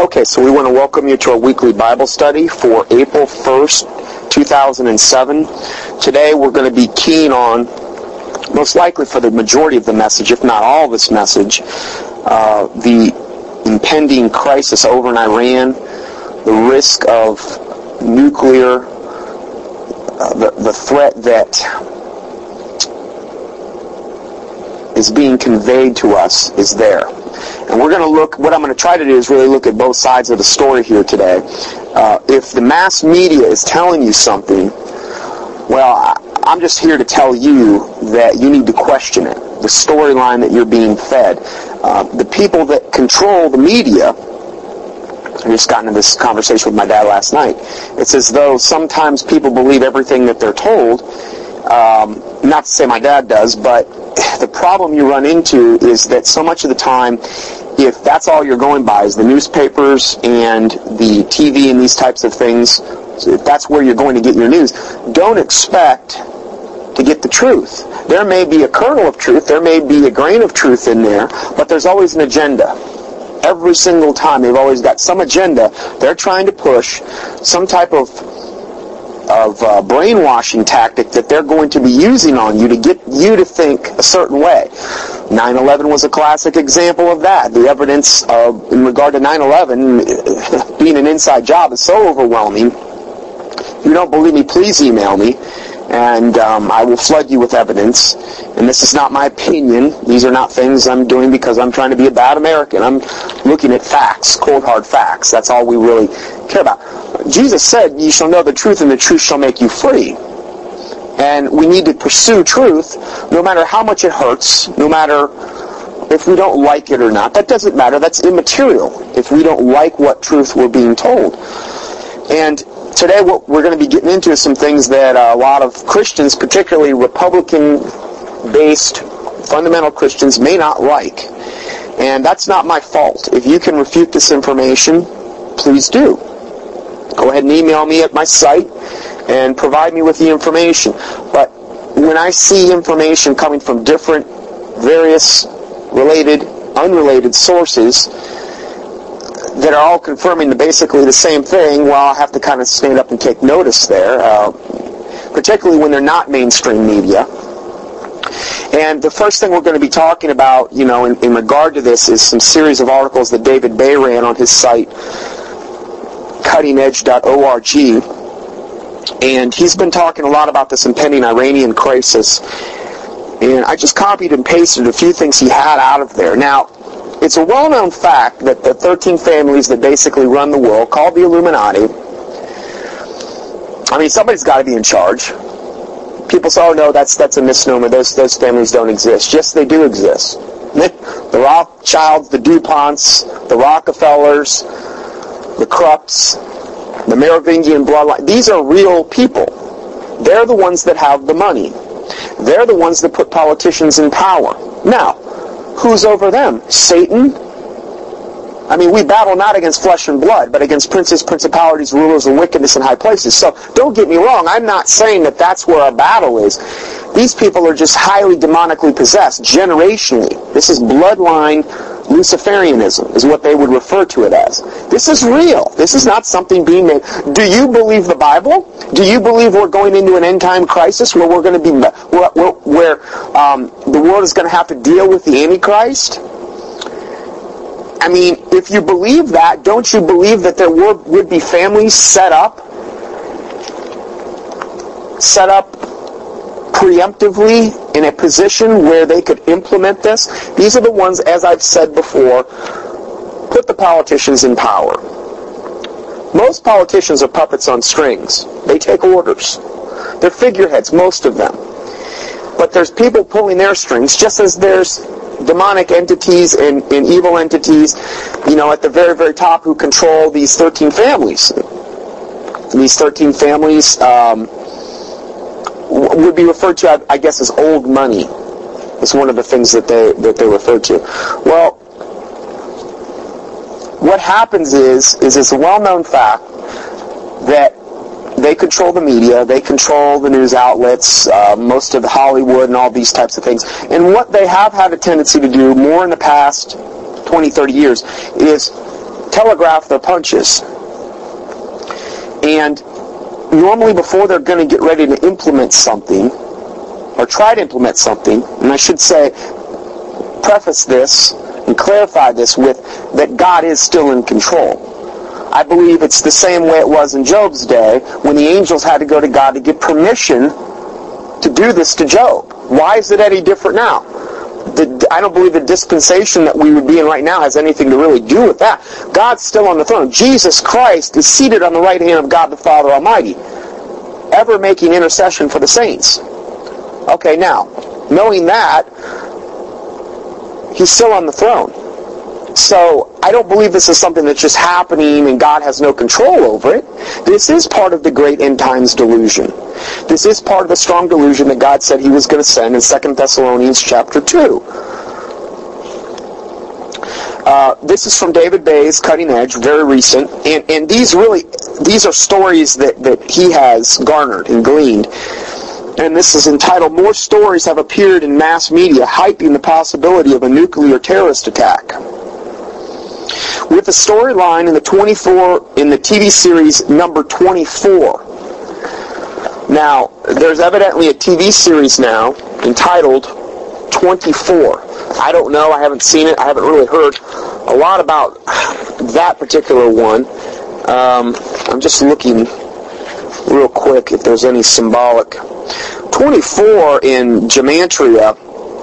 Okay, so we want to welcome you to our weekly Bible study for April 1st, 2007. Today we're going to be keen on, most likely for the majority of the message, if not all of this message, uh, the impending crisis over in Iran, the risk of nuclear, uh, the, the threat that is being conveyed to us is there. And we're going to look, what I'm going to try to do is really look at both sides of the story here today. Uh, if the mass media is telling you something, well, I'm just here to tell you that you need to question it, the storyline that you're being fed. Uh, the people that control the media, I just got into this conversation with my dad last night. It's as though sometimes people believe everything that they're told. Um, not to say my dad does, but the problem you run into is that so much of the time, if that's all you're going by is the newspapers and the TV and these types of things, if that's where you're going to get your news, don't expect to get the truth. There may be a kernel of truth, there may be a grain of truth in there, but there's always an agenda. Every single time, they've always got some agenda. They're trying to push some type of of uh, brainwashing tactic that they're going to be using on you to get you to think a certain way. 9-11 was a classic example of that. The evidence uh, in regard to 9-11 being an inside job is so overwhelming. If you don't believe me, please email me and um, I will flood you with evidence. And this is not my opinion. These are not things I'm doing because I'm trying to be a bad American. I'm looking at facts, cold hard facts. That's all we really care about. Jesus said, "You shall know the truth, and the truth shall make you free." And we need to pursue truth, no matter how much it hurts, no matter if we don't like it or not. That doesn't matter. That's immaterial. If we don't like what truth we're being told, and today what we're going to be getting into is some things that uh, a lot of Christians, particularly Republican-based fundamental Christians, may not like. And that's not my fault. If you can refute this information, please do. Go ahead and email me at my site and provide me with the information. But when I see information coming from different, various, related, unrelated sources, that are all confirming basically the same thing, well, I have to kind of stand up and take notice there, uh, particularly when they're not mainstream media. And the first thing we're going to be talking about, you know, in, in regard to this is some series of articles that David Bay ran on his site, cuttingedge.org. And he's been talking a lot about this impending Iranian crisis. And I just copied and pasted a few things he had out of there. Now, it's a well-known fact that the 13 families that basically run the world, called the Illuminati, I mean, somebody's got to be in charge. People say, oh no, that's, that's a misnomer. Those, those families don't exist. Yes, they do exist. The Rothschilds, the DuPonts, the Rockefellers, the Krupps, the Merovingian bloodline, these are real people. They're the ones that have the money. They're the ones that put politicians in power. Now, who's over them? Satan? I mean, we battle not against flesh and blood, but against princes, principalities, rulers of wickedness in high places. So don't get me wrong. I'm not saying that that's where our battle is. These people are just highly demonically possessed, generationally. This is bloodline Luciferianism, is what they would refer to it as. This is real. This is not something being made. Do you believe the Bible? Do you believe we're going into an end time crisis where we're going to be, where, where, where um, the world is going to have to deal with the Antichrist? I mean, if you believe that, don't you believe that there would, would be families set up, set up preemptively in a position where they could implement this? These are the ones, as I've said before, put the politicians in power. Most politicians are puppets on strings. They take orders. They're figureheads, most of them. But there's people pulling their strings, just as there's demonic entities and, and, evil entities, you know, at the very, very top who control these 13 families. These 13 families um, would be referred to, I guess, as old money. It's one of the things that they that they refer to. Well, what happens is is it's a well-known fact that they control the media, they control the news outlets, uh, most of Hollywood and all these types of things. And what they have had a tendency to do more in the past 20, 30 years is telegraph their punches. And normally before they're going to get ready to implement something, or try to implement something, and I should say, preface this and clarify this with that God is still in control. I believe it's the same way it was in Job's day when the angels had to go to God to get permission to do this to Job. Why is it any different now? The, I don't believe the dispensation that we would be in right now has anything to really do with that. God's still on the throne. Jesus Christ is seated on the right hand of God the Father Almighty, ever making intercession for the saints. Okay, now, knowing that, he's still on the throne. So I don't believe this is something that's just happening and God has no control over it. This is part of the great end times delusion. This is part of the strong delusion that God said he was going to send in 2 Thessalonians chapter 2. Uh, this is from David Bay's Cutting Edge, very recent, and, and these really these are stories that, that he has garnered and gleaned. And this is entitled More Stories Have Appeared in Mass Media Hyping the Possibility of a Nuclear Terrorist Attack with a storyline in the 24 in the TV series number 24. Now, there's evidently a TV series now entitled 24. I don't know. I haven't seen it. I haven't really heard a lot about that particular one. Um, I'm just looking real quick if there's any symbolic. 24 in gematria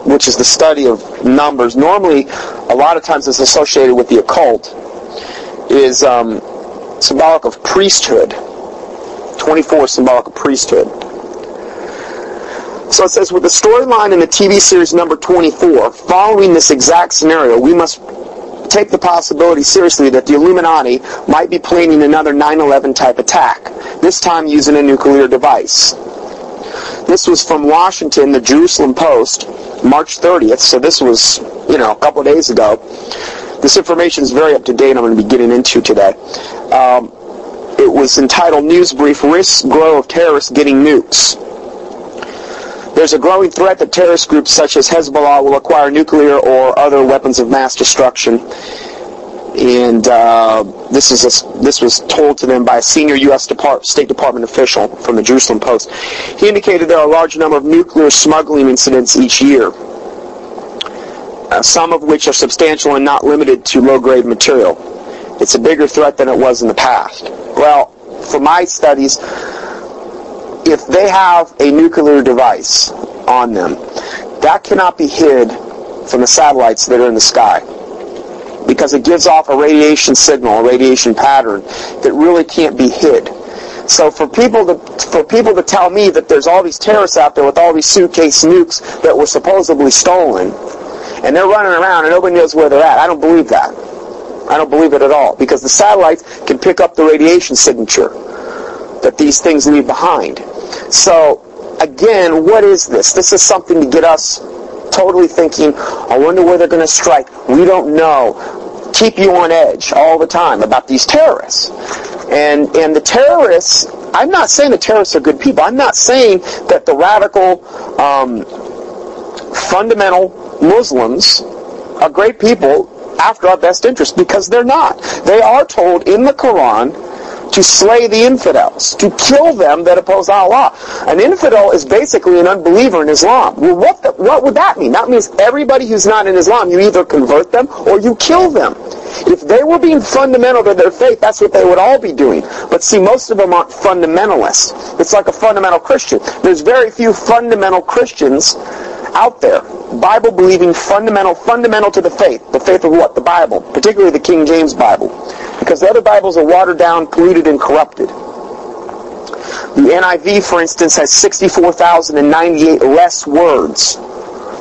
which is the study of numbers, normally a lot of times it's associated with the occult, is um, symbolic of priesthood. 24 is symbolic priesthood. So it says, with the storyline in the TV series number 24, following this exact scenario, we must take the possibility seriously that the Illuminati might be planning another 9-11 type attack, this time using a nuclear device. This was from Washington, the Jerusalem Post, March 30th, so this was, you know, a couple days ago. This information is very up to date I'm going to be getting into today. Um, it was entitled News Brief Risks Grow of Terrorists Getting Nukes. There's a growing threat that terrorist groups such as Hezbollah will acquire nuclear or other weapons of mass destruction. And uh, this is a, this was told to them by a senior U.S. Depart- State Department official from the Jerusalem Post. He indicated there are a large number of nuclear smuggling incidents each year, uh, some of which are substantial and not limited to low-grade material. It's a bigger threat than it was in the past. Well, for my studies, if they have a nuclear device on them, that cannot be hid from the satellites that are in the sky because it gives off a radiation signal, a radiation pattern that really can't be hid. So for people to for people to tell me that there's all these terrorists out there with all these suitcase nukes that were supposedly stolen, and they're running around and nobody knows where they're at, I don't believe that. I don't believe it at all because the satellites can pick up the radiation signature that these things leave behind. So again, what is this? This is something to get us totally thinking, I wonder where they're going to strike. We don't know. Keep you on edge all the time about these terrorists. And, and the terrorists, I'm not saying the terrorists are good people. I'm not saying that the radical, um, fundamental Muslims are great people after our best interest because they're not. They are told in the Quran to slay the infidels, to kill them that oppose Allah. An infidel is basically an unbeliever in Islam. Well, what, the, what would that mean? That means everybody who's not in Islam, you either convert them or you kill them. If they were being fundamental to their faith, that's what they would all be doing. But see, most of them aren't fundamentalists. It's like a fundamental Christian. There's very few fundamental Christians out there. Bible believing fundamental, fundamental to the faith. The faith of what? The Bible. Particularly the King James Bible. Because the other Bibles are watered down, polluted, and corrupted. The NIV, for instance, has 64,098 less words.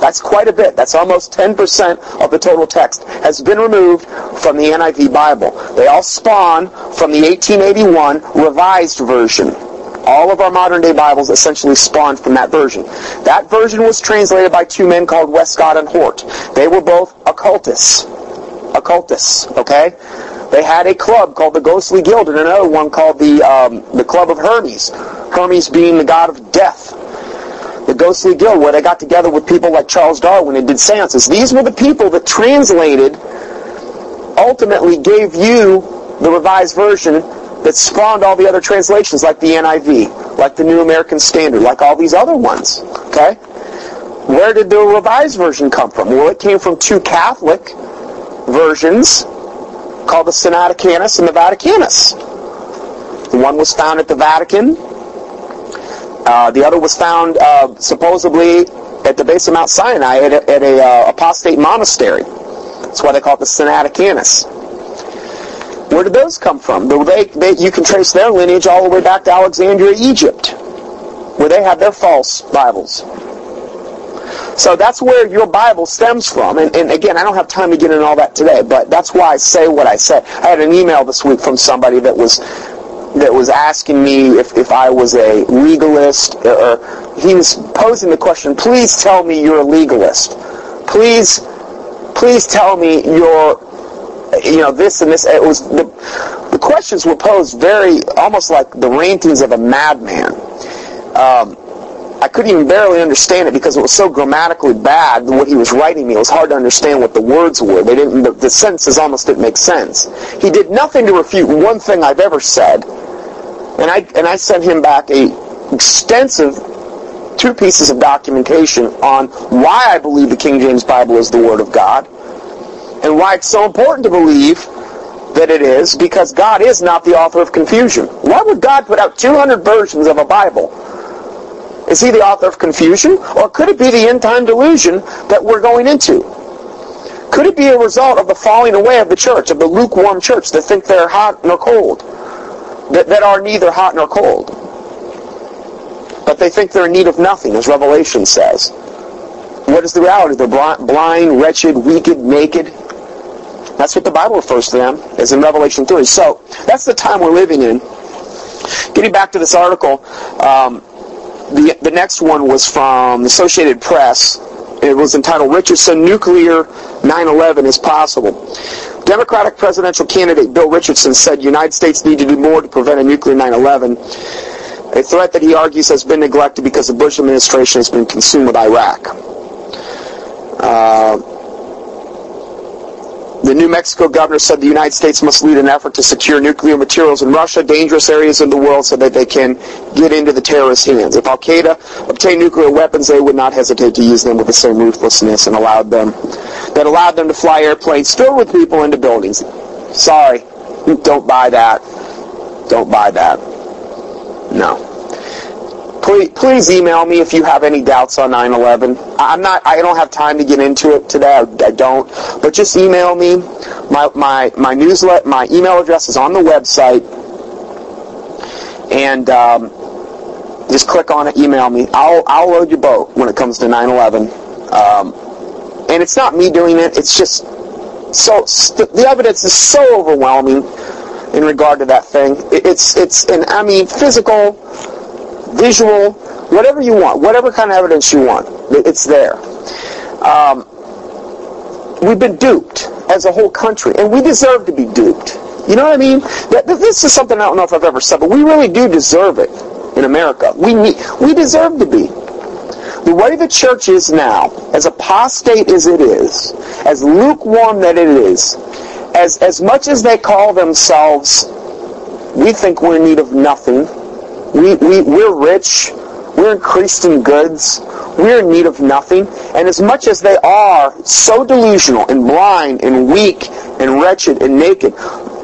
That's quite a bit. That's almost 10% of the total text has been removed from the NIV Bible. They all spawn from the 1881 Revised Version. All of our modern day Bibles essentially spawned from that version. That version was translated by two men called Westcott and Hort. They were both occultists. Occultists, okay? They had a club called the Ghostly Guild and another one called the, um, the Club of Hermes. Hermes being the god of death. The Ghostly Guild, where they got together with people like Charles Darwin and did seances. These were the people that translated ultimately gave you the revised version that spawned all the other translations like the NIV, like the New American Standard, like all these other ones. Okay? Where did the revised version come from? Well, it came from two Catholic versions called the Sinaiticus and the Vaticanus. The one was found at the Vatican. Uh, the other was found uh, supposedly at the base of Mount Sinai at a, at a uh, apostate monastery. That's why they call it the Sinaiticus. Where did those come from? They, they, you can trace their lineage all the way back to Alexandria, Egypt, where they had their false Bibles. So that's where your Bible stems from. And, and, again, I don't have time to get into all that today, but that's why I say what I say. I had an email this week from somebody that was that was asking me if, if I was a legalist, or he was posing the question, please tell me you're a legalist. Please, please tell me you're, you know, this and this. It was, the, the questions were posed very, almost like the rantings of a madman. Um, I couldn't even barely understand it because it was so grammatically bad what he was writing me. It was hard to understand what the words were. They didn't. The, the sentences almost didn't make sense. He did nothing to refute one thing I've ever said, and I and I sent him back a extensive two pieces of documentation on why I believe the King James Bible is the Word of God, and why it's so important to believe that it is because God is not the author of confusion. Why would God put out 200 versions of a Bible? Is he the author of confusion? Or could it be the end time delusion that we're going into? Could it be a result of the falling away of the church, of the lukewarm church that think they're hot nor cold? That, that are neither hot nor cold? But they think they're in need of nothing, as Revelation says. What is the reality? They're blind, wretched, wicked, naked. That's what the Bible refers to them as in Revelation 3. So that's the time we're living in. Getting back to this article, um, the, the next one was from the Associated Press. It was entitled Richardson Nuclear 9-11 is Possible. Democratic presidential candidate Bill Richardson said United States need to do more to prevent a nuclear 9-11, a threat that he argues has been neglected because the Bush administration has been consumed with Iraq. Uh, the New Mexico governor said the United States must lead an effort to secure nuclear materials in Russia, dangerous areas in the world, so that they can get into the terrorist hands. If Al Qaeda obtained nuclear weapons, they would not hesitate to use them with the same ruthlessness and allowed them that allowed them to fly airplanes filled with people into buildings. Sorry, don't buy that. Don't buy that. No please, please email me if you have any doubts on 9/11. I'm not. I don't have time to get into it today. I, I don't. But just email me. My my my newsletter. My email address is on the website, and um, just click on it. Email me. I'll I'll load your boat when it comes to 9/11. Um, and it's not me doing it. It's just so the evidence is so overwhelming in regard to that thing. It's it's and I mean physical visual, whatever you want, whatever kind of evidence you want, it's there. Um, we've been duped as a whole country, and we deserve to be duped. You know what I mean? This is something I don't know if I've ever said, but we really do deserve it in America. We need, we deserve to be. The way the church is now, as apostate as it is, as lukewarm that it is, as, as much as they call themselves, we think we're in need of nothing, we, we, we're rich. We're increased in goods. We're in need of nothing. And as much as they are so delusional and blind and weak and wretched and naked,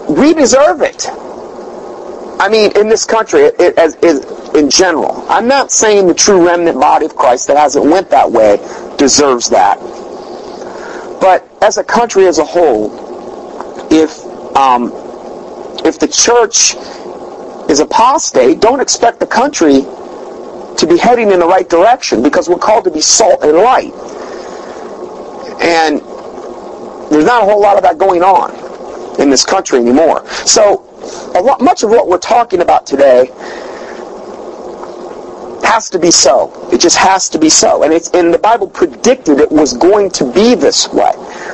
we deserve it. I mean, in this country, it, it, as, in general. I'm not saying the true remnant body of Christ that hasn't went that way deserves that. But as a country as a whole, if um, if the church is apostate, don't expect the country to be heading in the right direction because we're called to be salt and light. And there's not a whole lot of that going on in this country anymore. So a lot, much of what we're talking about today has to be so. It just has to be so. And it's and the Bible predicted it was going to be this way.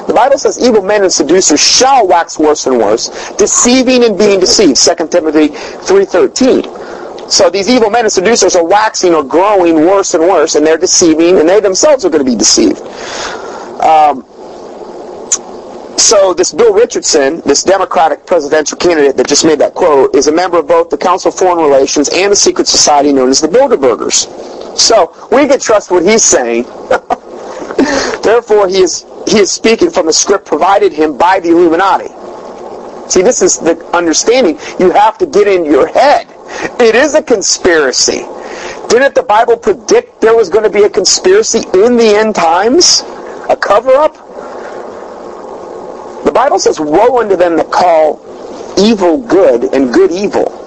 The Bible says evil men and seducers shall wax worse and worse, deceiving and being deceived. 2 Timothy 3.13. So these evil men and seducers are waxing or growing worse and worse, and they're deceiving, and they themselves are going to be deceived. Um, so this Bill Richardson, this Democratic presidential candidate that just made that quote, is a member of both the Council of Foreign Relations and the secret society known as the Bilderbergers. So we can trust what he's saying. Therefore, he is he is speaking from the script provided him by the Illuminati. See, this is the understanding you have to get in your head. It is a conspiracy. Didn't the Bible predict there was going to be a conspiracy in the end times? A cover-up? The Bible says, Woe unto them that call evil good and good evil.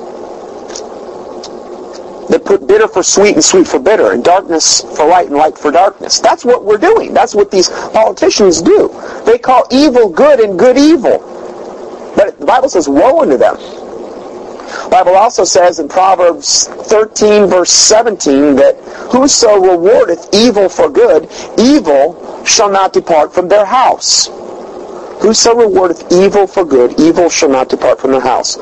That put bitter for sweet and sweet for bitter, and darkness for light and light for darkness. That's what we're doing. That's what these politicians do. They call evil good and good evil. But the Bible says, Woe unto them. The Bible also says in Proverbs 13 verse 17 that whoso rewardeth evil for good, evil shall not depart from their house. Whoso rewardeth evil for good, evil shall not depart from their house.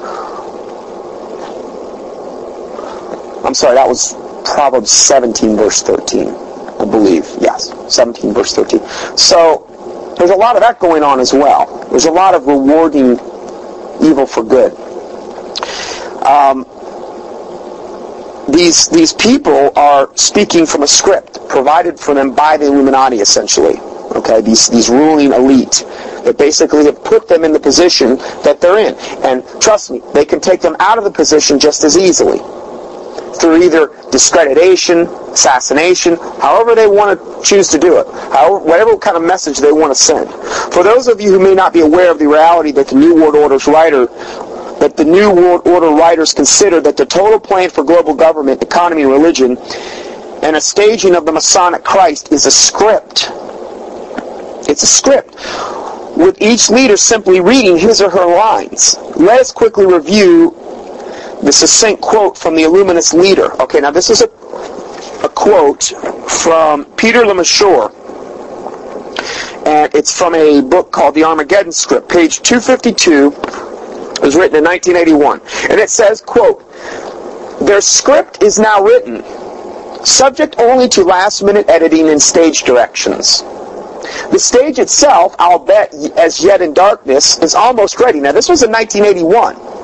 I'm sorry, that was Proverbs 17 verse 13, I believe. Yes, 17 verse 13. So there's a lot of that going on as well. There's a lot of rewarding evil for good. Um, these these people are speaking from a script provided for them by the Illuminati, essentially. Okay, these these ruling elite that basically have put them in the position that they're in. And trust me, they can take them out of the position just as easily through either discreditation, assassination, however they want to choose to do it, however, whatever kind of message they want to send. For those of you who may not be aware of the reality that the New World Order's writer that the New World Order writers consider that the total plan for global government, economy, religion, and a staging of the Masonic Christ is a script. It's a script with each leader simply reading his or her lines. Let us quickly review the succinct quote from the Illuminist leader. Okay, now this is a, a quote from Peter Lemesurier, and it's from a book called The Armageddon Script, page 252. It was written in 1981. And it says, quote, Their script is now written, subject only to last-minute editing and stage directions. The stage itself, I'll bet, as yet in darkness, is almost ready. Now, this was in 1981.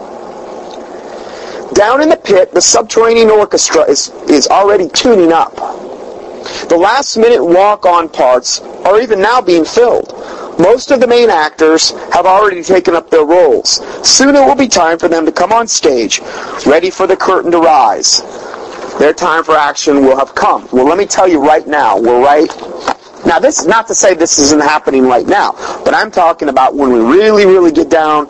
Down in the pit, the subterranean orchestra is, is already tuning up. The last-minute walk-on parts are even now being filled. Most of the main actors have already taken up their roles. Soon it will be time for them to come on stage, ready for the curtain to rise. Their time for action will have come. Well, let me tell you right now, we're right now, this is not to say this isn't happening right now, but I'm talking about when we really, really get down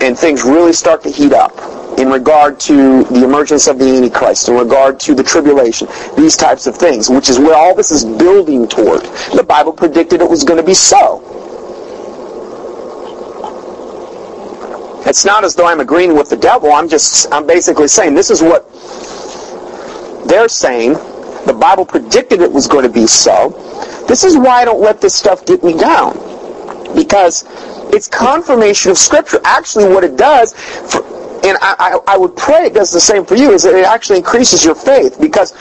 and things really start to heat up in regard to the emergence of the Antichrist, in regard to the tribulation, these types of things, which is where all this is building toward. The Bible predicted it was going to be so. It's not as though I'm agreeing with the devil. I'm just, I'm basically saying this is what they're saying the Bible predicted it was going to be so. This is why I don't let this stuff get me down. Because it's confirmation of Scripture. Actually, what it does, for, and I, I, I would pray it does the same for you, is that it actually increases your faith. Because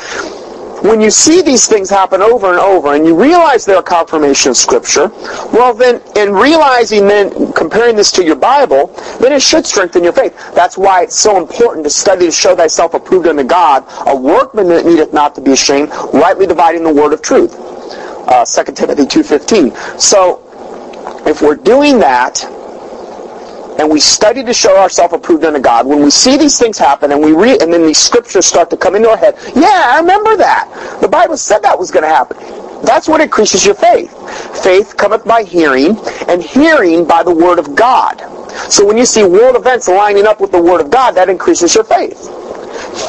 when you see these things happen over and over and you realize they're a confirmation of Scripture, well then, in realizing then, comparing this to your Bible, then it should strengthen your faith. That's why it's so important to study to show thyself approved unto God, a workman that needeth not to be ashamed, rightly dividing the word of truth. Uh, 2 Timothy 2.15. So, if we're doing that, and we study to show ourselves approved unto God, when we see these things happen and we read, and then these scriptures start to come into our head, yeah, I remember that. The Bible said that was going to happen. That's what increases your faith. Faith cometh by hearing, and hearing by the word of God. So when you see world events lining up with the word of God, that increases your faith.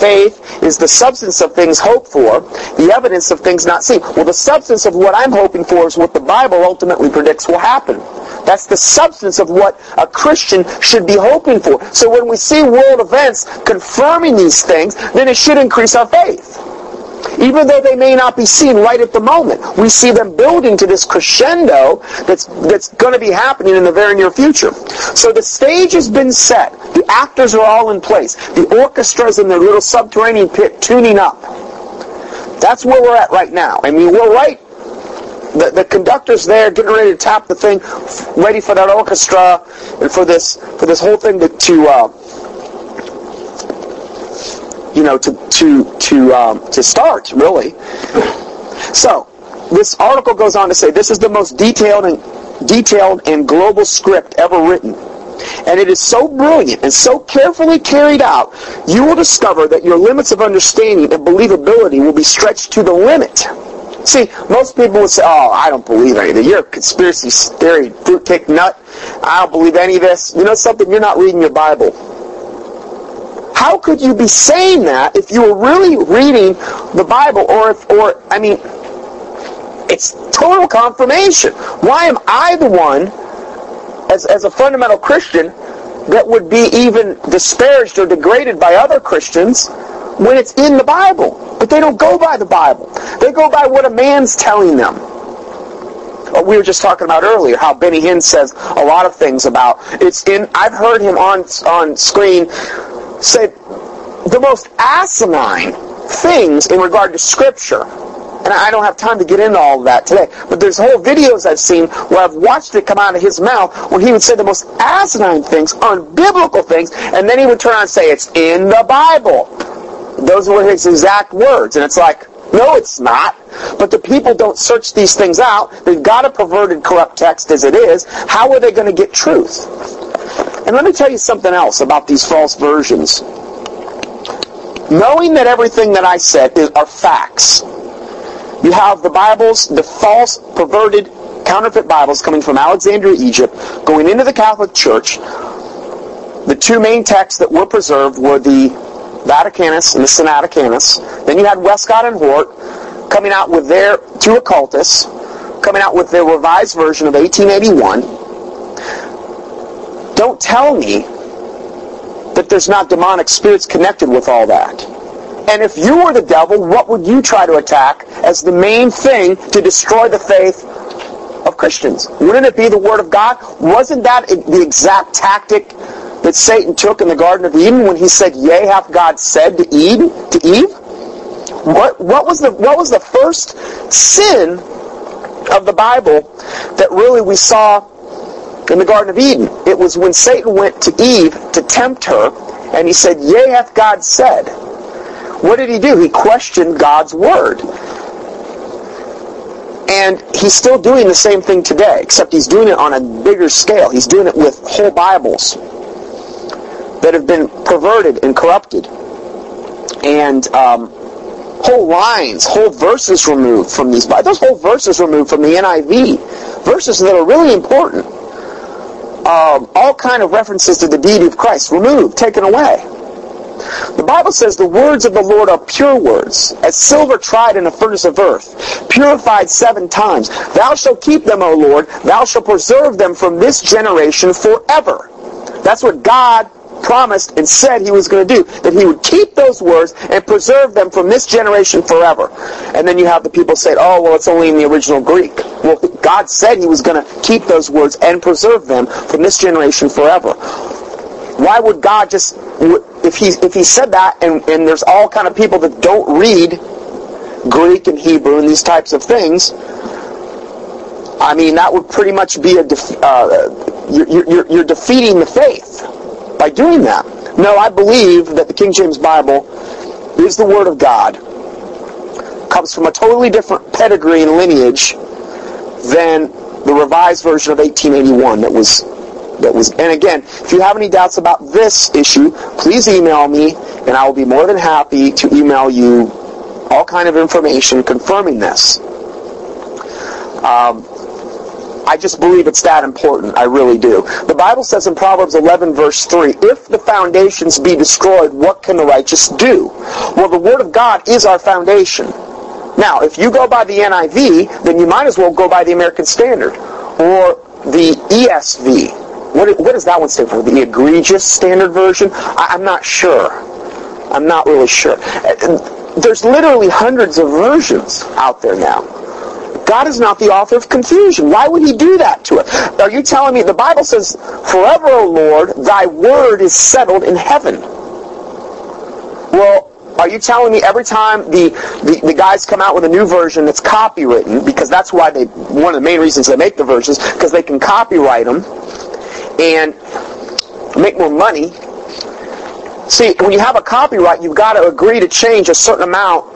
Faith is the substance of things hoped for, the evidence of things not seen. Well, the substance of what I'm hoping for is what the Bible ultimately predicts will happen. That's the substance of what a Christian should be hoping for. So when we see world events confirming these things, then it should increase our faith. Even though they may not be seen right at the moment, we see them building to this crescendo that's, that's going to be happening in the very near future. So the stage has been set. The actors are all in place. The orchestra's in their little subterranean pit tuning up. That's where we're at right now. I mean, we're right the, the conductor's there getting ready to tap the thing, ready for that orchestra and for this for this whole thing to, to uh, you know to to to um, to start really. So this article goes on to say this is the most detailed and detailed and global script ever written. And it is so brilliant and so carefully carried out, you will discover that your limits of understanding and believability will be stretched to the limit. See, most people would say, oh, I don't believe any of anything. You're a conspiracy theory, fruitcake nut. I don't believe any of this. You know something? You're not reading your Bible. How could you be saying that if you were really reading the Bible or if, or, I mean, it's total confirmation. Why am I the one, as, as a fundamental Christian, that would be even disparaged or degraded by other Christians when it's in the Bible. But they don't go by the Bible. They go by what a man's telling them. We were just talking about earlier how Benny Hinn says a lot of things about it's in. I've heard him on on screen say the most asinine things in regard to Scripture. And I don't have time to get into all of that today. But there's whole videos I've seen where I've watched it come out of his mouth when he would say the most asinine things, unbiblical things, and then he would turn around and say, it's in the Bible. Those were his exact words. And it's like, no, it's not. But the people don't search these things out. They've got a perverted, corrupt text as it is. How are they going to get truth? And let me tell you something else about these false versions. Knowing that everything that I said is, are facts, you have the Bibles, the false, perverted, counterfeit Bibles coming from Alexandria, Egypt, going into the Catholic Church. The two main texts that were preserved were the Vaticanus and the Sinaiticus. Then you had Westcott and Hort coming out with their two occultists, coming out with their revised version of 1881. Don't tell me that there's not demonic spirits connected with all that. And if you were the devil, what would you try to attack as the main thing to destroy the faith of Christians? Wouldn't it be the Word of God? Wasn't that the exact tactic that Satan took in the Garden of Eden when he said, Yea, hath God said to Eve? To Eve? What, what, was the, what was the first sin of the Bible that really we saw in the Garden of Eden? It was when Satan went to Eve to tempt her, and he said, Yea, hath God said. What did he do? He questioned God's word. And he's still doing the same thing today, except he's doing it on a bigger scale. He's doing it with whole Bibles that have been perverted and corrupted. And um, whole lines, whole verses removed from these Bibles. Those whole verses removed from the NIV. Verses that are really important. Um, all kind of references to the deity of Christ removed, taken away. The Bible says the words of the Lord are pure words, as silver tried in a furnace of earth, purified seven times. Thou shalt keep them, O Lord. Thou shalt preserve them from this generation forever. That's what God promised and said he was going to do. That he would keep those words and preserve them from this generation forever. And then you have the people say, oh, well, it's only in the original Greek. Well, God said he was going to keep those words and preserve them from this generation forever. Why would God just, if he, if he said that, and, and there's all kind of people that don't read Greek and Hebrew and these types of things, I mean, that would pretty much be a, def- uh, you're, you're, you're defeating the faith by doing that. No, I believe that the King James Bible is the Word of God, comes from a totally different pedigree and lineage than the revised version of 1881 that was that was and again if you have any doubts about this issue please email me and i will be more than happy to email you all kind of information confirming this um, I just believe it's that important. I really do. The Bible says in Proverbs 11 verse 3, if the foundations be destroyed, what can the righteous do? Well, the Word of God is our foundation. Now, if you go by the NIV, then you might as well go by the American Standard or the ESV. What, what does that one stand for? The egregious standard version? I, I'm not sure. I'm not really sure. Uh, there's literally hundreds of versions out there now. God is not the author of confusion. Why would he do that to us? Are you telling me the Bible says, Forever, O Lord, thy word is settled in heaven. Well, Are you telling me every time the, the, the guys come out with a new version that's copywritten, because that's why they, one of the main reasons they make the versions, because they can copyright them and make more money. See, when you have a copyright, you've got to agree to change a certain amount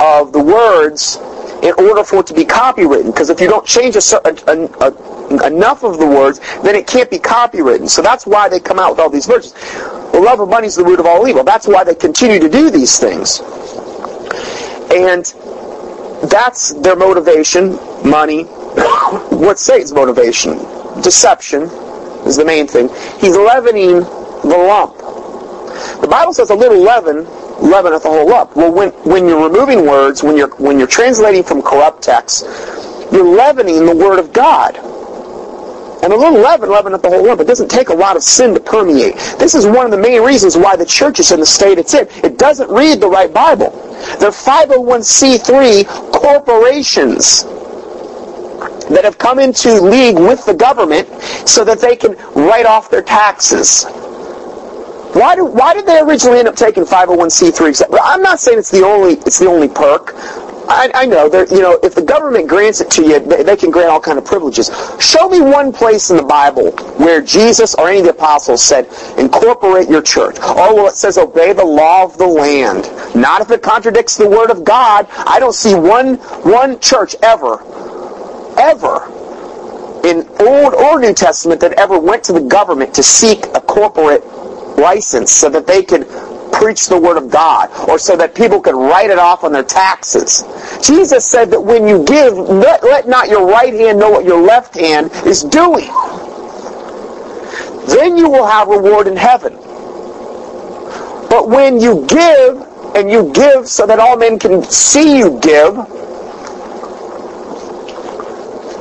of the words in order for it to be copywritten. Because if you don't change a, a, a, enough of the words, then it can't be copywritten. So that's why they come out with all these versions. The love of money is the root of all evil. That's why they continue to do these things. And that's their motivation, money. What's Satan's motivation? Deception is the main thing. He's leavening the lump. The Bible says a little leaven leaveneth the whole lump. Well, when, when you're removing words, when you're, when you're translating from corrupt texts, you're leavening the Word of God. And a little leaven leaveneth the whole lump. It doesn't take a lot of sin to permeate. This is one of the main reasons why the church is in the state it's in. It doesn't read the right Bible. They're 501c3 corporations that have come into league with the government so that they can write off their taxes. Why, do, why did they originally end up taking 501c3? I'm not saying it's the only it's the only perk. I, I know that you know if the government grants it to you, they, they, can grant all kind of privileges. Show me one place in the Bible where Jesus or any of the apostles said, "Incorporate your church." Oh well, it says, "Obey the law of the land." Not if it contradicts the word of God. I don't see one one church ever, ever in Old or New Testament that ever went to the government to seek a corporate license so that they could preach the Word of God or so that people could write it off on their taxes. Jesus said that when you give, let, let not your right hand know what your left hand is doing. Then you will have reward in heaven. But when you give, and you give so that all men can see you give,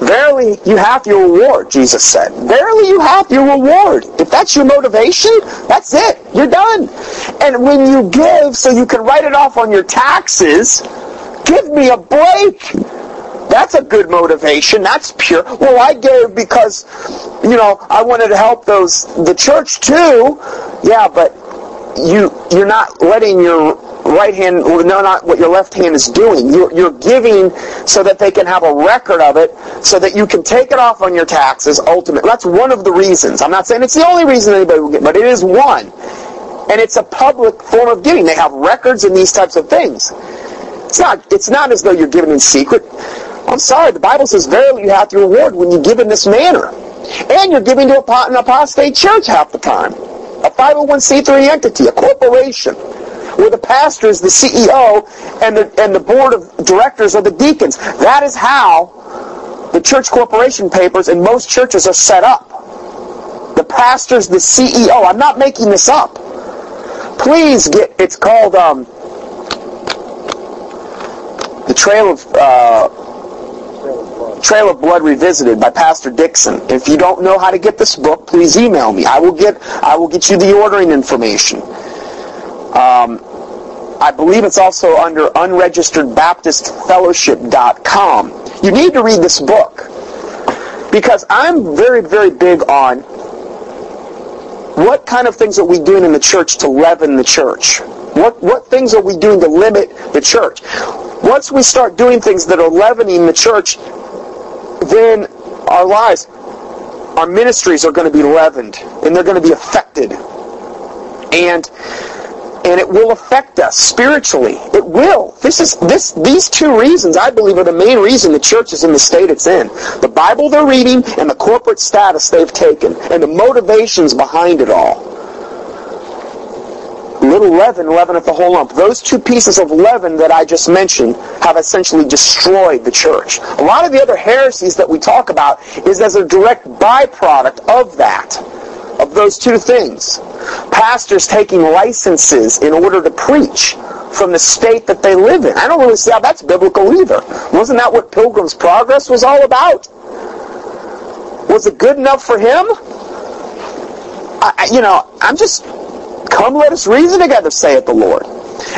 Verily, you have your reward, Jesus said. Verily, you have your reward. If that's your motivation, that's it. You're done. And when you give so you can write it off on your taxes, give me a break. That's a good motivation. That's pure. Well, I gave because, you know, I wanted to help those, the church too. Yeah, but you, you're not letting your right hand no, not what your left hand is doing. You're, you're giving so that they can have a record of it, so that you can take it off on your taxes. Ultimately, that's one of the reasons. I'm not saying it's the only reason anybody will get, but it is one, and it's a public form of giving. They have records and these types of things. It's not. It's not as though you're giving in secret. I'm sorry. The Bible says, "Verily, you have your reward when you give in this manner," and you're giving to a, an apostate church half the time, a 501c3 entity, a corporation where the pastor is the CEO and the, and the board of directors are the deacons. That is how the church corporation papers in most churches are set up. The pastor's the CEO. I'm not making this up. Please get, it's called um, The Trail of... Uh, Trail of Blood Revisited by Pastor Dixon. If you don't know how to get this book, please email me. I will get I will get you the ordering information. Um, I believe it's also under unregisteredbaptistfellowship.com. You need to read this book because I'm very, very big on what kind of things are we doing in the church to leaven the church? What, what things are we doing to limit the church? Once we start doing things that are leavening the church, then our lives, our ministries are going to be leavened and they're going to be affected. And and it will affect us spiritually. It will. This is this these two reasons I believe are the main reason the church is in the state it's in. The Bible they're reading and the corporate status they've taken and the motivations behind it all. Little leaven leaven leaveneth the whole lump. Those two pieces of leaven that I just mentioned have essentially destroyed the church. A lot of the other heresies that we talk about is as a direct byproduct of that of those two things. Pastors taking licenses in order to preach from the state that they live in. I don't really see how that's biblical either. Wasn't that what Pilgrim's Progress was all about? Was it good enough for him? I, you know, I'm just, come let us reason together, saith the Lord.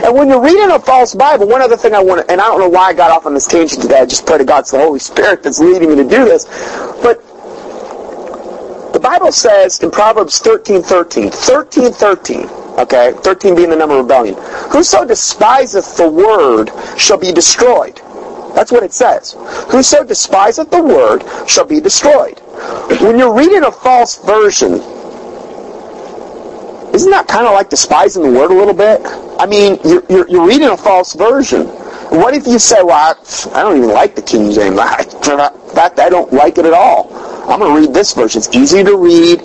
And when you're reading a false Bible, one other thing I want to, and I don't know why I got off on this tangent today, I just pray to God it's the Holy Spirit that's leading me to do this, but Bible says in Proverbs 13, 13, 13, 13, Okay, 13 being the number of rebellion. Whoso despiseth the word shall be destroyed. That's what it says. Whoso despiseth the word shall be destroyed. When you're reading a false version, isn't that kind of like despising the word a little bit? I mean, you're, you're, you're reading a false version. What if you say, well, I, I don't even like the King James. In fact, I don't like it at all. I'm going to read this version. It's easy to read.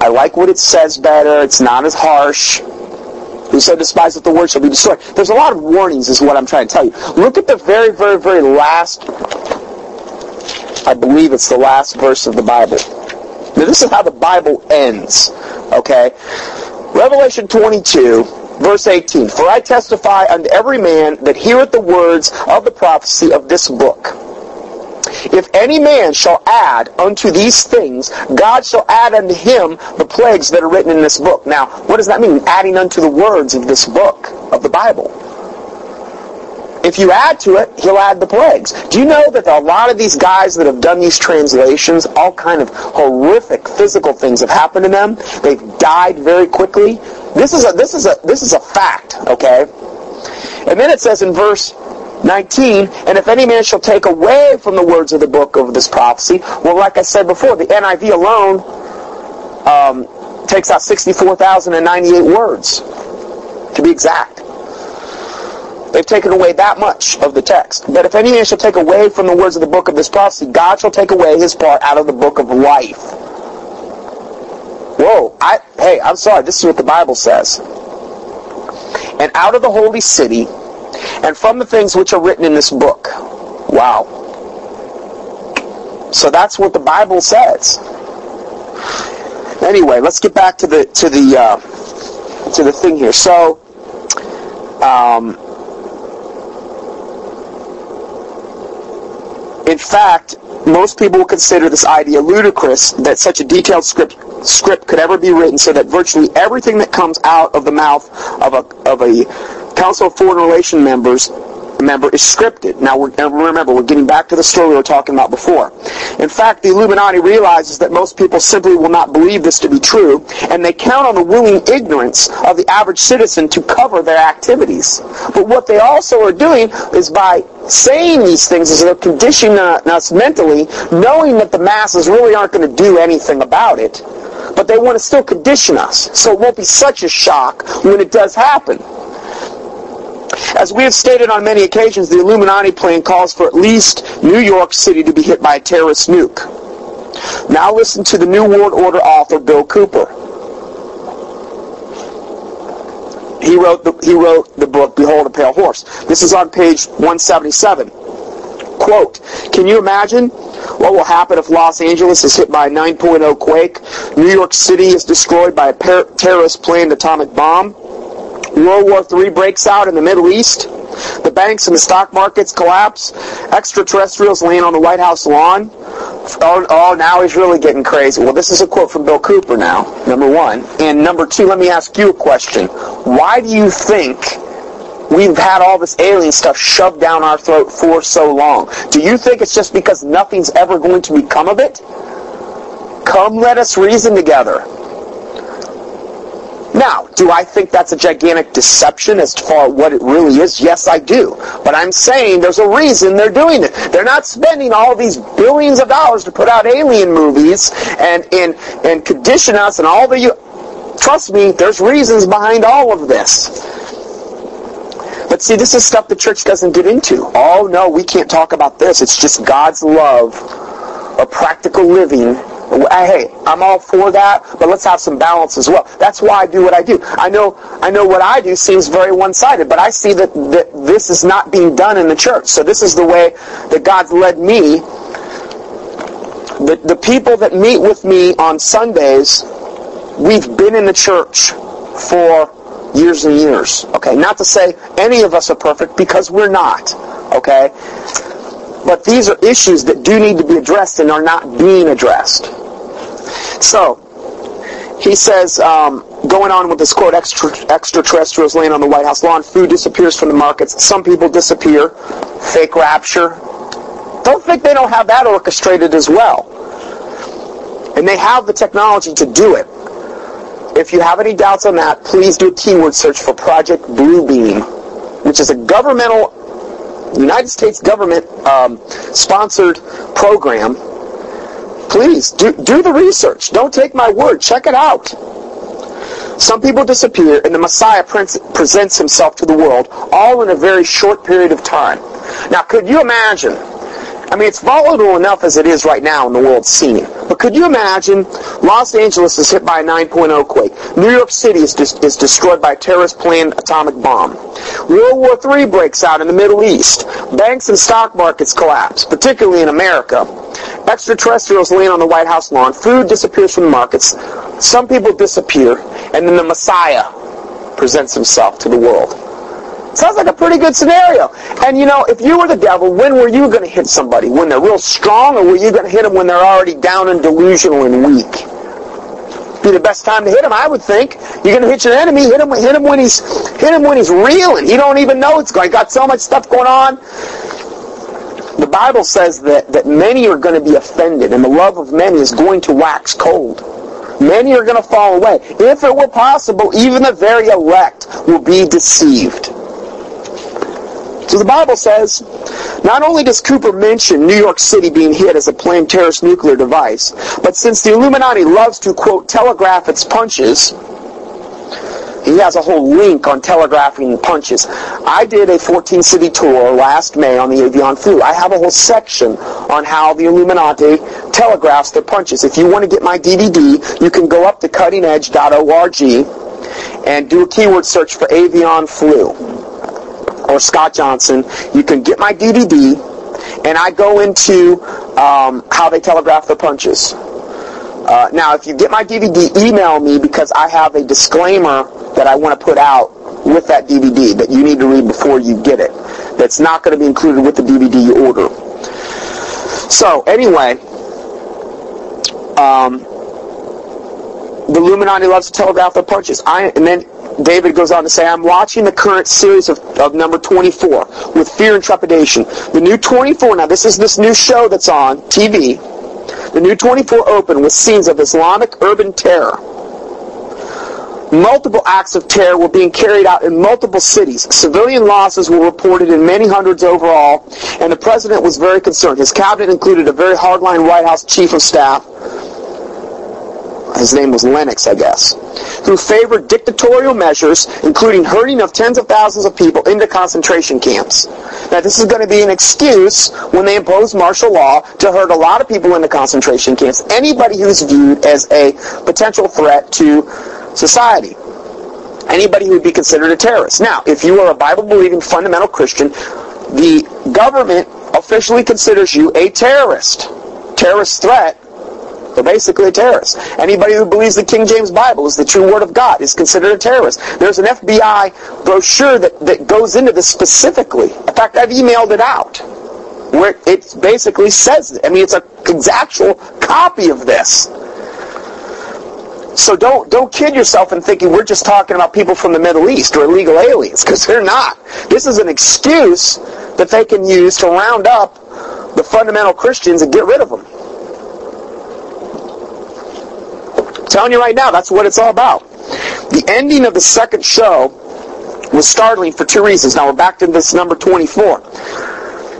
I like what it says better. It's not as harsh. who Whoso despises the word shall be destroyed. There's a lot of warnings is what I'm trying to tell you. Look at the very, very, very last, I believe it's the last verse of the Bible. Now this is how the Bible ends. Okay? Revelation 22, verse 18. For I testify unto every man that heareth the words of the prophecy of this book. If any man shall add unto these things, God shall add unto him the plagues that are written in this book. Now, what does that mean? Adding unto the words of this book, of the Bible. If you add to it, he'll add the plagues. Do you know that a lot of these guys that have done these translations, all kind of horrific physical things have happened to them? They've died very quickly. This is a this is a this is a fact, okay? And then it says in verse 19, and if any man shall take away from the words of the book of this prophecy, well, like I said before, the NIV alone um, takes out 64,098 words, to be exact. They've taken away that much of the text. But if any man shall take away from the words of the book of this prophecy, God shall take away his part out of the book of life. Whoa, I, hey, I'm sorry, this is what the Bible says. And out of the holy city, and from the things which are written in this book. Wow. So that's what the Bible says. Anyway, let's get back to the to the uh, to the thing here. So, um, in fact, most people consider this idea ludicrous that such a detailed script script could ever be written so that virtually everything that comes out of the mouth of a of a Council of Foreign Relation members member is scripted. Now, we're, remember, we're getting back to the story we were talking about before. In fact, the Illuminati realizes that most people simply will not believe this to be true, and they count on the willing ignorance of the average citizen to cover their activities. But what they also are doing is by saying these things is they're conditioning us mentally, knowing that the masses really aren't going to do anything about it, but they want to still condition us. So it won't be such a shock when it does happen. As we have stated on many occasions, the Illuminati plan calls for at least New York City to be hit by a terrorist nuke. Now listen to the New World Order author Bill Cooper. He wrote the, he wrote the book Behold a Pale Horse. This is on page 177. Quote, can you imagine what will happen if Los Angeles is hit by a 9.0 quake, New York City is destroyed by a terrorist planned atomic bomb, World War III breaks out in the Middle East. The banks and the stock markets collapse. Extraterrestrials land on the White House lawn. Oh, oh, now he's really getting crazy. Well, this is a quote from Bill Cooper now, number one. And number two, let me ask you a question. Why do you think we've had all this alien stuff shoved down our throat for so long? Do you think it's just because nothing's ever going to become of it? Come, let us reason together. Now, do I think that's a gigantic deception as far what it really is? Yes, I do. But I'm saying there's a reason they're doing it. They're not spending all these billions of dollars to put out alien movies and and and condition us and all the trust me, there's reasons behind all of this. But see, this is stuff the church doesn't get into. Oh no, we can't talk about this. It's just God's love of practical living hey, I'm all for that, but let's have some balance as well. That's why I do what I do. I know, I know what I do seems very one-sided, but I see that, that this is not being done in the church. So this is the way that God's led me. The, the people that meet with me on Sundays, we've been in the church for years and years. Okay, not to say any of us are perfect because we're not. Okay, but these are issues that do need to be addressed and are not being addressed. So, he says, um, going on with this quote, extra, extraterrestrials land on the White House lawn, food disappears from the markets, some people disappear, fake rapture. Don't think they don't have that orchestrated as well. And they have the technology to do it. If you have any doubts on that, please do a keyword search for Project Bluebeam, which is a governmental, United States government um, sponsored program. Please do, do the research. Don't take my word. Check it out. Some people disappear, and the Messiah presents himself to the world, all in a very short period of time. Now, could you imagine? I mean, it's volatile enough as it is right now in the world scene. But could you imagine Los Angeles is hit by a 9.0 quake. New York City is, dis- is destroyed by a terrorist planned atomic bomb. World War III breaks out in the Middle East. Banks and stock markets collapse, particularly in America. Extraterrestrials land on the White House lawn. Food disappears from the markets. Some people disappear. And then the Messiah presents himself to the world. Sounds like a pretty good scenario. And you know, if you were the devil, when were you going to hit somebody? When they're real strong, or were you going to hit them when they're already down and delusional and weak? Be the best time to hit him, I would think. You're going to hit your enemy, hit him, hit him when he's hit him when he's reeling. He don't even know it's going. Got so much stuff going on. The Bible says that that many are going to be offended, and the love of many is going to wax cold. Many are going to fall away. If it were possible, even the very elect will be deceived. So the Bible says, not only does Cooper mention New York City being hit as a planned terrorist nuclear device, but since the Illuminati loves to, quote, telegraph its punches, he has a whole link on telegraphing punches. I did a 14 city tour last May on the Avian flu. I have a whole section on how the Illuminati telegraphs their punches. If you want to get my DVD, you can go up to cuttingedge.org and do a keyword search for Avian flu or Scott Johnson. You can get my DVD, and I go into um, how they telegraph the punches. Uh, now, if you get my DVD, email me because I have a disclaimer that I want to put out with that DVD that you need to read before you get it. That's not going to be included with the DVD you order. So, anyway, um, the Illuminati loves to telegraph their punches. I, and then David goes on to say, I'm watching the current series of, of number 24 with fear and trepidation. The new 24, now this is this new show that's on TV. The new 24 opened with scenes of Islamic urban terror. Multiple acts of terror were being carried out in multiple cities. Civilian losses were reported in many hundreds overall, and the president was very concerned. His cabinet included a very hardline White House chief of staff, his name was Lennox, I guess, who favored dictatorial measures, including herding of tens of thousands of people into concentration camps. Now, this is going to be an excuse when they impose martial law to herd a lot of people into concentration camps. Anybody who's viewed as a potential threat to society. Anybody who would be considered a terrorist. Now, if you are a Bible-believing fundamental Christian, the government officially considers you a terrorist. Terrorist threat they're basically a terrorist. Anybody who believes the King James Bible is the true word of God is considered a terrorist. There's an FBI brochure that, that goes into this specifically. In fact, I've emailed it out where it basically says, I mean, it's a actual copy of this. So don't don't kid yourself in thinking we're just talking about people from the Middle East or illegal aliens because they're not. This is an excuse that they can use to round up the fundamental Christians and get rid of them. Telling you right now, that's what it's all about. The ending of the second show was startling for two reasons. Now we're back to this number 24.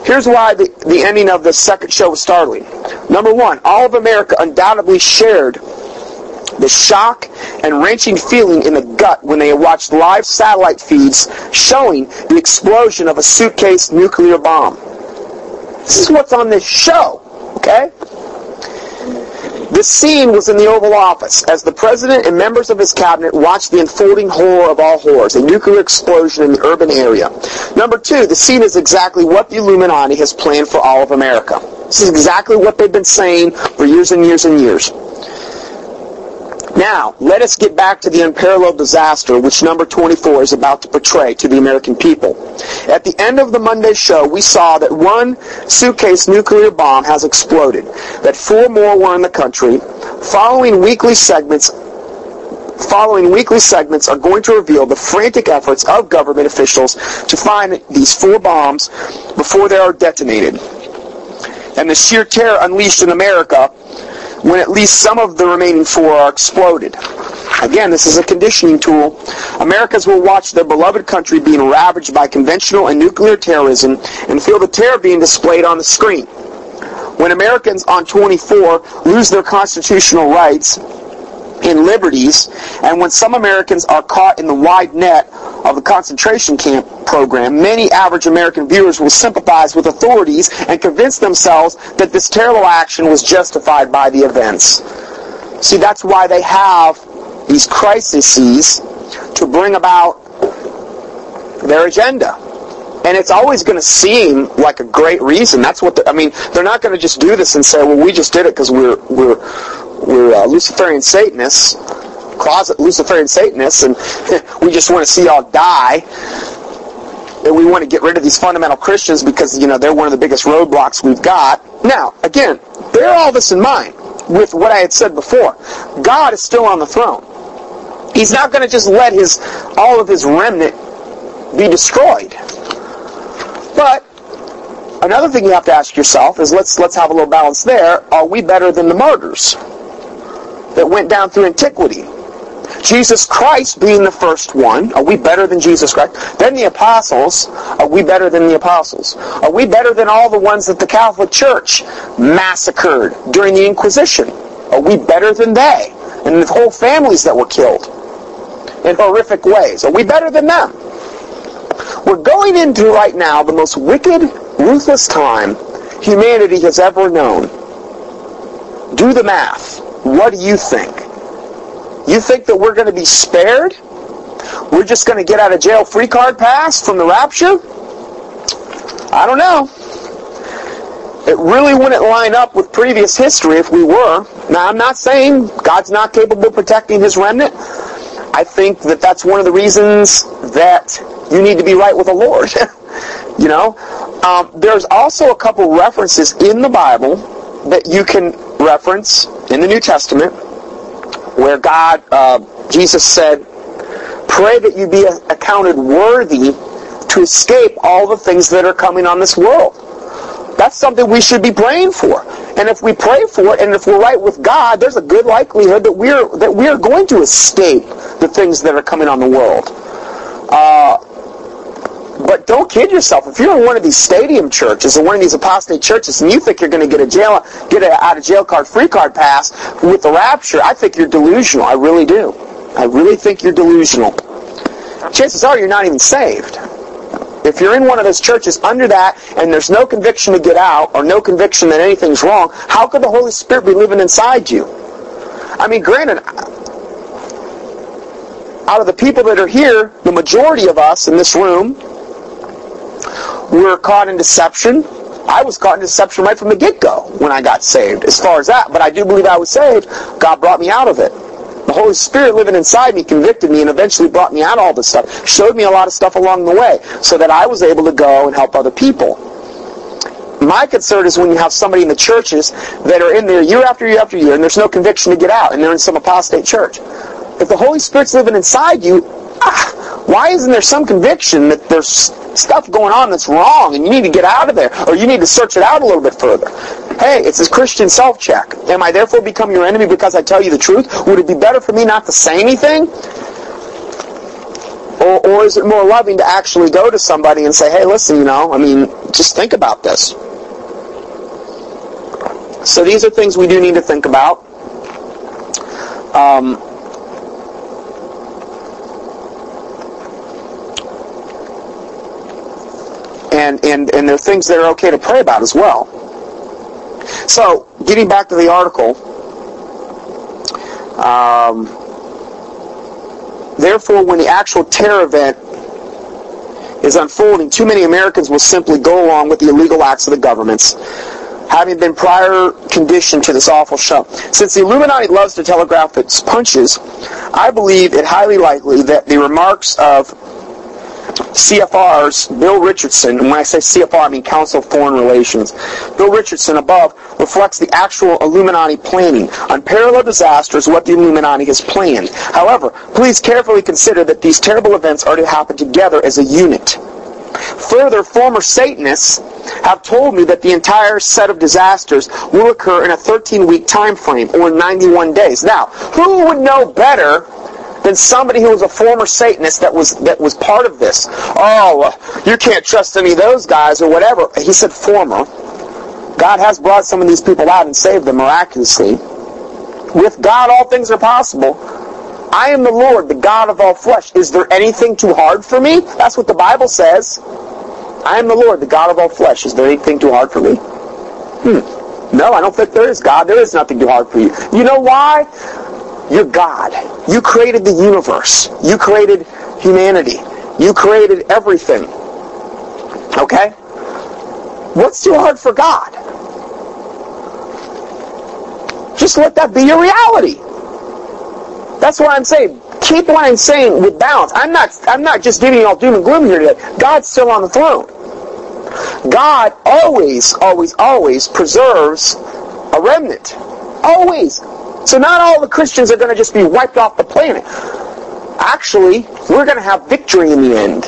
Here's why the, the ending of the second show was startling. Number one, all of America undoubtedly shared the shock and wrenching feeling in the gut when they watched live satellite feeds showing the explosion of a suitcase nuclear bomb. This is what's on this show, okay? This scene was in the Oval Office as the president and members of his cabinet watched the unfolding horror of all horrors, a nuclear explosion in the urban area. Number two, the scene is exactly what the Illuminati has planned for all of America. This is exactly what they've been saying for years and years and years. Now, let us get back to the unparalleled disaster which number 24 is about to portray to the American people. At the end of the Monday show, we saw that one suitcase nuclear bomb has exploded, that four more were in the country. Following weekly segments, following weekly segments are going to reveal the frantic efforts of government officials to find these four bombs before they are detonated. And the sheer terror unleashed in America when at least some of the remaining four are exploded. Again, this is a conditioning tool. Americans will watch their beloved country being ravaged by conventional and nuclear terrorism and feel the terror being displayed on the screen. When Americans on 24 lose their constitutional rights and liberties, and when some Americans are caught in the wide net of the concentration camp program, many average American viewers will sympathize with authorities and convince themselves that this terrible action was justified by the events. See, that's why they have these crises to bring about their agenda. And it's always going to seem like a great reason. That's what I mean. They're not going to just do this and say, "Well, we just did it because we're we're we're uh, Luciferian Satanists, closet Luciferian Satanists, and we just want to see y'all die." And we want to get rid of these fundamental Christians because you know they're one of the biggest roadblocks we've got. Now, again, bear all this in mind with what I had said before. God is still on the throne. He's not going to just let his all of his remnant be destroyed. But another thing you have to ask yourself is let's let's have a little balance there. Are we better than the martyrs that went down through antiquity? Jesus Christ being the first one, are we better than Jesus Christ? Then the apostles, are we better than the apostles? Are we better than all the ones that the Catholic Church massacred during the Inquisition? Are we better than they? And the whole families that were killed in horrific ways. Are we better than them? We're going into right now the most wicked, ruthless time humanity has ever known. Do the math. What do you think? You think that we're going to be spared? We're just going to get out of jail free card pass from the rapture? I don't know. It really wouldn't line up with previous history if we were. Now, I'm not saying God's not capable of protecting his remnant. I think that that's one of the reasons that you need to be right with the Lord. you know, um, there's also a couple references in the Bible that you can reference in the New Testament where God, uh, Jesus said, pray that you be accounted worthy to escape all the things that are coming on this world. That's something we should be praying for. And if we pray for it, and if we're right with God, there's a good likelihood that we're that we're going to escape the things that are coming on the world. Uh, but don't kid yourself. If you're in one of these stadium churches or one of these apostate churches and you think you're going to get a jail, get a out of jail card, free card pass with the rapture, I think you're delusional. I really do. I really think you're delusional. Chances are you're not even saved. If you're in one of those churches under that and there's no conviction to get out or no conviction that anything's wrong, how could the Holy Spirit be living inside you? I mean, granted, out of the people that are here, the majority of us in this room were caught in deception. I was caught in deception right from the get-go when I got saved, as far as that. But I do believe I was saved. God brought me out of it. The Holy Spirit living inside me convicted me and eventually brought me out of all this stuff. Showed me a lot of stuff along the way so that I was able to go and help other people. My concern is when you have somebody in the churches that are in there year after year after year and there's no conviction to get out and they're in some apostate church. If the Holy Spirit's living inside you, why isn't there some conviction that there's stuff going on that's wrong and you need to get out of there or you need to search it out a little bit further? Hey, it's a Christian self-check. Am I therefore become your enemy because I tell you the truth? Would it be better for me not to say anything? Or, or is it more loving to actually go to somebody and say, hey, listen, you know, I mean, just think about this. So these are things we do need to think about. Um, and, and, and there are things that are okay to pray about as well. So, getting back to the article, um, therefore, when the actual terror event is unfolding, too many Americans will simply go along with the illegal acts of the governments, having been prior conditioned to this awful show. Since the Illuminati loves to telegraph its punches, I believe it highly likely that the remarks of CFR's Bill Richardson, and when I say CFR, I mean Council of Foreign Relations, Bill Richardson above reflects the actual Illuminati planning. Unparalleled disaster is what the Illuminati has planned. However, please carefully consider that these terrible events are to happen together as a unit. Further, former Satanists have told me that the entire set of disasters will occur in a 13-week time frame, or 91 days. Now, who would know better than somebody who was a former Satanist that was that was part of this. Oh, you can't trust any of those guys or whatever. He said former. God has brought some of these people out and saved them miraculously. With God, all things are possible. I am the Lord, the God of all flesh. Is there anything too hard for me? That's what the Bible says. I am the Lord, the God of all flesh. Is there anything too hard for me? Hmm. No, I don't think there is, God. There is nothing too hard for you. You know why? You're God. You created the universe. You created humanity. You created everything. Okay? What's too hard for God? Just let that be your reality. That's why I'm saying keep what I'm saying with balance. I'm not I'm not just giving you all doom and gloom here today. God's still on the throne. God always, always, always preserves a remnant. Always. So not all the Christians are going to just be wiped off the planet. Actually, we're going to have victory in the end.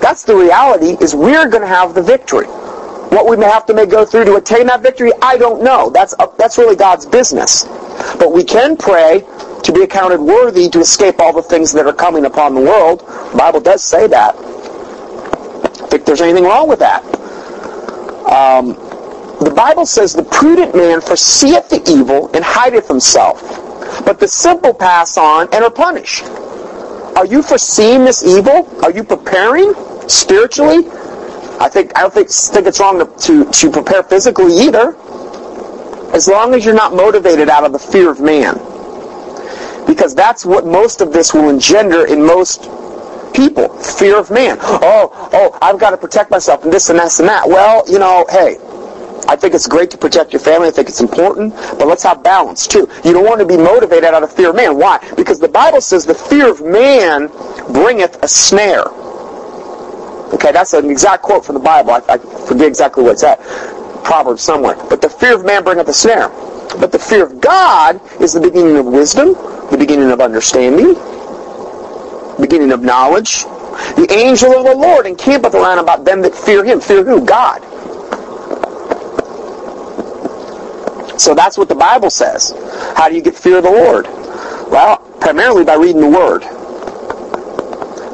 That's the reality, is we're going to have the victory. What we may have to make go through to attain that victory, I don't know. That's, that's really God's business. But we can pray to be accounted worthy to escape all the things that are coming upon the world. The Bible does say that. I think there's anything wrong with that. Um, the Bible says, The prudent man foreseeth the evil and hideth himself, but the simple pass on and are punished. Are you foreseeing this evil? Are you preparing spiritually? I think I don't think, think it's wrong to, to, to prepare physically either. As long as you're not motivated out of the fear of man. Because that's what most of this will engender in most people. Fear of man. Oh, oh, I've got to protect myself and this and that and that. Well, you know, hey, I think it's great to protect your family. I think it's important, but let's have balance too. You don't want to be motivated out of fear of man. Why? Because the Bible says the fear of man bringeth a snare. Okay, that's an exact quote from the Bible. I, I forget exactly what it's at. Proverbs somewhere. But the fear of man bringeth a snare. But the fear of God is the beginning of wisdom, the beginning of understanding, the beginning of knowledge. The angel of the Lord encampeth around about them that fear him. Fear who? God. So that's what the Bible says. How do you get fear of the Lord? Well, primarily by reading the Word.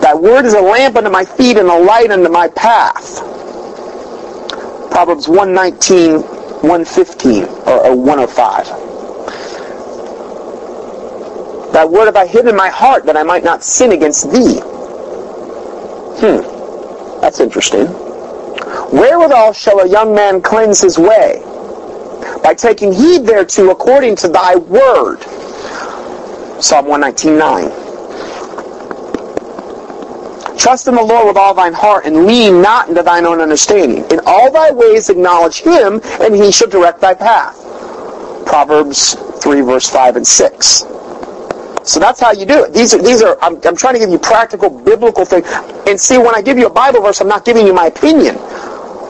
That Word is a lamp unto my feet and a light unto my path. Proverbs 119, 115, or, or 105. That word have I hid in my heart that I might not sin against thee. Hmm. That's interesting. Wherewithal shall a young man cleanse his way? By taking heed thereto according to thy word. Psalm 119.9. Trust in the Lord with all thine heart, and lean not into thine own understanding. In all thy ways acknowledge him, and he shall direct thy path. Proverbs 3, verse 5 and 6. So that's how you do it. These are, these are I'm, I'm trying to give you practical, biblical things. And see, when I give you a Bible verse, I'm not giving you my opinion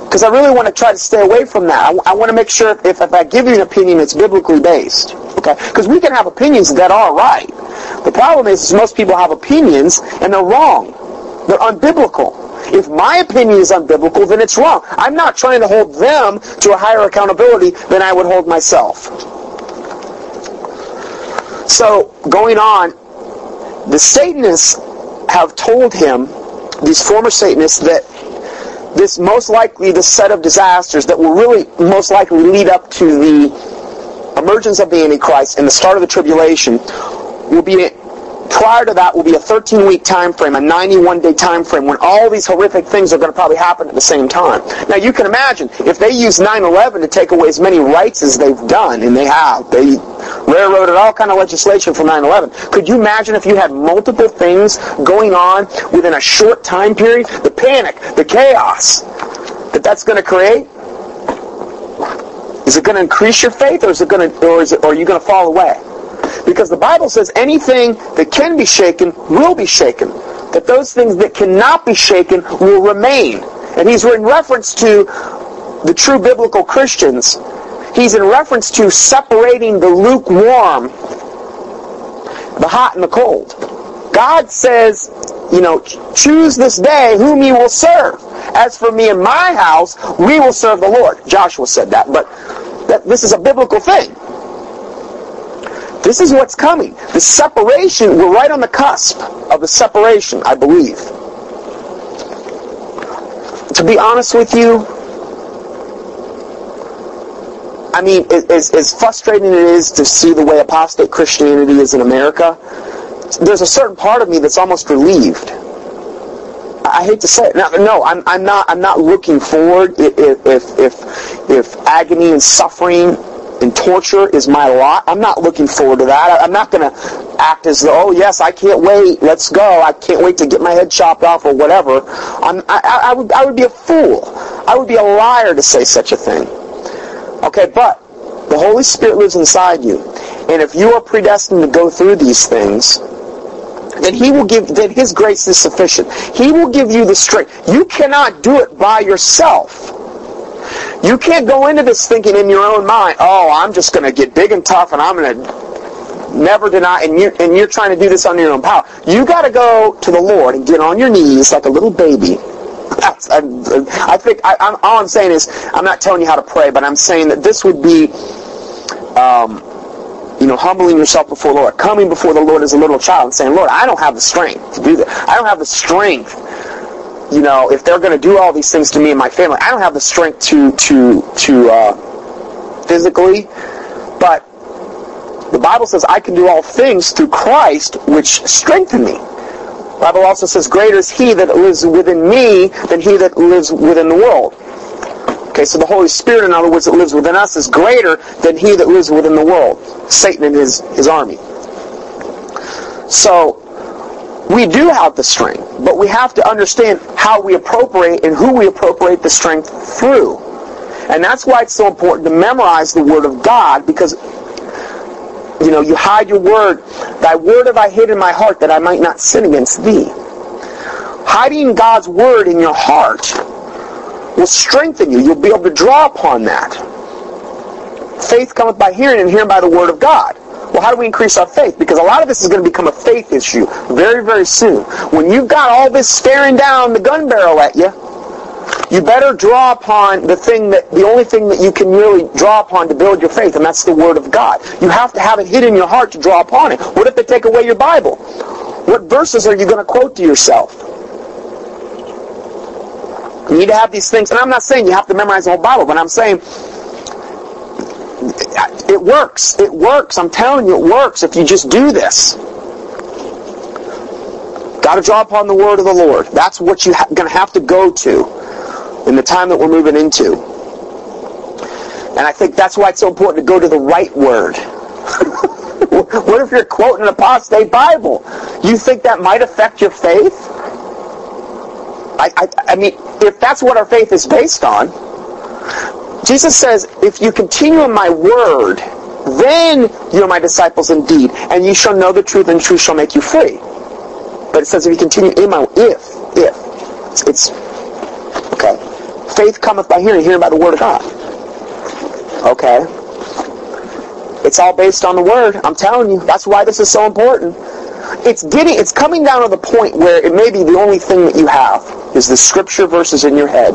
because I really want to try to stay away from that. I, I want to make sure if, if I give you an opinion, it's biblically based. Okay? Because we can have opinions that are right. The problem is, is most people have opinions and they're wrong. They're unbiblical. If my opinion is unbiblical, then it's wrong. I'm not trying to hold them to a higher accountability than I would hold myself. So, going on, the Satanists have told him, these former Satanists, that this most likely the set of disasters that will really most likely lead up to the emergence of the Antichrist and the start of the tribulation will be prior to that will be a 13 week time frame, a 91 day time frame when all these horrific things are going to probably happen at the same time. Now you can imagine if they use 9/11 to take away as many rights as they've done, and they have, they railroaded all kind of legislation for 9/11. Could you imagine if you had multiple things going on within a short time period? The panic, the chaos that that's going to create. Is it going to increase your faith, or is it going to, or is it, or are you going to fall away? Because the Bible says anything that can be shaken will be shaken. That those things that cannot be shaken will remain. And he's in reference to the true biblical Christians. He's in reference to separating the lukewarm, the hot and the cold. God says, you know, choose this day whom you will serve. As for me and my house, we will serve the Lord. Joshua said that, but that, this is a biblical thing. This is what's coming. The separation, we're right on the cusp of the separation, I believe. To be honest with you, I mean, as, as frustrating it is to see the way apostate Christianity is in America, there's a certain part of me that's almost relieved. I hate to say it. No, no I'm, I'm not. I'm not looking forward. If, if, if, if agony and suffering and torture is my lot, I'm not looking forward to that. I'm not going to act as though, oh yes, I can't wait. Let's go. I can't wait to get my head chopped off or whatever. I'm, I, I would, I would be a fool. I would be a liar to say such a thing. Okay, but the Holy Spirit lives inside you. And if you are predestined to go through these things, then he will give then his grace is sufficient. He will give you the strength. You cannot do it by yourself. You can't go into this thinking in your own mind, oh, I'm just going to get big and tough and I'm going to never deny, and you're, and you're trying to do this under your own power. You got to go to the Lord and get on your knees like a little baby I, think I, I'm, all I'm saying is I'm not telling you how to pray, but I'm saying that this would be, um, you know, humbling yourself before the Lord, coming before the Lord as a little child and saying, Lord, I don't have the strength to do that. I don't have the strength. You know, if they're going to do all these things to me and my family, I don't have the strength to to to uh, physically, but the Bible says I can do all things through Christ, which strengthen me. Bible also says, greater is he that lives within me than he that lives within the world. Okay, so the Holy Spirit, in other words, that lives within us is greater than he that lives within the world. Satan and his, his army. So, we do have the strength, but we have to understand how we appropriate and who we appropriate the strength through. And that's why it's so important to memorize the Word of God, because you know, you hide your word. Thy word have I hid in my heart that I might not sin against thee. Hiding God's word in your heart will strengthen you. You'll be able to draw upon that. Faith cometh by hearing and hearing by the word of God. Well, how do we increase our faith? Because a lot of this is going to become a faith issue very, very soon. When you've got all this staring down the gun barrel at you, you better draw upon the thing that the only thing that you can really draw upon to build your faith, and that's the Word of God. You have to have it hid in your heart to draw upon it. What if they take away your Bible? What verses are you going to quote to yourself? You need to have these things, and I'm not saying you have to memorize the whole Bible, but I'm saying it works. It works. I'm telling you, it works if you just do this. Got to draw upon the word of the Lord. That's what you're going to have to go to in the time that we're moving into. And I think that's why it's so important to go to the right word. what if you're quoting an apostate Bible? You think that might affect your faith? I, I, I mean, if that's what our faith is based on, Jesus says, if you continue in my word, then you are my disciples indeed, and you shall know the truth, and truth shall make you free. But it says if you continue in my if, if. It's, faith cometh by hearing, hearing by the word of God. Okay? It's all based on the word. I'm telling you. That's why this is so important. It's getting it's coming down to the point where it may be the only thing that you have is the scripture verses in your head.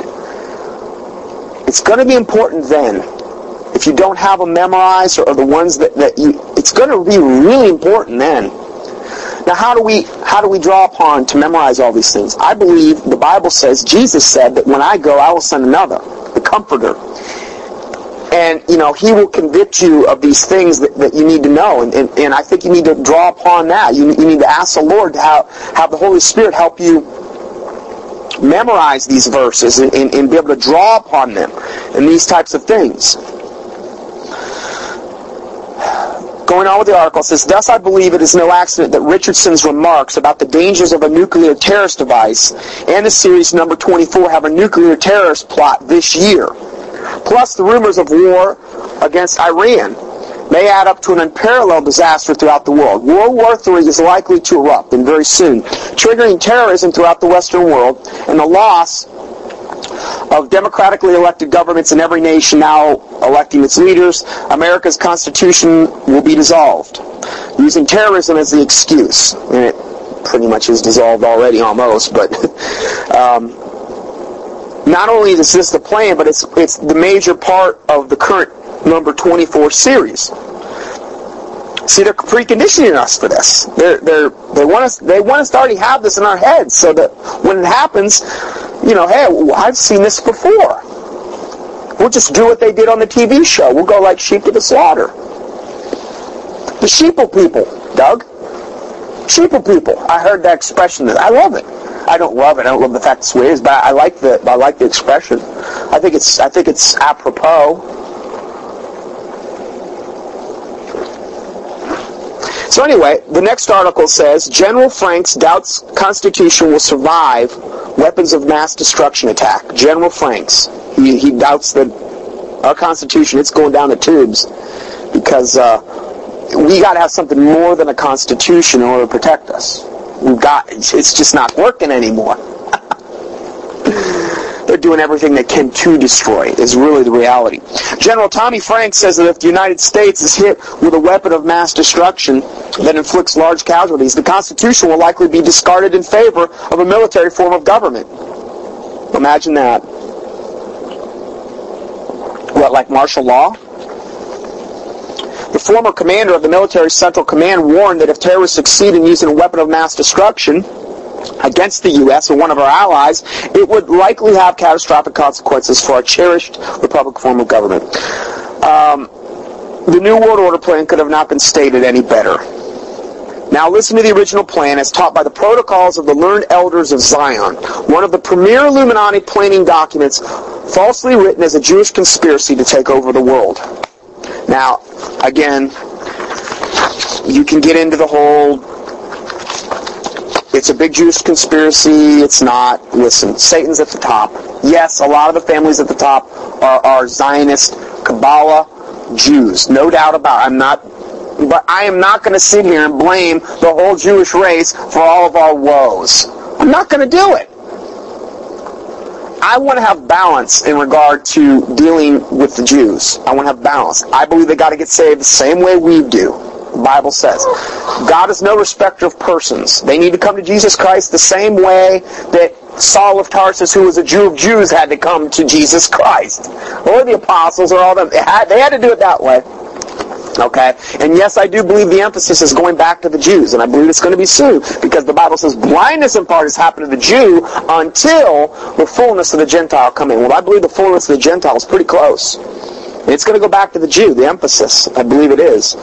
It's going to be important then. If you don't have them memorized or, or the ones that, that you it's going to be really important then. Now, how do we how do we draw upon to memorize all these things? I believe the Bible says Jesus said that when I go, I will send another, the Comforter, and you know he will convict you of these things that, that you need to know, and, and, and I think you need to draw upon that. You, you need to ask the Lord to have have the Holy Spirit help you memorize these verses and, and, and be able to draw upon them and these types of things going on with the article, says, Thus I believe it is no accident that Richardson's remarks about the dangers of a nuclear terrorist device and the series number 24 have a nuclear terrorist plot this year. Plus the rumors of war against Iran may add up to an unparalleled disaster throughout the world. World War III is likely to erupt, and very soon, triggering terrorism throughout the Western world and the loss of democratically elected governments in every nation now electing its leaders, America's Constitution will be dissolved, using terrorism as the excuse. And it pretty much is dissolved already almost, but um, not only is this the plan, but it's, it's the major part of the current number 24 series. See, they're preconditioning us for this. They're, they're, they want us. They want us to already have this in our heads, so that when it happens, you know, hey, I've seen this before. We'll just do what they did on the TV show. We'll go like sheep to the slaughter. The sheeple people, Doug. Sheeple people. I heard that expression. I love it. I don't love it. I don't love the fact it's is, but I like the I like the expression. I think it's I think it's apropos. So anyway, the next article says General Franks doubts Constitution will survive weapons of mass destruction attack. General Franks, he, he doubts that our Constitution it's going down the tubes because uh, we got to have something more than a Constitution in order to protect us. We've got it's just not working anymore. They're doing everything they can to destroy is really the reality. General Tommy Franks says that if the United States is hit with a weapon of mass destruction that inflicts large casualties, the Constitution will likely be discarded in favor of a military form of government. Imagine that. What, like martial law? The former commander of the military central command warned that if terrorists succeed in using a weapon of mass destruction, against the U.S. or one of our allies, it would likely have catastrophic consequences for our cherished republic form of government. Um, the New World Order plan could have not been stated any better. Now listen to the original plan as taught by the protocols of the learned elders of Zion, one of the premier Illuminati planning documents falsely written as a Jewish conspiracy to take over the world. Now, again, you can get into the whole it's a big Jewish conspiracy. It's not. Listen, Satan's at the top. Yes, a lot of the families at the top are, are Zionist, Kabbalah, Jews. No doubt about it. I'm not but I am not going to sit here and blame the whole Jewish race for all of our woes. I'm not going to do it. I want to have balance in regard to dealing with the Jews. I want to have balance. I believe they got to get saved the same way we do. The Bible says. God is no respecter of persons. They need to come to Jesus Christ the same way that Saul of Tarsus, who was a Jew of Jews, had to come to Jesus Christ. Or the apostles or all them. They had, they had to do it that way. Okay? And yes, I do believe the emphasis is going back to the Jews, and I believe it's going to be soon, because the Bible says blindness in part has happened to the Jew until the fullness of the Gentile come in. Well, I believe the fullness of the Gentile is pretty close. It's going to go back to the Jew, the emphasis. I believe it is.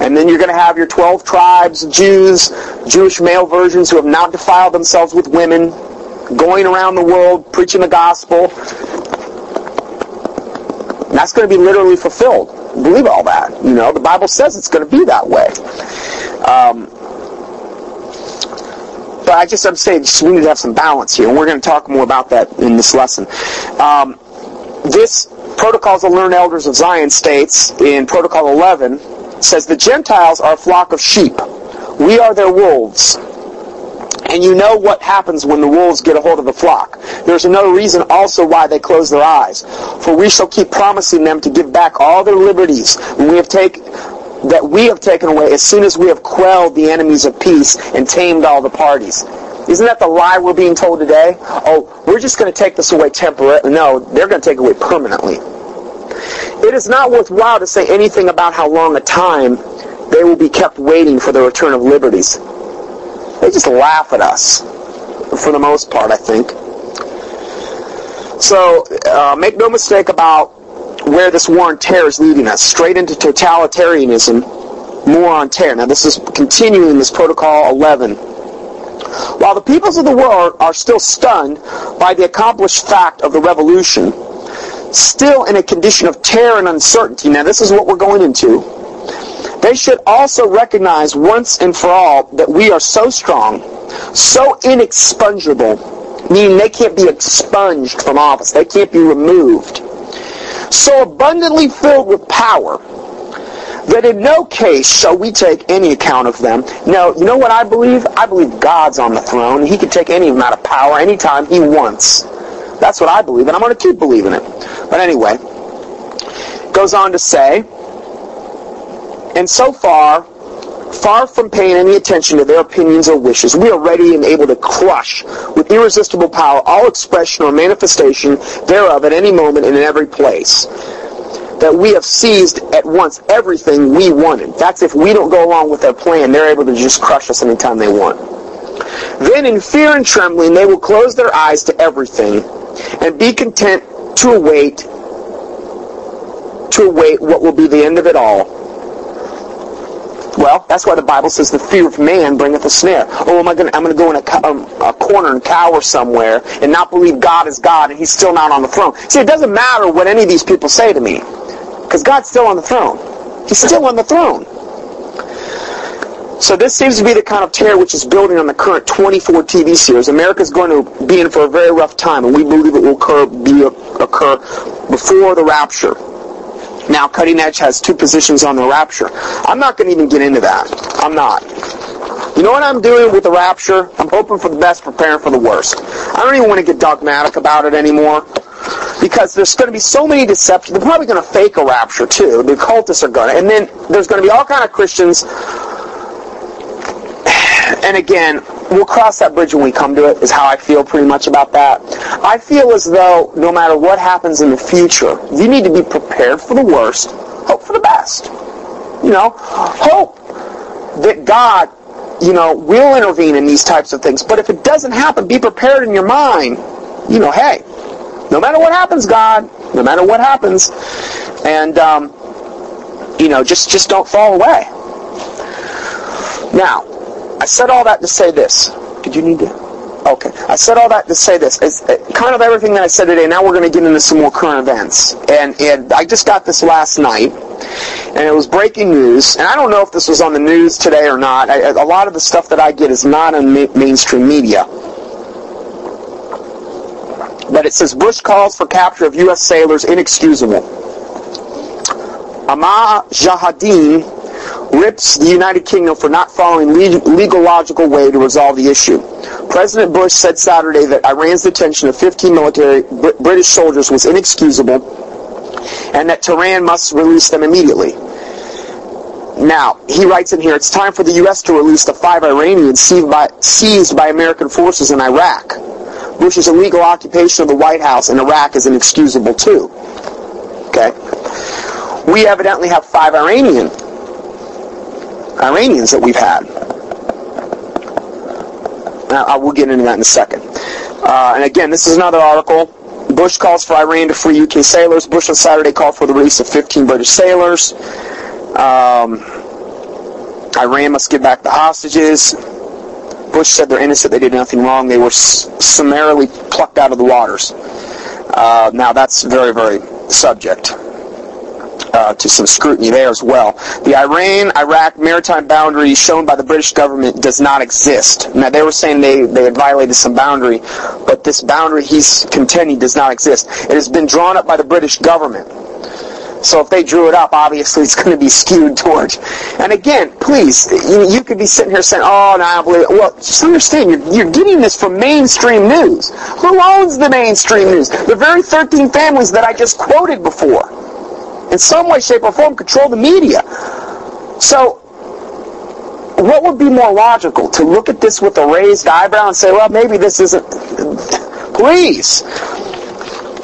And then you're going to have your 12 tribes Jews, Jewish male versions who have not defiled themselves with women, going around the world preaching the gospel. And that's going to be literally fulfilled. Believe all that. You know, the Bible says it's going to be that way. Um, but I just, I'm saying, just, we need to have some balance here, and we're going to talk more about that in this lesson. Um, this Protocols of Learned Elders of Zion states in Protocol 11 says the Gentiles are a flock of sheep. We are their wolves. And you know what happens when the wolves get a hold of the flock. There's another reason also why they close their eyes. For we shall keep promising them to give back all their liberties we have that we have taken away as soon as we have quelled the enemies of peace and tamed all the parties. Isn't that the lie we're being told today? Oh, we're just going to take this away temporarily. No, they're going to take it away permanently. It is not worthwhile to say anything about how long a time they will be kept waiting for the return of liberties. They just laugh at us, for the most part, I think. So, uh, make no mistake about where this war on terror is leading us, straight into totalitarianism, more on terror. Now, this is continuing this Protocol 11 while the peoples of the world are still stunned by the accomplished fact of the revolution, still in a condition of terror and uncertainty, now this is what we're going into, they should also recognize once and for all that we are so strong, so inexpungible, meaning they can't be expunged from office, they can't be removed, so abundantly filled with power that in no case shall we take any account of them. No, you know what I believe? I believe God's on the throne. He can take any amount of power anytime he wants. That's what I believe, and I'm going to keep believing it. But anyway, goes on to say, and so far, far from paying any attention to their opinions or wishes, we are ready and able to crush with irresistible power all expression or manifestation thereof at any moment and in every place that we have seized at once everything we wanted. That's if we don't go along with their plan, they're able to just crush us anytime they want. Then in fear and trembling, they will close their eyes to everything and be content to await to await what will be the end of it all. Well, that's why the Bible says the fear of man bringeth a snare. Oh, am I going? I'm going to go in a, um, a corner and cower somewhere and not believe God is God and He's still not on the throne. See, it doesn't matter what any of these people say to me, because God's still on the throne. He's still on the throne. So this seems to be the kind of terror which is building on the current 24 TV series. America's going to be in for a very rough time, and we believe it will occur, be, occur before the rapture. Now, Cutting Edge has two positions on the rapture. I'm not going to even get into that. I'm not. You know what I'm doing with the rapture? I'm hoping for the best, preparing for the worst. I don't even want to get dogmatic about it anymore because there's going to be so many deceptions. They're probably going to fake a rapture too. The cultists are going to, and then there's going to be all kind of Christians. And again, we'll cross that bridge when we come to it, is how I feel pretty much about that. I feel as though no matter what happens in the future, you need to be prepared for the worst, hope for the best. You know, hope that God, you know, will intervene in these types of things. But if it doesn't happen, be prepared in your mind. You know, hey, no matter what happens, God, no matter what happens, and um, you know, just just don't fall away. Now, I said all that to say this. Did you need to? Okay. I said all that to say this. It's kind of everything that I said today. Now we're going to get into some more current events. And, and I just got this last night, and it was breaking news. And I don't know if this was on the news today or not. I, a lot of the stuff that I get is not in ma- mainstream media. But it says Bush calls for capture of U.S. sailors inexcusable. Ahmadinejad rips the United Kingdom for not following legal logical way to resolve the issue. President Bush said Saturday that Iran's detention of 15 military British soldiers was inexcusable and that Tehran must release them immediately. Now, he writes in here, it's time for the U.S. to release the five Iranians seized by, seized by American forces in Iraq. Bush's illegal occupation of the White House in Iraq is inexcusable too. Okay? We evidently have five Iranian Iranians that we've had. Now, I will get into that in a second. Uh, and again, this is another article. Bush calls for Iran to free UK sailors. Bush on Saturday called for the release of 15 British sailors. Um, Iran must give back the hostages. Bush said they're innocent. They did nothing wrong. They were summarily plucked out of the waters. Uh, now, that's very, very subject uh, to some scrutiny there as well. The Iran-Iraq maritime boundary shown by the British government does not exist. Now they were saying they, they had violated some boundary, but this boundary he's contending does not exist. It has been drawn up by the British government. So if they drew it up, obviously it's going to be skewed towards. And again, please, you, you could be sitting here saying, "Oh, no, I don't believe it." Well, just understand, you're, you're getting this from mainstream news. Who owns the mainstream news? The very 13 families that I just quoted before in some way, shape, or form control the media. So, what would be more logical? To look at this with a raised eyebrow and say, well, maybe this isn't. Please.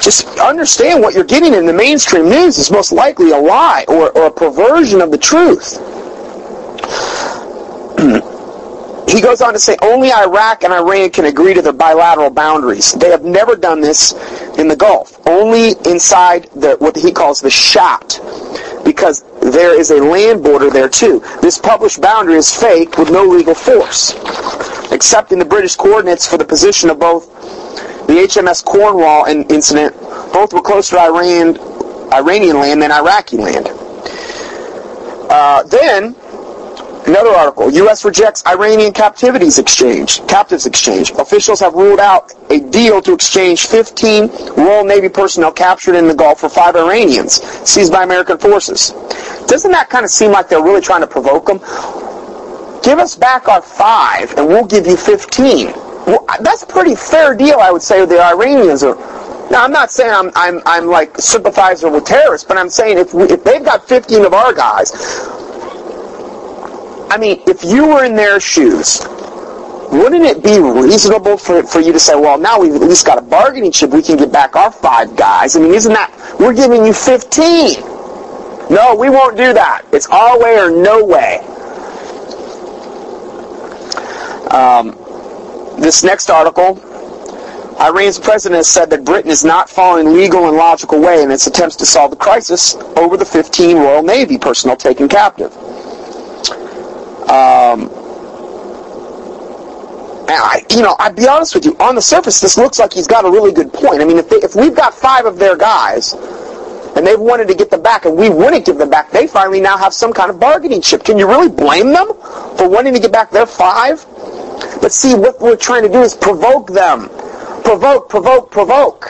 Just understand what you're getting in the mainstream news is most likely a lie or, or a perversion of the truth. he goes on to say only Iraq and Iran can agree to their bilateral boundaries. They have never done this in the Gulf, only inside the, what he calls the Shatt, because there is a land border there too. This published boundary is fake with no legal force, except in the British coordinates for the position of both the HMS Cornwall incident. Both were closer to Iran, Iranian land than Iraqi land. Uh, then Another article, U.S. rejects Iranian captivities exchange, captives exchange. Officials have ruled out a deal to exchange 15 Royal Navy personnel captured in the Gulf for five Iranians seized by American forces. Doesn't that kind of seem like they're really trying to provoke them? Give us back our five and we'll give you 15. Well, that's a pretty fair deal, I would say, with the Iranians are. Now, I'm not saying I'm, I'm, I'm like sympathizer with terrorists, but I'm saying if, we, if they've got 15 of our guys, I mean, if you were in their shoes, wouldn't it be reasonable for, for you to say, well, now we've at least got a bargaining chip, we can get back our five guys? I mean, isn't that, we're giving you 15. No, we won't do that. It's our way or no way. Um, this next article, Iran's president has said that Britain is not following legal and logical way in its attempts to solve the crisis over the 15 Royal Navy personnel taken captive. Um, I, you know, I'd be honest with you. On the surface, this looks like he's got a really good point. I mean, if, they, if we've got five of their guys, and they've wanted to get them back, and we wouldn't give them back, they finally now have some kind of bargaining chip. Can you really blame them for wanting to get back their five? But see, what we're trying to do is provoke them. Provoke, provoke, provoke.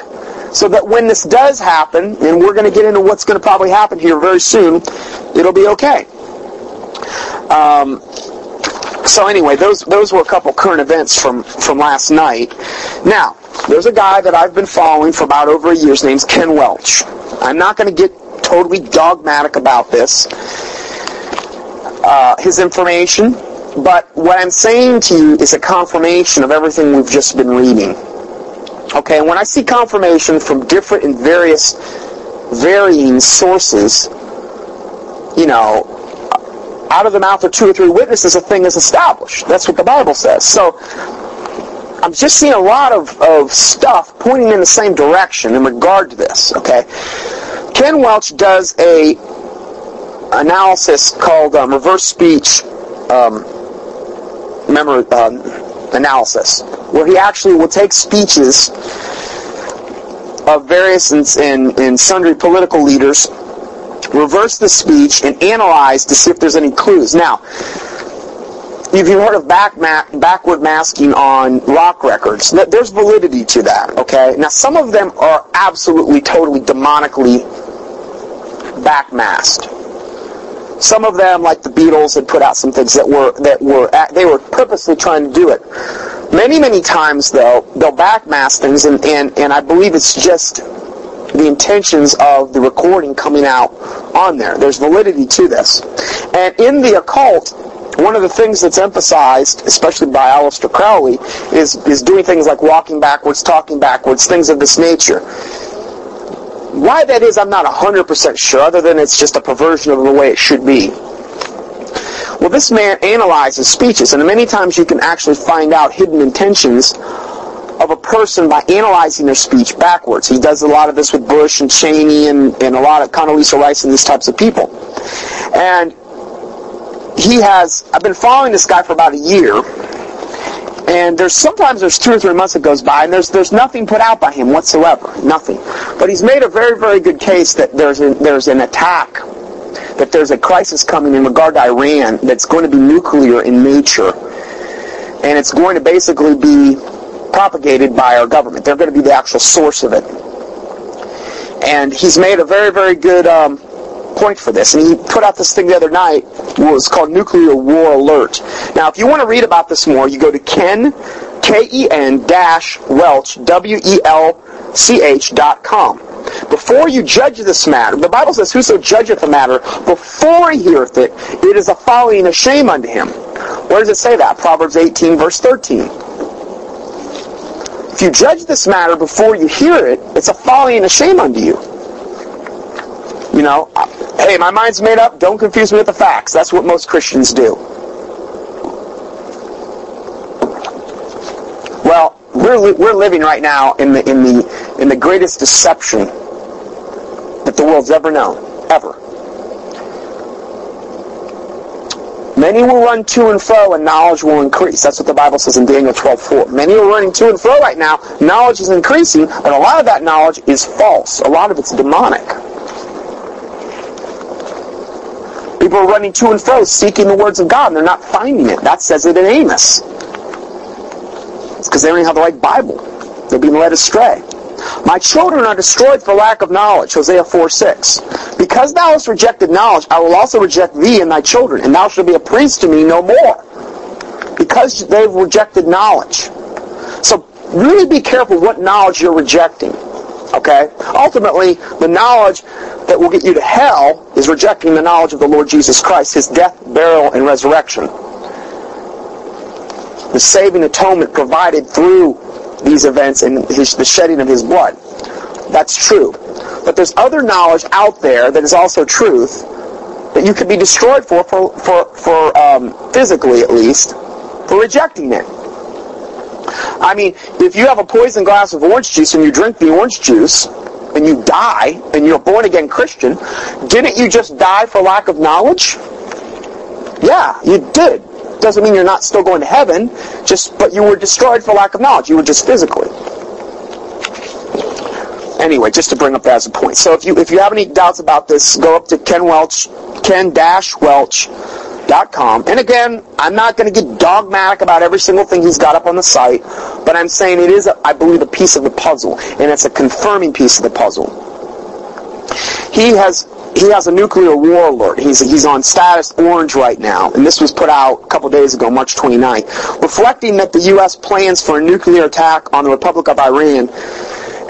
So that when this does happen, and we're going to get into what's going to probably happen here very soon, it'll be okay. Um, so anyway, those those were a couple current events from from last night. Now, there's a guy that I've been following for about over a year. His name's Ken Welch. I'm not going to get totally dogmatic about this, uh, his information, but what I'm saying to you is a confirmation of everything we've just been reading. Okay, and when I see confirmation from different and various varying sources, you know, out of the mouth of two or three witnesses, a thing is established. That's what the Bible says. So I'm just seeing a lot of, of stuff pointing in the same direction in regard to this. Okay, Ken Welch does a analysis called um, reverse speech um, memory um, analysis, where he actually will take speeches of various and, and, and sundry political leaders reverse the speech, and analyze to see if there's any clues. Now, if you've heard of back ma- backward masking on rock records, there's validity to that, okay? Now, some of them are absolutely, totally, demonically backmasked. Some of them, like the Beatles, had put out some things that were that were they were purposely trying to do it. Many, many times, though, they'll backmask things, and, and, and I believe it's just the intentions of the recording coming out on there. There's validity to this. And in the occult, one of the things that's emphasized, especially by Aleister Crowley, is, is doing things like walking backwards, talking backwards, things of this nature. Why that is, I'm not 100% sure, other than it's just a perversion of the way it should be. Well, this man analyzes speeches, and many times you can actually find out hidden intentions of a person by analyzing their speech backwards. He does a lot of this with Bush and Cheney and, and a lot of Condoleezza Rice and these types of people. And he has, I've been following this guy for about a year, and there's sometimes there's two or three months that goes by, and there's there's nothing put out by him whatsoever, nothing. But he's made a very very good case that there's a, there's an attack, that there's a crisis coming in regard to Iran that's going to be nuclear in nature, and it's going to basically be propagated by our government. They're going to be the actual source of it. And he's made a very, very good um, point for this. And he put out this thing the other night. It was called Nuclear War Alert. Now, if you want to read about this more, you go to Ken, K-E-N dash Welch, W-E-L-C-H dot com. Before you judge this matter, the Bible says, Whoso judgeth a matter before he heareth it, it is a folly and a shame unto him. Where does it say that? Proverbs 18, verse 13. If you judge this matter before you hear it, it's a folly and a shame unto you. You know, hey, my mind's made up. Don't confuse me with the facts. That's what most Christians do. Well, we're, li- we're living right now in the, in, the, in the greatest deception that the world's ever known. Ever. Many will run to and fro, and knowledge will increase. That's what the Bible says in Daniel 12:4. Many are running to and fro right now. Knowledge is increasing, but a lot of that knowledge is false. A lot of it's demonic. People are running to and fro, seeking the words of God, and they're not finding it. That says it in Amos. It's because they don't even have the right Bible. They're being led astray. My children are destroyed for lack of knowledge. Hosea 4 6. Because thou hast rejected knowledge, I will also reject thee and thy children, and thou shalt be a priest to me no more. Because they've rejected knowledge. So really be careful what knowledge you're rejecting. Okay? Ultimately, the knowledge that will get you to hell is rejecting the knowledge of the Lord Jesus Christ, his death, burial, and resurrection. The saving atonement provided through these events and his, the shedding of his blood. That's true. But there's other knowledge out there that is also truth that you could be destroyed for, for, for, for um, physically at least, for rejecting it. I mean, if you have a poison glass of orange juice and you drink the orange juice and you die and you're a born again Christian, didn't you just die for lack of knowledge? Yeah, you did. Doesn't mean you're not still going to heaven, just but you were destroyed for lack of knowledge. You were just physically. Anyway, just to bring up that as a point. So if you if you have any doubts about this, go up to Ken Welch, Ken Dash Welch, Ken-Welch.com. And again, I'm not going to get dogmatic about every single thing he's got up on the site, but I'm saying it is, I believe, a piece of the puzzle, and it's a confirming piece of the puzzle. He has he has a nuclear war alert. He's, he's on status orange right now, and this was put out a couple days ago, March 29th, reflecting that the U.S. plans for a nuclear attack on the Republic of Iran,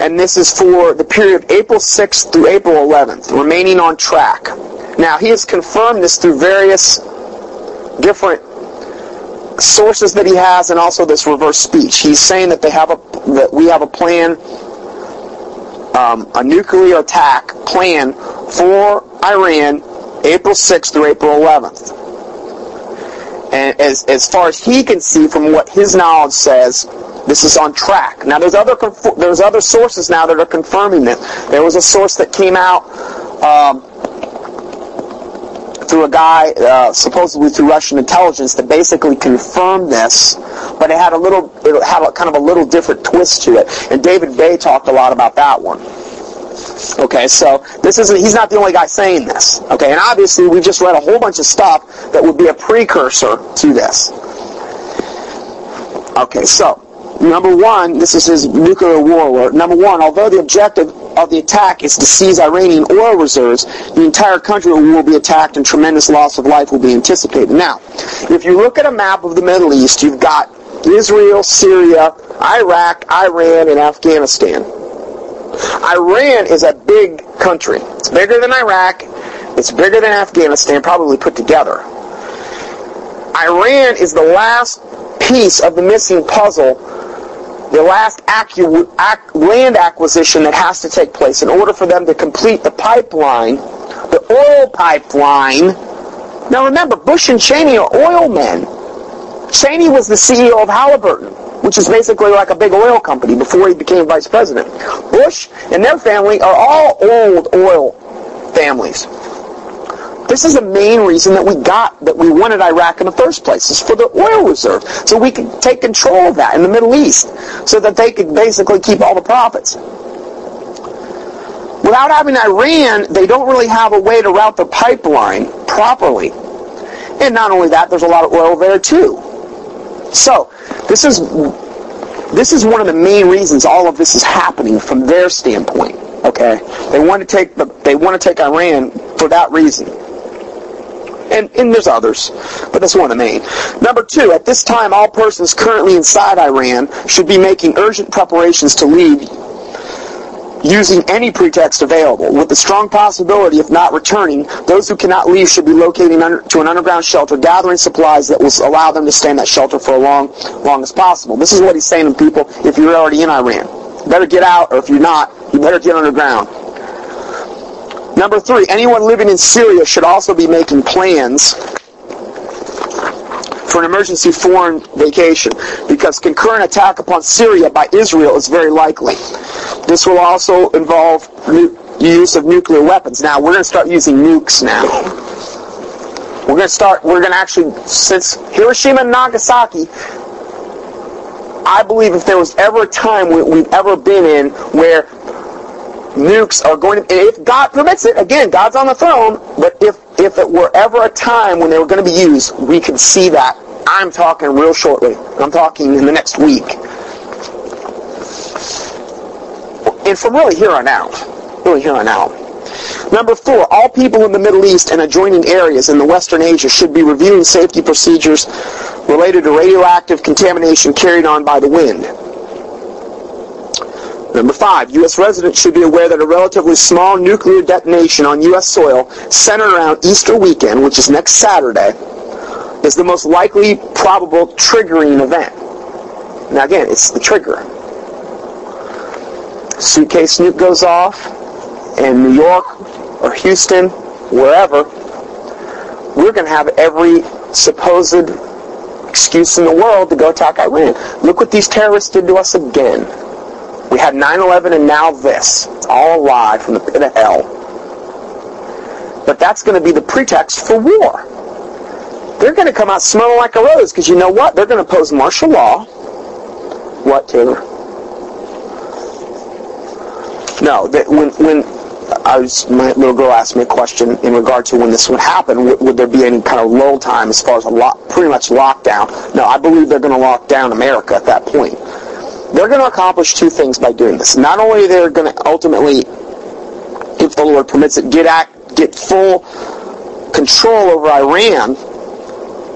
and this is for the period of April 6th through April 11th, remaining on track. Now, he has confirmed this through various different sources that he has and also this reverse speech. He's saying that they have a that we have a plan um, a nuclear attack plan for Iran April 6th through April 11th. And as, as far as he can see from what his knowledge says, this is on track. Now there's other there's other sources now that are confirming that. There was a source that came out um, through a guy, uh, supposedly through Russian intelligence, that basically confirmed this, but it had a little, it had a, kind of a little different twist to it. And David Bay talked a lot about that one. Okay, so this isn't, he's not the only guy saying this. Okay, and obviously we just read a whole bunch of stuff that would be a precursor to this. Okay, so Number one, this is his nuclear war alert. Number one, although the objective of the attack is to seize Iranian oil reserves, the entire country will be attacked and tremendous loss of life will be anticipated. Now, if you look at a map of the Middle East, you've got Israel, Syria, Iraq, Iran, and Afghanistan. Iran is a big country. It's bigger than Iraq. It's bigger than Afghanistan, probably put together. Iran is the last piece of the missing puzzle the last acu- ac- land acquisition that has to take place in order for them to complete the pipeline, the oil pipeline. Now remember, Bush and Cheney are oil men. Cheney was the CEO of Halliburton, which is basically like a big oil company before he became vice president. Bush and their family are all old oil families. This is the main reason that we got, that we wanted Iraq in the first place, is for the oil reserve. So we could take control of that in the Middle East, so that they could basically keep all the profits. Without having Iran, they don't really have a way to route the pipeline properly. And not only that, there's a lot of oil there too. So, this is this is one of the main reasons all of this is happening from their standpoint. Okay, they want to take the, they want to take Iran for that reason and, and there's others, but that's one of the main. Number two, at this time, all persons currently inside Iran should be making urgent preparations to leave using any pretext available. With the strong possibility of not returning, those who cannot leave should be locating under, to an underground shelter, gathering supplies that will allow them to stay in that shelter for as long, long as possible. This is what he's saying to people if you're already in Iran. Better get out, or if you're not, you better get underground. Number three, anyone living in Syria should also be making plans for an emergency foreign vacation because concurrent attack upon Syria by Israel is very likely. This will also involve use of nuclear weapons. Now, we're going to start using nukes now. We're going to start, we're going to actually, since Hiroshima and Nagasaki, I believe if there was ever a time we've ever been in where nukes are going to, if God permits it, again, God's on the throne, but if, if it were ever a time when they were going to be used, we could see that. I'm talking real shortly. I'm talking in the next week. And from really here on out. Really here on out. Number four, all people in the Middle East and adjoining areas in the Western Asia should be reviewing safety procedures related to radioactive contamination carried on by the wind. Number five, U.S. residents should be aware that a relatively small nuclear detonation on U.S. soil centered around Easter weekend, which is next Saturday, is the most likely probable triggering event. Now again, it's the trigger. Suitcase nuke goes off, in New York or Houston, wherever, we're going to have every supposed excuse in the world to go attack Iran. Look what these terrorists did to us again. We had 9-11 and now this. All a lie from the pit of hell. But that's going to be the pretext for war. They're going to come out smelling like a rose because you know what? They're going to oppose martial law. What, Taylor? No, that when when I was my little girl asked me a question in regard to when this would happen. Would, would there be any kind of lull time as far as a lock, pretty much lockdown? No, I believe they're going to lock down America at that point. They're going to accomplish two things by doing this. Not only they're going to ultimately, if the Lord permits it, get act, get full control over Iran,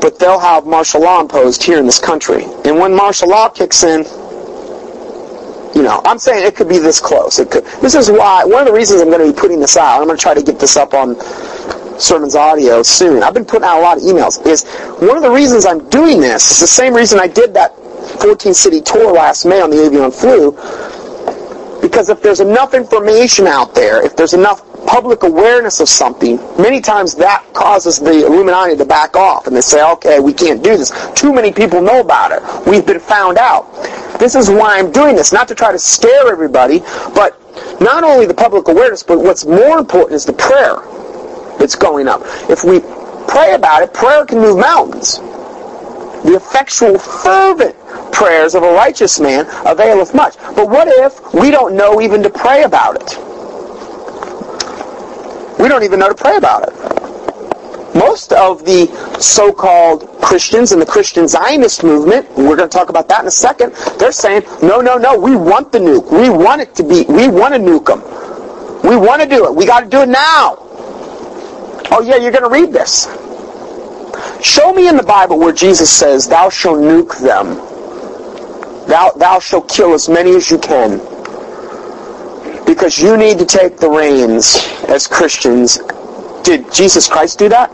but they'll have martial law imposed here in this country. And when martial law kicks in, you know, I'm saying it could be this close. It could. This is why one of the reasons I'm going to be putting this out. I'm going to try to get this up on sermons audio soon. I've been putting out a lot of emails. Is one of the reasons I'm doing this. It's the same reason I did that 14 city tour last May on the avian flu. Because if there's enough information out there, if there's enough public awareness of something, many times that causes the Illuminati to back off and they say, okay, we can't do this. Too many people know about it. We've been found out. This is why I'm doing this, not to try to scare everybody, but not only the public awareness, but what's more important is the prayer that's going up. If we pray about it, prayer can move mountains. The effectual, fervent prayers of a righteous man availeth much. But what if we don't know even to pray about it? We don't even know to pray about it. Most of the so-called Christians and the Christian Zionist movement, we're going to talk about that in a second, they're saying, no, no, no, we want the nuke. We want it to be, we want to nuke them. We want to do it. We got to do it now. Oh yeah, you're going to read this. Show me in the Bible where Jesus says, thou shalt nuke them. Thou, thou shalt kill as many as you can because you need to take the reins as Christians. Did Jesus Christ do that?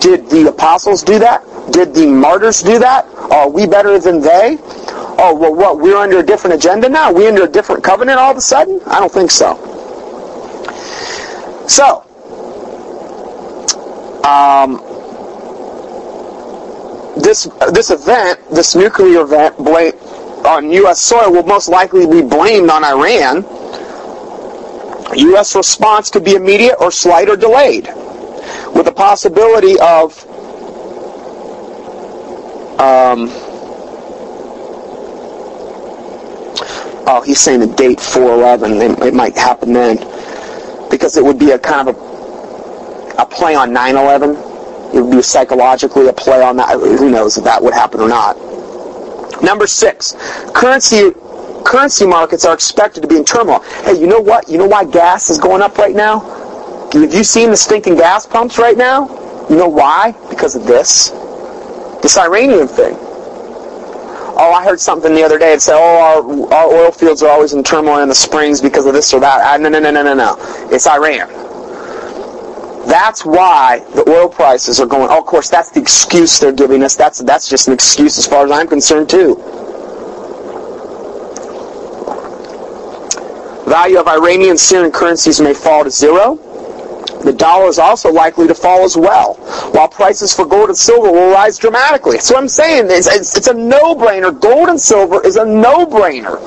Did the apostles do that? Did the martyrs do that? Are we better than they? Oh, well, what? We're under a different agenda now? We under a different covenant all of a sudden? I don't think so. So, um, this this event, this nuclear event on U.S. soil, will most likely be blamed on Iran U.S. response could be immediate or slight or delayed, with the possibility of um, oh, he's saying the date 411. It, it might happen then, because it would be a kind of a, a play on 9/11. It would be psychologically a play on that. Who knows if that would happen or not. Number six, currency currency markets are expected to be in turmoil. Hey, you know what? You know why gas is going up right now? Have you seen the stinking gas pumps right now? You know why? Because of this. This Iranian thing. Oh, I heard something the other day It said, oh, our, our oil fields are always in turmoil in the springs because of this or that. Ah, no, no, no, no, no, no. It's Iran. That's why the oil prices are going. Oh, of course, that's the excuse they're giving us. That's that's just an excuse as far as I'm concerned too. value of Iranian Syrian currencies may fall to zero. The dollar is also likely to fall as well, while prices for gold and silver will rise dramatically. So I'm saying it's, it's, it's a no-brainer. Gold and silver is a no-brainer.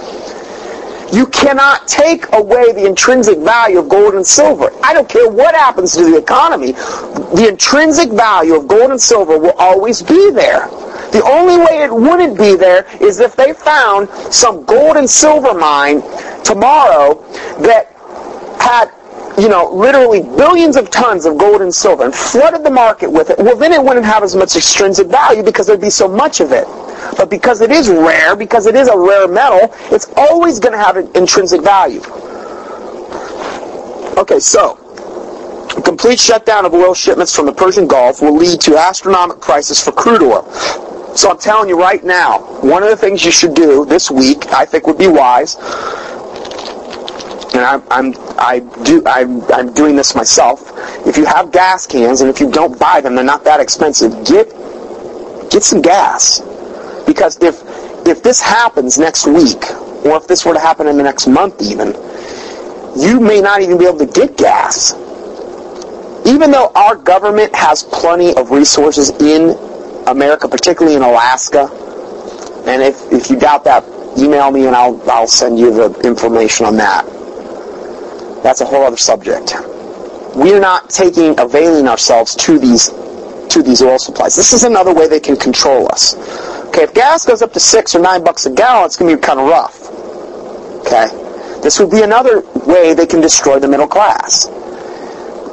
You cannot take away the intrinsic value of gold and silver. I don't care what happens to the economy. The intrinsic value of gold and silver will always be there. The only way it wouldn't be there is if they found some gold and silver mine tomorrow that had you know, literally billions of tons of gold and silver and flooded the market with it, well, then it wouldn't have as much extrinsic value because there'd be so much of it. But because it is rare, because it is a rare metal, it's always going to have an intrinsic value. Okay, so a complete shutdown of oil shipments from the Persian Gulf will lead to astronomical prices for crude oil. So I'm telling you right now, one of the things you should do this week, I think would be wise, and I'm, I'm, I do, I'm, I'm doing this myself. If you have gas cans, and if you don't buy them, they're not that expensive, get, get some gas. Because if, if this happens next week, or if this were to happen in the next month even, you may not even be able to get gas. Even though our government has plenty of resources in America, particularly in Alaska, and if, if you doubt that, email me and I'll, I'll send you the information on that. That's a whole other subject. We're not taking, availing ourselves to these, to these oil supplies. This is another way they can control us. Okay, if gas goes up to six or nine bucks a gallon, it's going to be kind of rough. Okay? This would be another way they can destroy the middle class.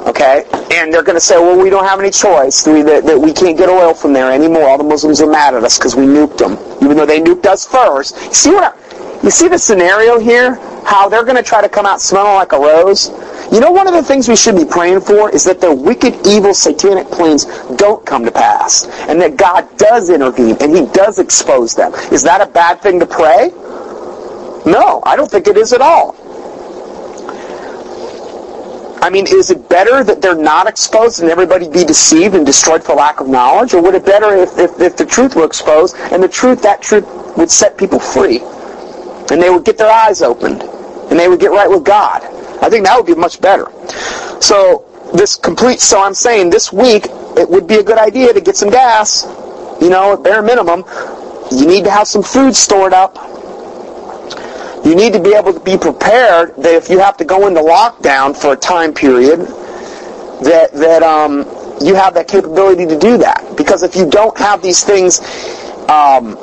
Okay? And they're going to say, well, we don't have any choice. We, that, that we can't get oil from there anymore. All the Muslims are mad at us because we nuked them, even though they nuked us first. See what I, you see the scenario here? How they're going to try to come out smelling like a rose? You know, one of the things we should be praying for is that their wicked, evil, satanic plans don't come to pass, and that God does intervene and He does expose them. Is that a bad thing to pray? No, I don't think it is at all. I mean, is it better that they're not exposed and everybody be deceived and destroyed for lack of knowledge? Or would it better if, if, if the truth were exposed and the truth, that truth would set people free? And they would get their eyes opened and they would get right with God. I think that would be much better. So this complete, so I'm saying this week it would be a good idea to get some gas. You know, at bare minimum, you need to have some food stored up. You need to be able to be prepared that if you have to go into lockdown for a time period, that that um, you have that capability to do that. Because if you don't have these things, um,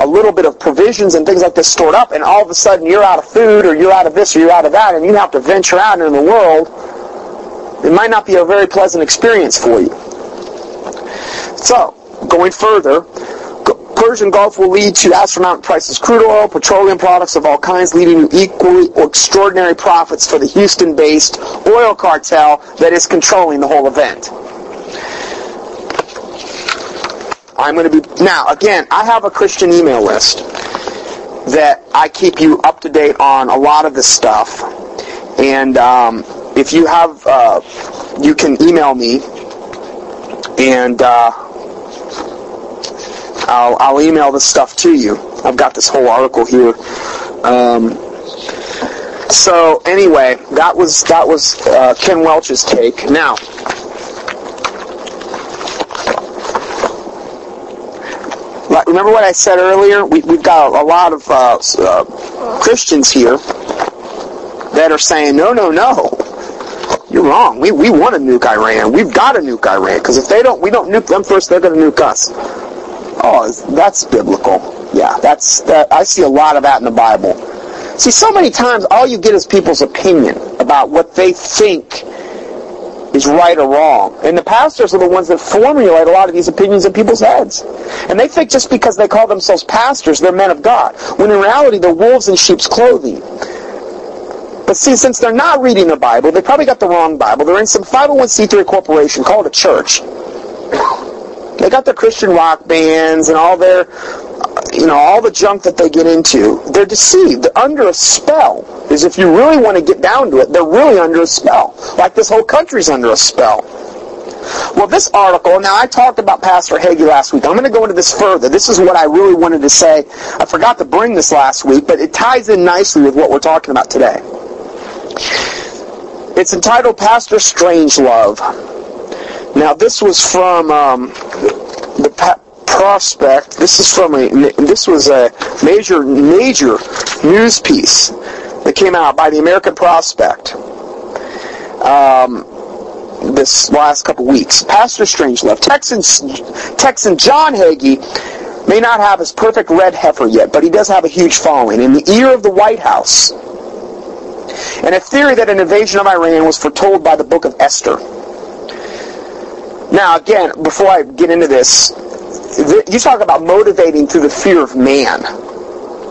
a little bit of provisions and things like this stored up, and all of a sudden you're out of food or you're out of this or you're out of that, and you have to venture out into the world, it might not be a very pleasant experience for you. So, going further, Persian Gulf will lead to astronomical prices crude oil, petroleum products of all kinds, leading to equally extraordinary profits for the Houston-based oil cartel that is controlling the whole event. I'm going to be now again. I have a Christian email list that I keep you up to date on a lot of this stuff, and um, if you have, uh, you can email me, and. Uh, I'll, I'll email this stuff to you. I've got this whole article here. Um, so anyway, that was that was uh, Ken Welch's take. Now, remember what I said earlier? We, have got a, a, lot of uh, uh, Christians here that are saying, no, no, no. You're wrong. We, we want to nuke Iran. We've got to nuke Iran because if they don't, we don't nuke them first. They're going to nuke us. Oh, that's biblical. Yeah, that's that. I see a lot of that in the Bible. See, so many times all you get is people's opinion about what they think is right or wrong. And the pastors are the ones that formulate a lot of these opinions in people's heads. And they think just because they call themselves pastors, they're men of God. When in reality, they're wolves in sheep's clothing. But see, since they're not reading the Bible, they probably got the wrong Bible. They're in some 501c3 corporation called a church. They got their Christian rock bands and all their, you know, all the junk that they get into. They're deceived. They're under a spell. Because if you really want to get down to it, they're really under a spell. Like this whole country's under a spell. Well, this article, now I talked about Pastor Hagee last week. I'm going to go into this further. This is what I really wanted to say. I forgot to bring this last week, but it ties in nicely with what we're talking about today. It's entitled Pastor Strangelove. Now, this was from um, the Prospect. This is from a. This was a major, major news piece that came out by the American Prospect. Um, this last couple weeks. Pastor Strangelove, Texan, Texan John Hagee may not have his perfect red heifer yet, but he does have a huge following in the ear of the White House. And a theory that an invasion of Iran was foretold by the book of Esther. Now, again, before I get into this, you talk about motivating through the fear of man.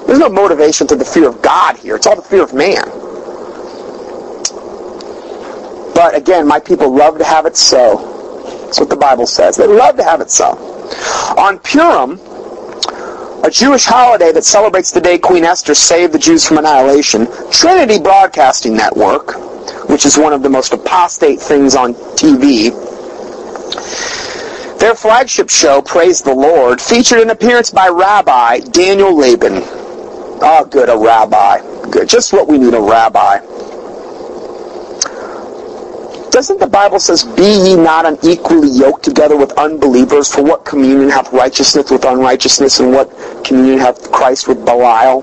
There's no motivation through the fear of God here. It's all the fear of man. But again, my people love to have it so. That's what the Bible says. They love to have it so. On Purim, a Jewish holiday that celebrates the day Queen Esther saved the Jews from annihilation, Trinity Broadcasting Network, which is one of the most apostate things on TV, their flagship show, Praise the Lord, featured an appearance by Rabbi Daniel Lapin. Oh, ah, good, a rabbi. Good. Just what we need, a rabbi. Doesn't the Bible says, Be ye not unequally yoked together with unbelievers? For what communion hath righteousness with unrighteousness, and what communion hath Christ with Belial?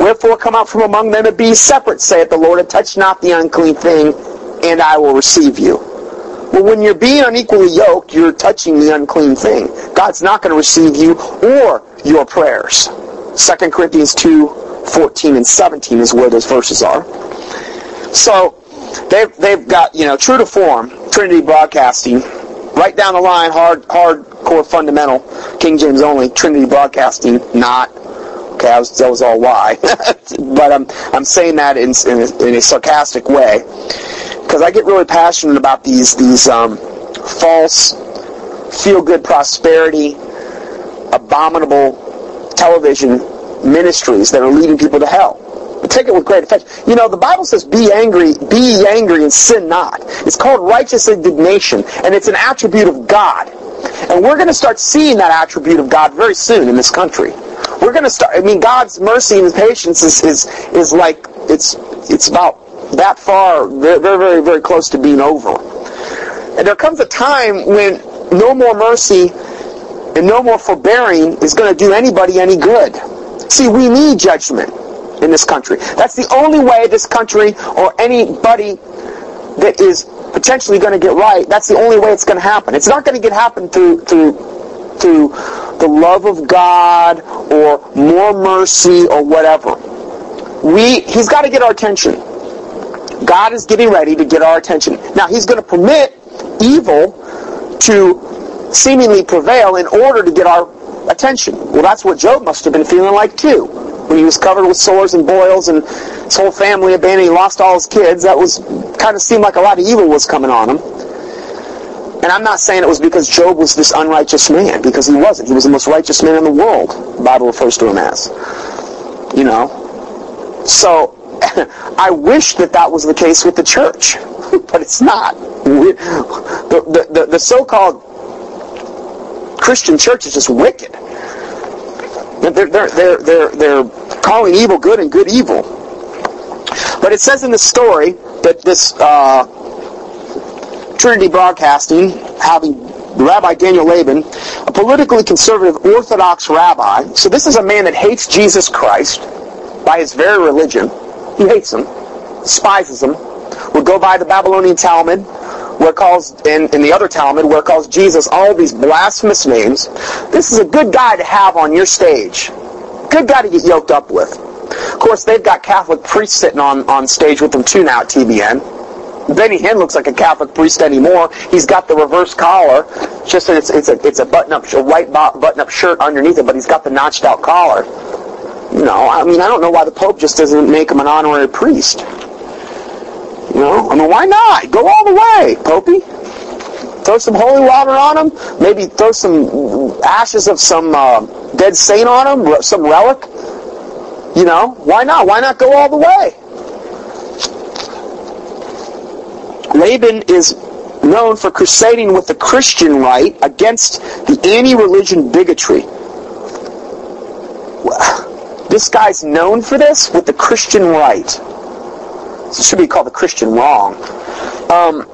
Wherefore come out from among them and be separate, saith the Lord, and touch not the unclean thing, and I will receive you. Well, when you're being unequally yoked, you're touching the unclean thing. God's not going to receive you or your prayers. 2 Corinthians 2, 14 and 17 is where those verses are. So, they've, they've got, you know, true to form, Trinity Broadcasting, right down the line, hard, hardcore fundamental, King James only, Trinity Broadcasting, not. Okay, was, that was all why. but I'm, I'm saying that in, in, a, in a sarcastic way. Because I get really passionate about these, these um, false, feel-good prosperity, abominable television ministries that are leading people to hell take it with great effect. You know, the Bible says, be angry, be angry and sin not. It's called righteous indignation, and it's an attribute of God. And we're going to start seeing that attribute of God very soon in this country. We're going to start, I mean, God's mercy and patience is, is, is like, it's, it's about that far, very, very, very close to being over. And there comes a time when no more mercy and no more forbearing is going to do anybody any good. See, we need judgment in this country. That's the only way this country or anybody that is potentially going to get right, that's the only way it's going to happen. It's not going to get happen through through through the love of God or more mercy or whatever. We he's got to get our attention. God is getting ready to get our attention. Now he's going to permit evil to seemingly prevail in order to get our attention. Well, that's what Job must have been feeling like too when he was covered with sores and boils and his whole family abandoned, he lost all his kids. That was kind of seemed like a lot of evil was coming on him. And I'm not saying it was because Job was this unrighteous man, because he wasn't. He was the most righteous man in the world. The Bible refers to him as. You know? So, I wish that that was the case with the church, but it's not. The, the, the, the so-called Christian church is just wicked. They're, they're, they're, they're, they're calling evil good and good evil. But it says in the story that this uh, Trinity Broadcasting, having Rabbi Daniel Lapin, a politically conservative Orthodox rabbi, so this is a man that hates Jesus Christ by his very religion. He hates him, despises him, would go by the Babylonian Talmud, where calls in, in the other Talmud, where calls Jesus all these blasphemous names. This is a good guy to have on your stage. Good guy to get yoked up with. Of course, they've got Catholic priests sitting on, on stage with them too now at TBN. Benny Hinn looks like a Catholic priest anymore. He's got the reverse collar, just that it's, it's a it's a button up a white button up shirt underneath it, but he's got the notched out collar. You know, I mean, I don't know why the Pope just doesn't make him an honorary priest. You know, I mean, why not? Go all the way, Popey. Throw some holy water on him, Maybe throw some ashes of some uh, dead saint on him, some relic. You know, why not? Why not go all the way? Lapin is known for crusading with the Christian right against the anti-religion bigotry. This guy's known for this with the Christian right. It should be called the Christian wrong. Um,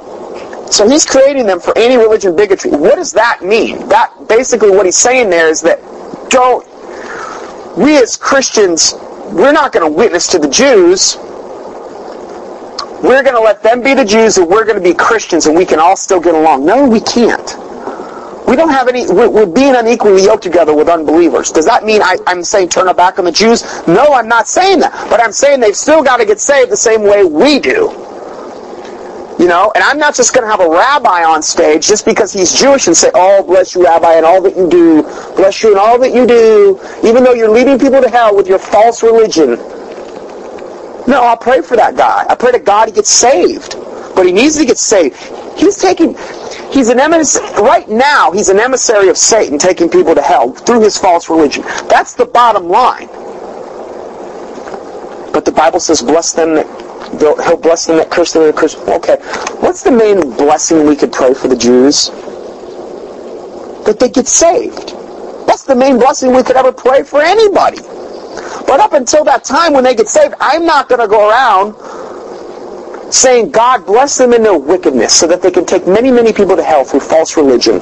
so he's creating them for anti-religion bigotry. What does that mean? That basically what he's saying there is that don't we as Christians we're not going to witness to the Jews. We're going to let them be the Jews and we're going to be Christians and we can all still get along. No, we can't. We don't have any, we're, being unequally yoked together with unbelievers. Does that mean I, I'm saying turn our back on the Jews? No, I'm not saying that. But I'm saying they've still got to get saved the same way we do. You know, and I'm not just going to have a rabbi on stage just because he's Jewish and say, oh, bless you, rabbi, and all that you do. Bless you and all that you do, even though you're leading people to hell with your false religion. No, I'll pray for that guy. I pray to God he gets saved. But he needs to get saved. He's taking, He's an emissary, right now, he's an emissary of Satan taking people to hell through his false religion. That's the bottom line. But the Bible says, bless them that, he'll bless them that curse them that curse. Okay, what's the main blessing we could pray for the Jews? That they get saved. That's the main blessing we could ever pray for anybody. But up until that time when they get saved, I'm not going to go around saying, God bless them in their wickedness so that they can take many, many people to hell through false religion.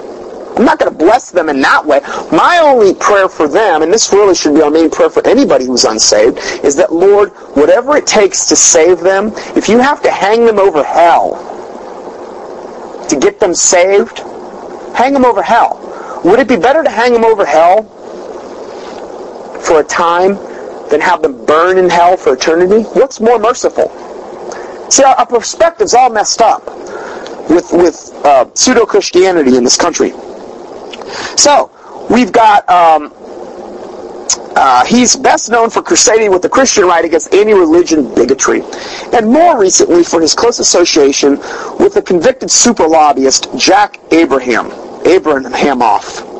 I'm not going to bless them in that way. My only prayer for them, and this really should be our main prayer for anybody who's unsaved, is that, Lord, whatever it takes to save them, if you have to hang them over hell to get them saved, hang them over hell. Would it be better to hang them over hell for a time than have them burn in hell for eternity? What's more merciful? See, our, our perspective's all messed up with, with uh, pseudo-Christianity in this country. So, we've got, um, uh, he's best known for crusading with the Christian right against anti-religion bigotry, and more recently for his close association with the convicted super lobbyist Jack Abraham, Abrahamoff,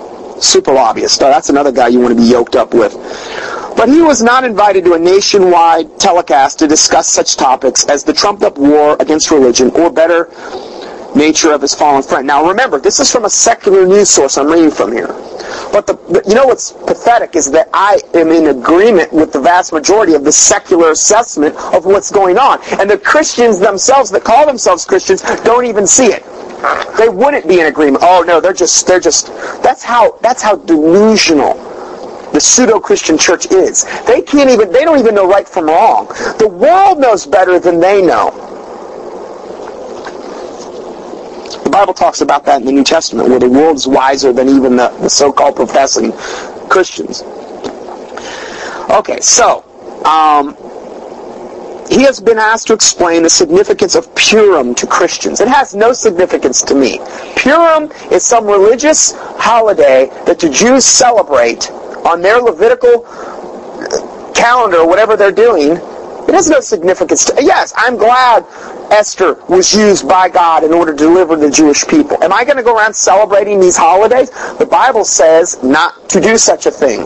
super lobbyist. Now, that's another guy you want to be yoked up with. But he was not invited to a nationwide telecast to discuss such topics as the trumped-up war against religion, or better, nature of his fallen friend. Now remember, this is from a secular news source I'm reading from here. But, the, you know what's pathetic is that I am in agreement with the vast majority of the secular assessment of what's going on. And the Christians themselves that call themselves Christians don't even see it. They wouldn't be in agreement. Oh no, they're just they're just that's how that's how delusional the pseudo-Christian church is. They can't even they don't even know right from wrong. The world knows better than they know. The Bible talks about that in the New Testament, where the world is wiser than even the, the so-called professing Christians. Okay, so um, he has been asked to explain the significance of Purim to Christians. It has no significance to me. Purim is some religious holiday that the Jews celebrate on their Levitical calendar, whatever they're doing. It has no significance. To, yes, I'm glad Esther was used by God in order to deliver the Jewish people. Am I going to go around celebrating these holidays? The Bible says not to do such a thing.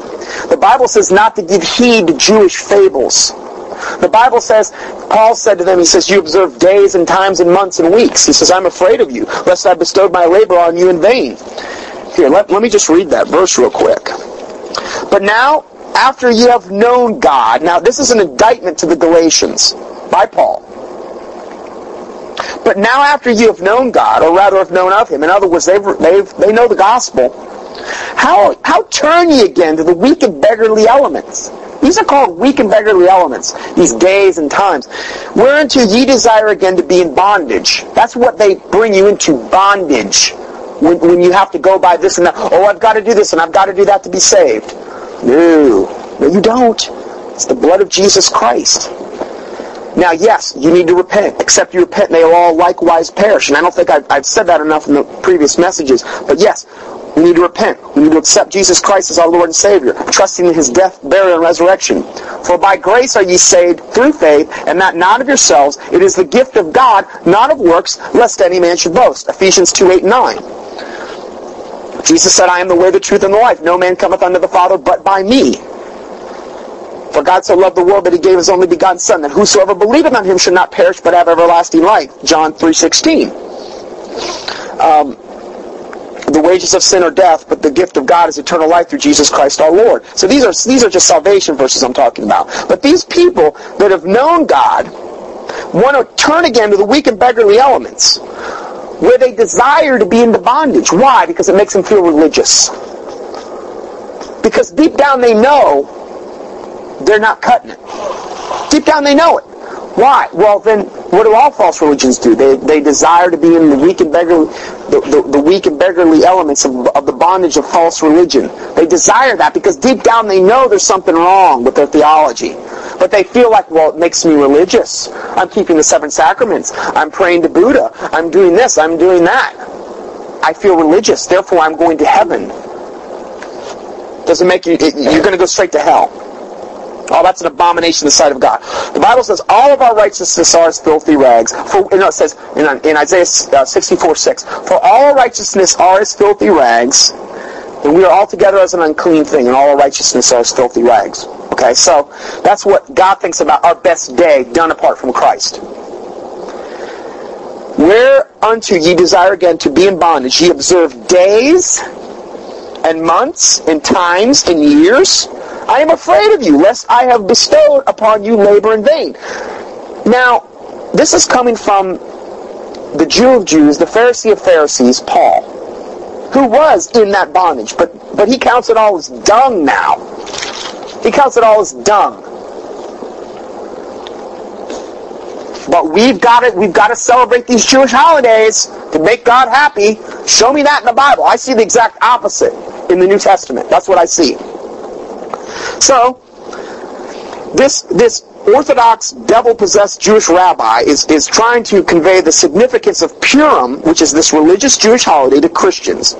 The Bible says not to give heed to Jewish fables. The Bible says, Paul said to them, he says, you observe days and times and months and weeks. He says, I'm afraid of you, lest I bestowed my labor on you in vain. Here, let, let me just read that verse real quick. But now, after you have known God, now this is an indictment to the Galatians by Paul. But now after you have known God, or rather have known of Him, in other words, they've, they've, they know the gospel, how, how turn ye again to the weak and beggarly elements? These are called weak and beggarly elements, these days and times. Whereunto ye desire again to be in bondage. That's what they bring you into, bondage. When, when you have to go by this and that. Oh, I've got to do this and I've got to do that to be saved. No. No, you don't. It's the blood of Jesus Christ. Now, yes, you need to repent. Except you repent, they will all likewise perish. And I don't think I've, I've said that enough in the previous messages. But yes, we need to repent. We need to accept Jesus Christ as our Lord and Savior, trusting in His death, burial, and resurrection. For by grace are ye saved through faith, and that not of yourselves. It is the gift of God, not of works, lest any man should boast. Ephesians 2, 8, 9. Jesus said, I am the way, the truth, and the life. No man cometh unto the Father but by me. For God so loved the world that he gave his only begotten Son, that whosoever believeth on him should not perish but have everlasting life. John 3.16. Um, the wages of sin are death, but the gift of God is eternal life through Jesus Christ our Lord. So these are these are just salvation verses I'm talking about. But these people that have known God want to turn again to the weak and beggarly elements, where they desire to be into bondage. Why? Because it makes them feel religious. Because deep down they know they're not cutting it. Deep down they know it. Why? Well, then, what do all false religions do? They, they desire to be in the weak and beggarly, the, the, the weak and beggarly elements of, of the bondage of false religion. They desire that because deep down they know there's something wrong with their theology. But they feel like, well, it makes me religious. I'm keeping the seven sacraments. I'm praying to Buddha. I'm doing this. I'm doing that. I feel religious. Therefore, I'm going to heaven. Doesn't make you, you're going to go straight to hell. Oh, that's an abomination in the sight of God. The Bible says all of our righteousness are as filthy rags. For, you know, it says in, in Isaiah uh, 64, 6, For all righteousness are as filthy rags, and we are altogether as an unclean thing, and all our righteousness are as filthy rags. Okay, so that's what God thinks about our best day done apart from Christ. Whereunto ye desire again to be in bondage, ye observe days and months and times and years. I am afraid of you, lest I have bestowed upon you labor in vain. Now, this is coming from the Jew of Jews, the Pharisee of Pharisees, Paul, who was in that bondage, but, but he counts it all as dung now. He counts it all as dung. But we've got it. We've got to celebrate these Jewish holidays to make God happy. Show me that in the Bible. I see the exact opposite in the New Testament. That's what I see. So, this this Orthodox devil-possessed Jewish rabbi is, is trying to convey the significance of Purim, which is this religious Jewish holiday, to Christians.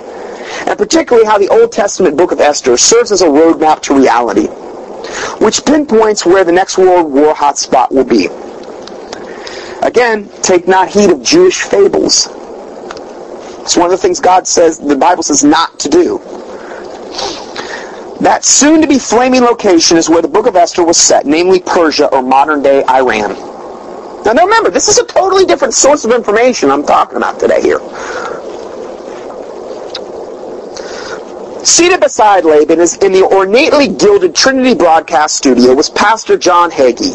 And particularly how the Old Testament book of Esther serves as a roadmap to reality, which pinpoints where the next World War hotspot will be. Again, take not heed of Jewish fables. It's one of the things God says, the Bible says not to do. That soon-to-be flaming location is where the book of Esther was set, namely Persia or modern-day Iran. Now, now remember, this is a totally different source of information I'm talking about today here. Seated beside Lapin is in the ornately gilded Trinity broadcast studio was Pastor John Hagee,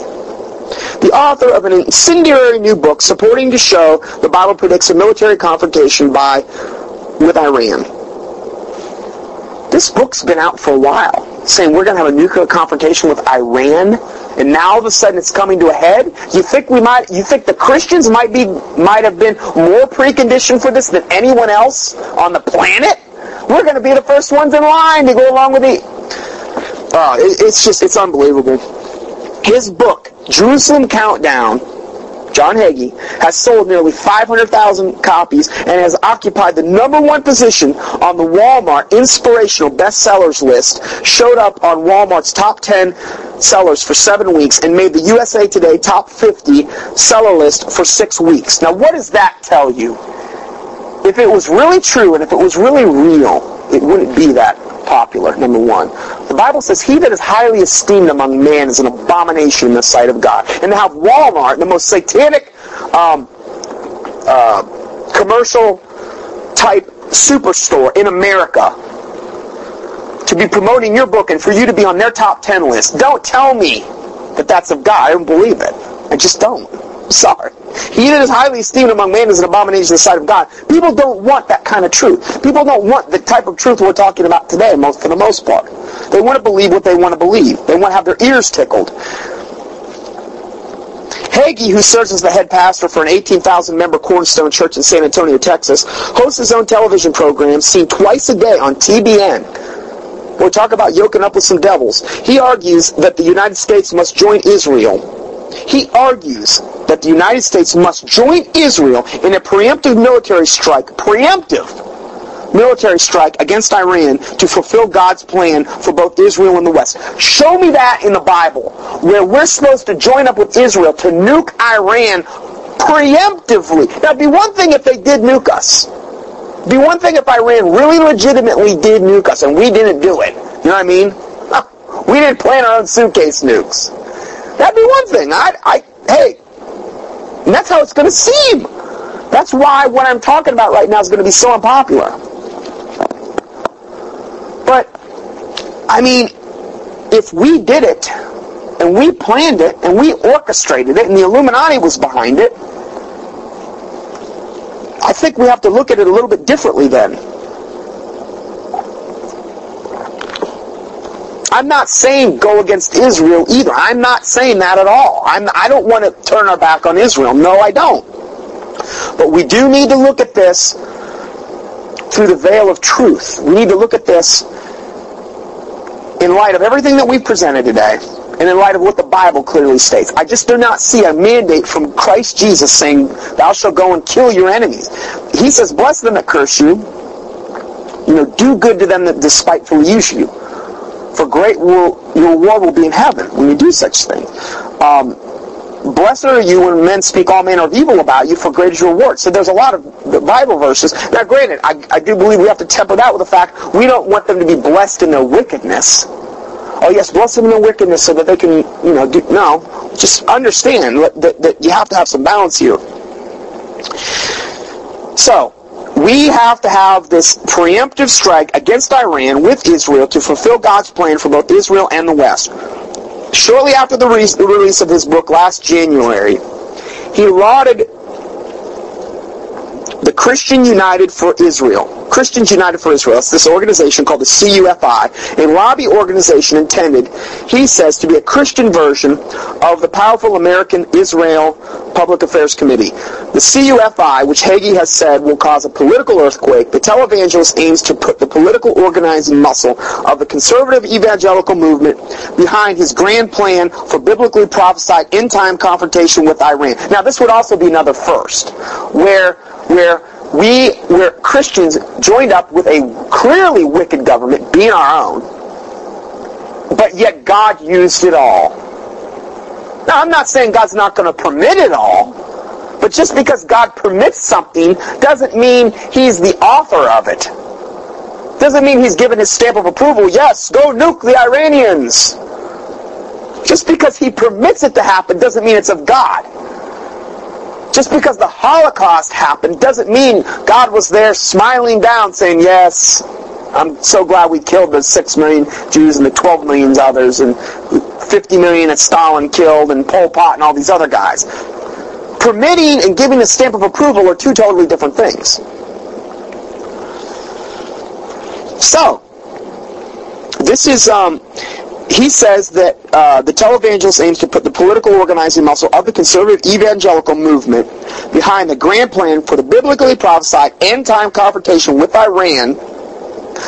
the author of an incendiary new book supporting to show the Bible predicts a military confrontation by with Iran. This book's been out for a while, saying we're going to have a nuclear confrontation with Iran, and now all of a sudden it's coming to a head. You think we might? You think the Christians might be might have been more preconditioned for this than anyone else on the planet? We're going to be the first ones in line to go along with the. Uh, it, it's just it's unbelievable. His book, Jerusalem Countdown, John Hagee, has sold nearly 500,000 copies and has occupied the number one position on the Walmart inspirational bestsellers list, showed up on Walmart's top 10 sellers for seven weeks, and made the USA Today top 50 seller list for six weeks. Now, what does that tell you? If it was really true and if it was really real, it wouldn't be that popular, number one. The Bible says, he that is highly esteemed among men is an abomination in the sight of God. And to have Walmart, the most satanic um, uh, commercial type superstore in America, to be promoting your book and for you to be on their top 10 list, don't tell me that that's of God. I don't believe it. I just don't. Sorry. He that is highly esteemed among men is an abomination in the sight of God. People don't want that kind of truth. People don't want the type of truth we're talking about today, most for the most part. They want to believe what they want to believe. They want to have their ears tickled. Hagee, who serves as the head pastor for an 18,000 member Cornerstone Church in San Antonio, Texas, hosts his own television program seen twice a day on TBN. We'll talk about yoking up with some devils. He argues that the United States must join Israel he argues that the United States must join Israel in a preemptive military strike, preemptive military strike against Iran to fulfill God's plan for both Israel and the West. Show me that in the Bible, where we're supposed to join up with Israel to nuke Iran preemptively. It'd be one thing if they did nuke us. Be one thing if Iran really legitimately did nuke us and we didn't do it. You know what I mean? We didn't plan our own suitcase nukes. That'd be one thing. I, I, hey, and that's how it's going to seem. That's why what I'm talking about right now is going to be so unpopular. But, I mean, if we did it, and we planned it, and we orchestrated it, and the Illuminati was behind it, I think we have to look at it a little bit differently then. I'm not saying go against Israel either. I'm not saying that at all. I'm, I don't want to turn our back on Israel. No, I don't. But we do need to look at this through the veil of truth. We need to look at this in light of everything that we've presented today and in light of what the Bible clearly states. I just do not see a mandate from Christ Jesus saying, thou shalt go and kill your enemies. He says, bless them that curse you. You know, do good to them that despitefully use you for great will your reward will be in heaven when you do such things. Um, Blessed are you when men speak all manner of evil about you, for great is your reward. So there's a lot of Bible verses. Now, granted, I, I do believe we have to temper that with the fact we don't want them to be blessed in their wickedness. Oh yes, bless them in their wickedness so that they can, you know, do, no. Just understand that, that you have to have some balance here. So, we have to have this preemptive strike against Iran with Israel to fulfill God's plan for both Israel and the West. Shortly after the, re- the release of his book last January, he lauded the Christian United for Israel. Christians United for Israel. It's this organization called the CUFI, a lobby organization intended, he says, to be a Christian version of the powerful American Israel Public Affairs Committee. The CUFI, which Hagee has said will cause a political earthquake, the televangelist aims to put the political organizing muscle of the conservative evangelical movement behind his grand plan for biblically prophesied end-time confrontation with Iran. Now, this would also be another first, where where we, where Christians joined up with a clearly wicked government, being our own, but yet God used it all. Now, I'm not saying God's not going to permit it all, but just because God permits something doesn't mean He's the author of it. Doesn't mean He's given His stamp of approval. Yes, go nuke the Iranians. Just because He permits it to happen doesn't mean it's of God. Just because the Holocaust happened doesn't mean God was there smiling down saying, yes, I'm so glad we killed the 6 million Jews and the 12 million others and 50 million that Stalin killed and Pol Pot and all these other guys. Permitting and giving a stamp of approval are two totally different things. So, this is um, he says that uh, the televangelist aims to put the political organizing muscle of the conservative evangelical movement behind the grand plan for the biblically prophesied end-time confrontation with Iran.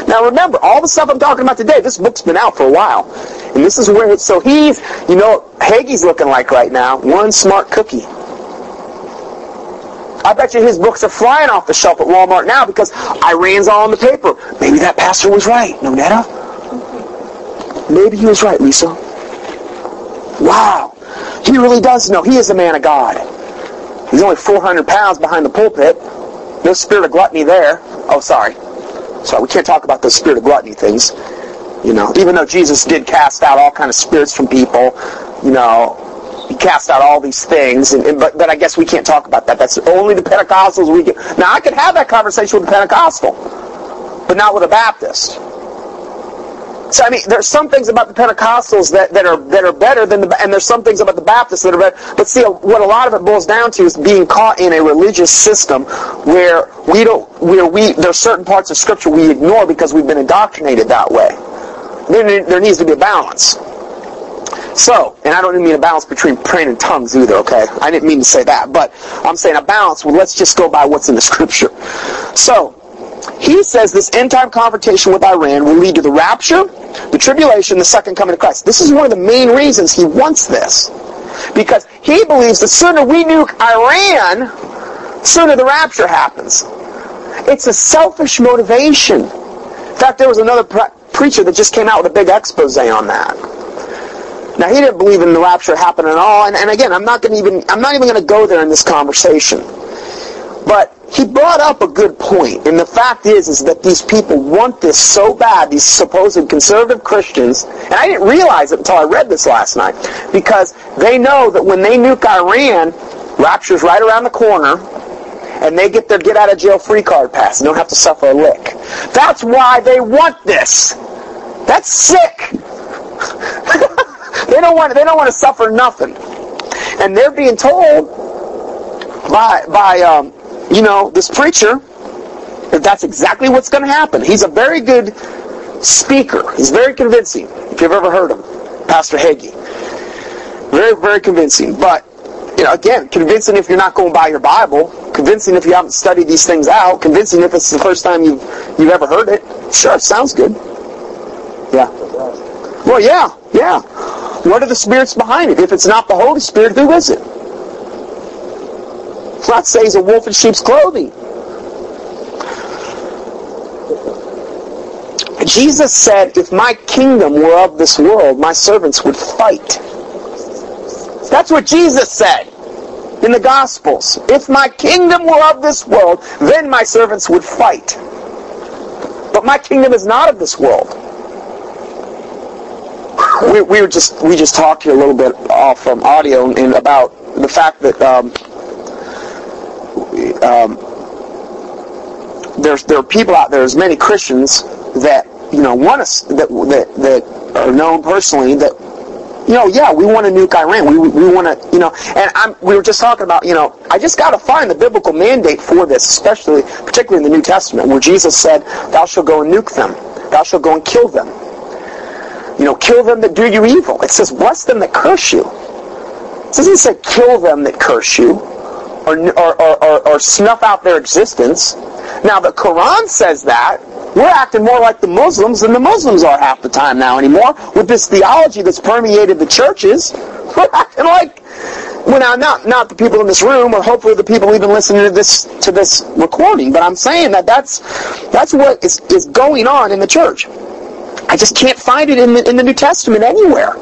Now remember, all the stuff I'm talking about today, this book's been out for a while. And this is where, so he's, you know, Hagee's looking like right now, one smart cookie. I bet you his books are flying off the shelf at Walmart now because Iran's all in the paper. Maybe that pastor was right, No Nonetta. Maybe he was right, Lisa. Wow. He really does know. He is a man of God. He's only 400 pounds behind the pulpit. No spirit of gluttony there. Oh, sorry. Sorry, we can't talk about the spirit of gluttony things. You know, even though Jesus did cast out all kind of spirits from people, you know, he cast out all these things, and, and, but, but I guess we can't talk about that. That's only the Pentecostals we get. Now, I could have that conversation with a Pentecostal, but not with a Baptist. So I mean, there's some things about the Pentecostals that, that are that are better than the, and there's some things about the Baptists that are better. But see, what a lot of it boils down to is being caught in a religious system where we don't, where we there's certain parts of Scripture we ignore because we've been indoctrinated that way. There, there needs to be a balance. So, and I don't mean a balance between praying and tongues either, okay? I didn't mean to say that, but I'm saying a balance. Well, let's just go by what's in the Scripture. So, he says this end time confrontation with Iran will lead to the rapture, the tribulation, the second coming of Christ. This is one of the main reasons he wants this. Because he believes the sooner we nuke Iran, sooner the rapture happens. It's a selfish motivation. In fact, there was another pre- preacher that just came out with a big expose on that. Now he didn't believe in the rapture happening at all, and, and again, I'm not going even I'm not even going to go there in this conversation. But he brought up a good point, and the fact is, is that these people want this so bad, these supposed conservative Christians, and I didn't realize it until I read this last night, because they know that when they nuke Iran, rapture's right around the corner, and they get their get out of jail free card pass and don't have to suffer a lick. That's why they want this. That's sick. they don't want they don't want to suffer nothing. And they're being told by by um, you know, this preacher, that's exactly what's going to happen. He's a very good speaker. He's very convincing, if you've ever heard him, Pastor Hagee. Very, very convincing. But, you know, again, convincing if you're not going by your Bible, convincing if you haven't studied these things out, convincing if it's the first time you've, you've ever heard it. Sure, sounds good. Yeah. Well, yeah, yeah. What are the spirits behind it? If it's not the Holy Spirit, who is it? Not say he's a wolf in sheep's clothing. Jesus said, if my kingdom were of this world, my servants would fight. That's what Jesus said in the Gospels. If my kingdom were of this world, then my servants would fight. But my kingdom is not of this world. We, we were just we just talked here a little bit off from audio and about the fact that um, um, there's there are people out there, as many Christians that you know want us that that that are known personally that you know, yeah, we want to nuke Iran. We, we want to, you know, and I'm, we were just talking about, you know, I just got to find the biblical mandate for this, especially, particularly in the New Testament, where Jesus said, thou shalt go and nuke them. Thou shalt go and kill them. You know, kill them that do you evil. It says, bless them that curse you. It doesn't say kill them that curse you or, or, or, or, snuff out their existence. Now, the Quran says that. We're acting more like the Muslims than the Muslims are half the time now anymore with this theology that's permeated the churches. We're acting like, well, now, not, not the people in this room or hopefully the people even listening to this, to this recording, but I'm saying that that's, that's what is, is going on in the church. I just can't find it in the, in the New Testament anywhere.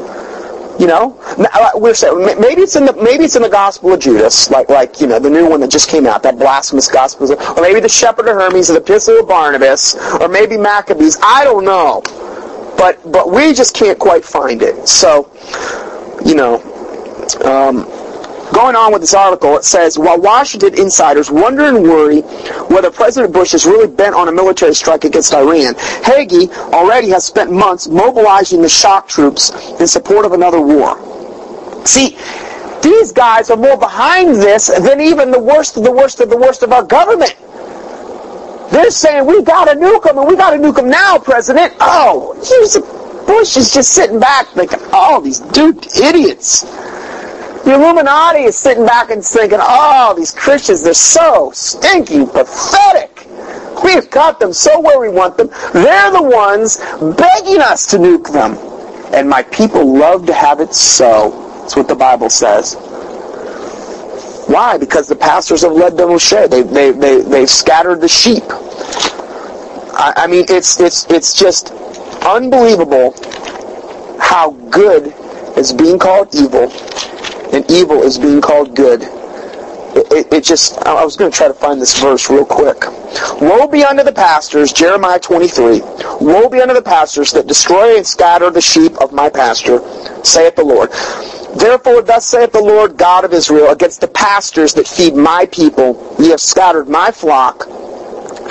You know, uh, we're saying maybe it's in the maybe it's in the Gospel of Judas, like like you know the new one that just came out, that blasphemous Gospel, or maybe the Shepherd of Hermas, or the Epistle of Barnabas, or maybe Maccabees. I don't know, but but we just can't quite find it. So, you know, um, Going on with this article, it says, while Washington insiders wonder and worry whether President Bush is really bent on a military strike against Iran, Hagee already has spent months mobilizing the shock troops in support of another war. See, these guys are more behind this than even the worst of the worst of the worst of our government. They're saying, we got to nuke them, and we got to nuke them now, President. Oh, Bush is just sitting back thinking, oh, these duped idiots. The Illuminati is sitting back and thinking, oh, these Christians, they're so stinky, pathetic. We've got them so where we want them. They're the ones begging us to nuke them. And my people love to have it so. That's what the Bible says. Why? Because the pastors have led them astray. They, they, they, they've scattered the sheep. I, I mean, it's, it's, it's just unbelievable how good is being called evil and evil is being called good. It, it, it, just, I was going to try to find this verse real quick. Woe be unto the pastors, Jeremiah 23. Woe be unto the pastors that destroy and scatter the sheep of my pasture, saith the Lord. Therefore, thus saith the Lord God of Israel, against the pastors that feed my people, ye have scattered my flock,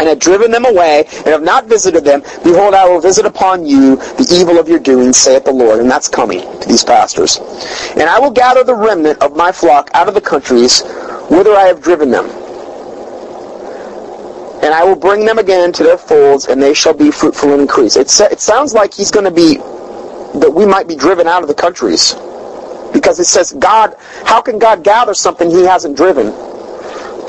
and have driven them away, and have not visited them, behold, I will visit upon you the evil of your doing, saith the Lord. And that's coming to these pastors. And I will gather the remnant of my flock out of the countries whither I have driven them. And I will bring them again to their folds, and they shall be fruitful and increase. It, it sounds like he's going to be, that we might be driven out of the countries. Because it says, God, how can God gather something he hasn't driven?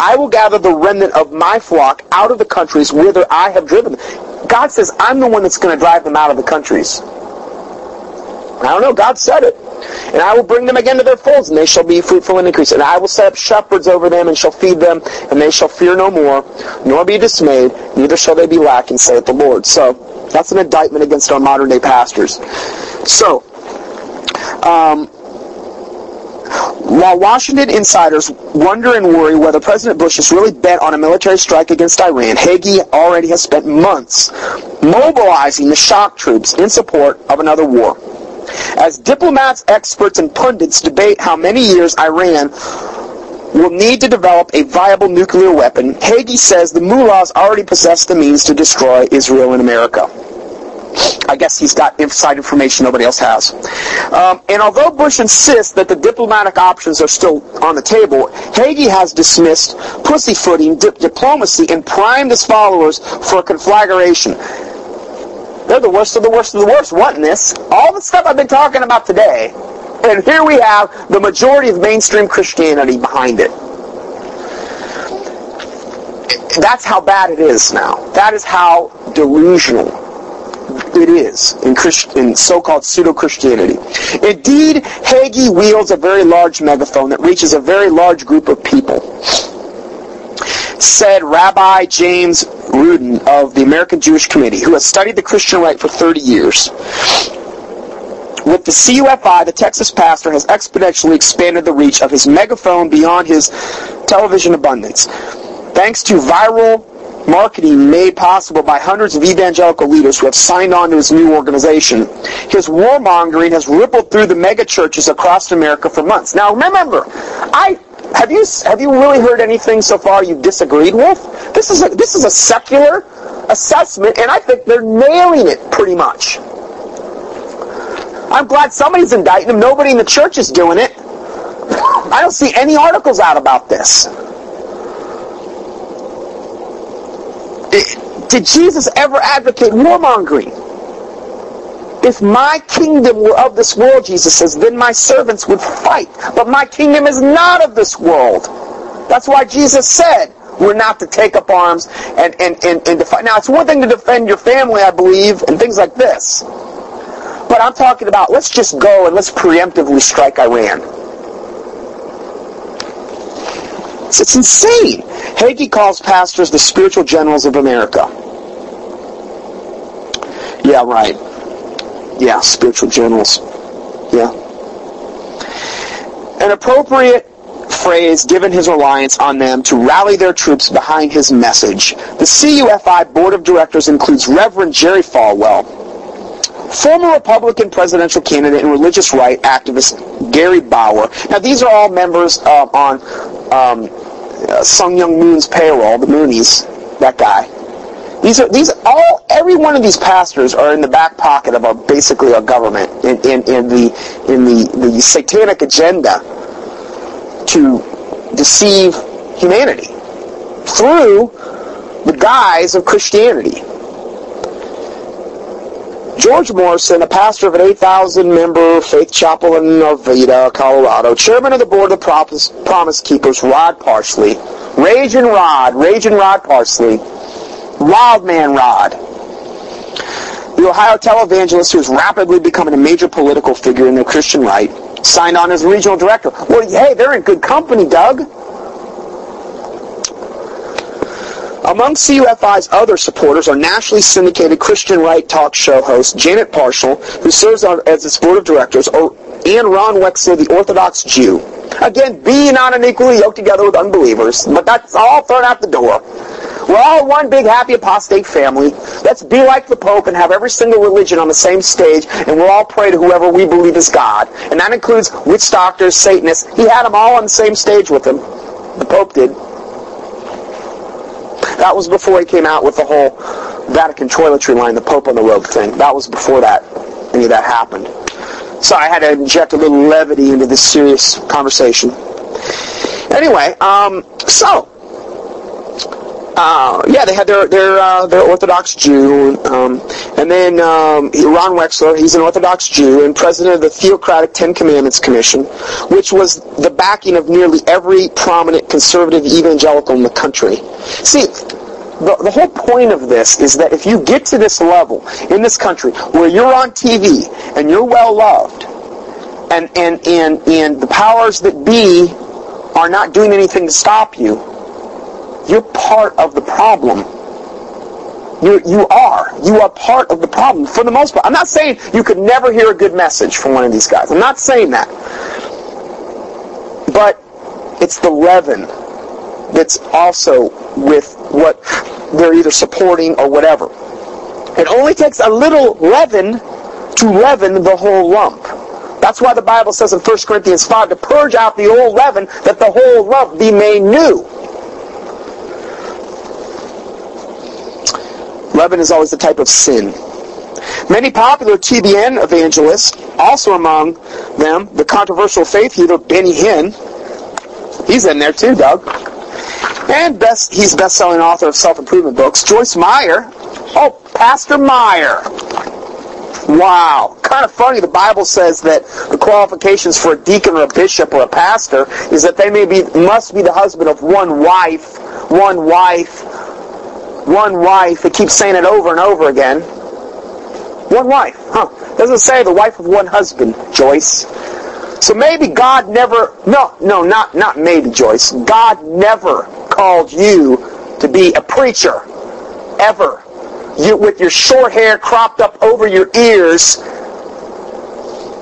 I will gather the remnant of my flock out of the countries whither I have driven them. God says, I'm the one that's going to drive them out of the countries. I don't know. God said it. And I will bring them again to their folds, and they shall be fruitful and increase. And I will set up shepherds over them, and shall feed them, and they shall fear no more, nor be dismayed, neither shall they be lacking, saith the Lord. So, that's an indictment against our modern day pastors. So, um, while Washington insiders wonder and worry whether President Bush is really bent on a military strike against Iran, Hagee already has spent months mobilizing the shock troops in support of another war. As diplomats, experts, and pundits debate how many years Iran will need to develop a viable nuclear weapon, Hagee says the mullahs already possess the means to destroy Israel and America. I guess he's got inside information nobody else has. Um, and although Bush insists that the diplomatic options are still on the table, Hagee has dismissed pussyfooting di- diplomacy and primed his followers for conflagration. They're the worst of the worst of the worst wanting this. All the stuff I've been talking about today, and here we have the majority of mainstream Christianity behind it. That's how bad it is now. That is how delusional it is in, Christ, in so-called pseudo-Christianity. Indeed, Hagee wields a very large megaphone that reaches a very large group of people. Said Rabbi James Rudin of the American Jewish Committee, who has studied the Christian right for 30 years. With the CUFI, the Texas pastor has exponentially expanded the reach of his megaphone beyond his television abundance. Thanks to viral marketing made possible by hundreds of evangelical leaders who have signed on to his new organization. His warmongering has rippled through the mega churches across America for months. Now remember, I have you have you really heard anything so far you've disagreed with? This is a, this is a secular assessment, and I think they're nailing it pretty much. I'm glad somebody's indicting him. Nobody in the church is doing it. I don't see any articles out about this. Did Jesus ever advocate warmongering? If my kingdom were of this world, Jesus says, then my servants would fight. But my kingdom is not of this world. That's why Jesus said we're not to take up arms and, and, and, and defend. Now, it's one thing to defend your family, I believe, and things like this. But I'm talking about let's just go and let's preemptively strike Iran. It's insane. Hagee calls pastors the spiritual generals of America. Yeah, right. Yeah, spiritual generals. Yeah. An appropriate phrase given his reliance on them to rally their troops behind his message. The CUFI Board of Directors includes Reverend Jerry Falwell, former Republican presidential candidate and religious right activist Gary Bauer. Now, these are all members uh, on um, uh, Sun Myung Moon's payroll, the Moonies, that guy. These are these all every one of these pastors are in the back pocket of a basically our government in, in, in the in the, the satanic agenda to deceive humanity through the guise of Christianity. George Morrison, a pastor of an 8,000 member faith chapel in Arvada, Colorado, chairman of the board of the Promise, Promise Keepers, Rod Parsley, Raging Rod, Raging Rod Parsley, Wild Man Rod. The Ohio televangelist who is rapidly becoming a major political figure in the Christian right signed on as regional director. Well, hey, they're in good company, Doug. Among CUFI's other supporters are nationally syndicated Christian right talk show host Janet Parshall, who serves on, as its board of directors, or, and Ron Wexler, the Orthodox Jew. Again, be not unequally yoked together with unbelievers, but that's all thrown out the door. We're all one big happy apostate family. Let's be like the Pope and have every single religion on the same stage, and we'll all pray to whoever we believe is God. And that includes witch doctors, Satanists. He had them all on the same stage with him. The Pope did. That was before he came out with the whole Vatican toiletry line, the Pope on the rope thing. That was before that any of that happened. So I had to inject a little levity into this serious conversation. Anyway, um, so uh, yeah, they had their their uh, their Orthodox Jew, um, and then um, Ron Wexler, he's an Orthodox Jew and president of the Theocratic Ten Commandments Commission, which was the backing of nearly every prominent conservative evangelical in the country. See, the, the whole point of this is that if you get to this level in this country where you're on TV and you're well loved, and and and and the powers that be are not doing anything to stop you you're part of the problem. You, you are. You are part of the problem for the most part. I'm not saying you could never hear a good message from one of these guys. I'm not saying that. But it's the leaven that's also with what they're either supporting or whatever. It only takes a little leaven to leaven the whole lump. That's why the Bible says in 1 Corinthians 5 to purge out the old leaven that the whole lump be made new. Leaven is always the type of sin. Many popular TBN evangelists, also among them the controversial faith healer Benny Hinn, he's in there too, Doug. And best, he's best-selling author of self-improvement books. Joyce Meyer, oh, Pastor Meyer. Wow. Kind of funny, the Bible says that the qualifications for a deacon or a bishop or a pastor is that they may be, must be the husband of one wife, one wife, one wife. It keeps saying it over and over again. One wife. Huh. Doesn't say the wife of one husband, Joyce. So maybe God never, no, no, not, not maybe, Joyce. God never called you to be a preacher. Ever. You, with your short hair cropped up over your ears.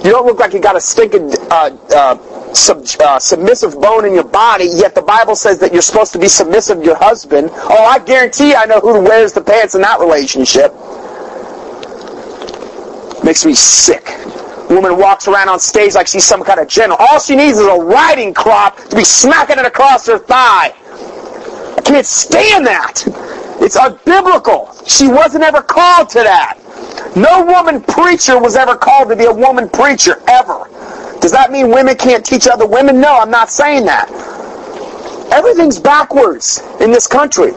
You don't look like you got a stinking uh, uh, sub, uh, submissive bone in your body, yet the Bible says that you're supposed to be submissive to your husband. Oh, I guarantee I know who wears the pants in that relationship. Makes me sick. Woman walks around on stage like she's some kind of general. All she needs is a riding crop to be smacking it across her thigh. I can't stand that. It's unbiblical. She wasn't ever called to that. No woman preacher was ever called to be a woman preacher, ever. Does that mean women can't teach other women? No, I'm not saying that. Everything's backwards in this country.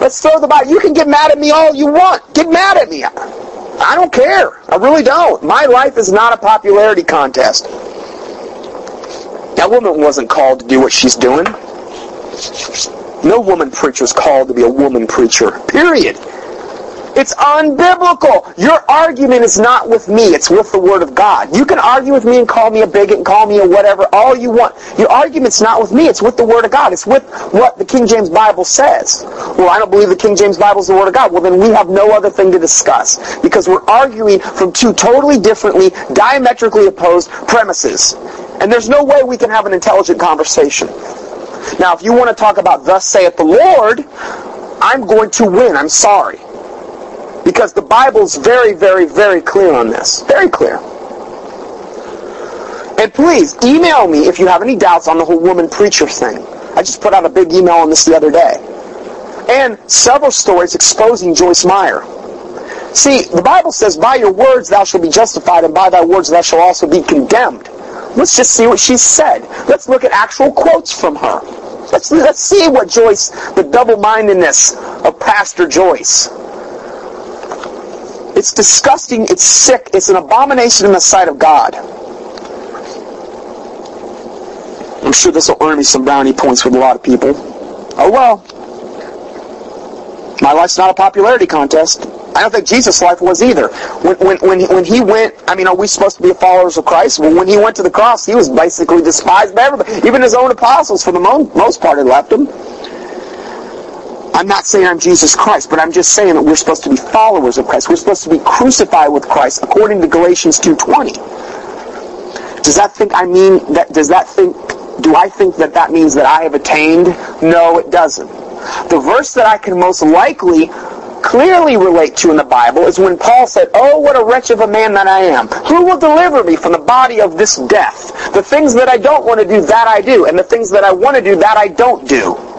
Let's throw the Bible. You can get mad at me all you want. Get mad at me. I don't care. I really don't. My life is not a popularity contest. That woman wasn't called to do what she's doing. No woman preacher is called to be a woman preacher. Period. It's unbiblical. Your argument is not with me. It's with the Word of God. You can argue with me and call me a bigot and call me a whatever, all you want. Your argument's not with me. It's with the Word of God. It's with what the King James Bible says. Well, I don't believe the King James Bible is the Word of God. Well, then we have no other thing to discuss because we're arguing from two totally differently, diametrically opposed premises. And there's no way we can have an intelligent conversation. Now, if you want to talk about thus saith the Lord, I'm going to win. I'm sorry. Because the Bible's very, very, very clear on this. Very clear. And please, email me if you have any doubts on the whole woman preacher thing. I just put out a big email on this the other day. And several stories exposing Joyce Meyer. See, the Bible says, by your words thou shalt be justified, and by thy words thou shalt also be condemned. Let's just see what she said. Let's look at actual quotes from her. Let's, let's see what Joyce, the double-mindedness of Pastor Joyce. It's disgusting. It's sick. It's an abomination in the sight of God. I'm sure this will earn me some brownie points with a lot of people. Oh well. My life's not a popularity contest. I don't think Jesus' life was either. When, when, when, when he went, I mean, are we supposed to be followers of Christ? Well, when he went to the cross, he was basically despised by everybody. Even his own apostles, for the most part, had left him. I'm not saying I'm Jesus Christ, but I'm just saying that we're supposed to be followers of Christ. We're supposed to be crucified with Christ according to Galatians 2.20. Does that think I mean that, does that think, do I think that that means that I have attained? No, it doesn't. The verse that I can most likely clearly relate to in the Bible is when Paul said, Oh, what a wretch of a man that I am. Who will deliver me from the body of this death? The things that I don't want to do, that I do. And the things that I want to do, that I don't do.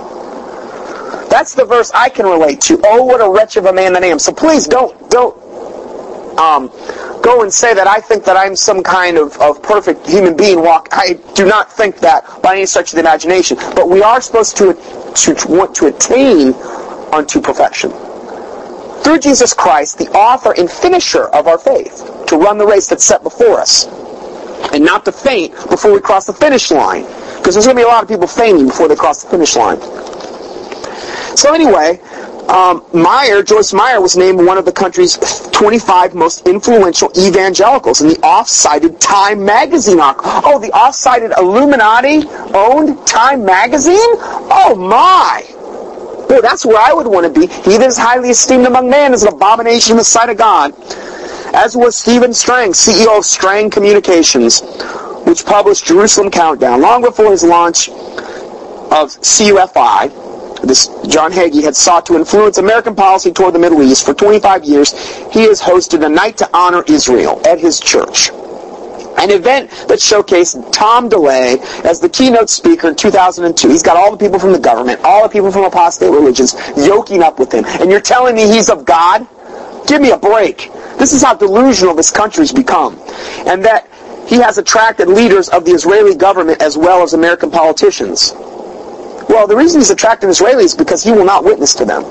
That's the verse I can relate to. Oh, what a wretch of a man that I am. So please don't, don't, um, go and say that I think that I'm some kind of, of perfect human being walk. I do not think that by any stretch of the imagination. But we are supposed to, to, to want to attain unto perfection. Through Jesus Christ, the author and finisher of our faith, to run the race that's set before us. And not to faint before we cross the finish line. Because there's going to be a lot of people fainting before they cross the finish line. So anyway, um, Meyer, Joyce Meyer, was named one of the country's 25 most influential evangelicals in the off-cited Time magazine. Oh, the off-cited Illuminati-owned Time magazine? Oh my! Boy, that's where I would want to be. He that is highly esteemed among men is an abomination in the sight of God. As was Stephen Strang, CEO of Strang Communications, which published Jerusalem Countdown long before his launch of CUFI this John Hagee had sought to influence American policy toward the Middle East for 25 years, he has hosted a night to honor Israel at his church. An event that showcased Tom DeLay as the keynote speaker in 2002. He's got all the people from the government, all the people from apostate religions yoking up with him. And you're telling me he's of God? Give me a break. This is how delusional this country's become. And that he has attracted leaders of the Israeli government as well as American politicians. Well, the reason he's attracting Israelis is because he will not witness to them.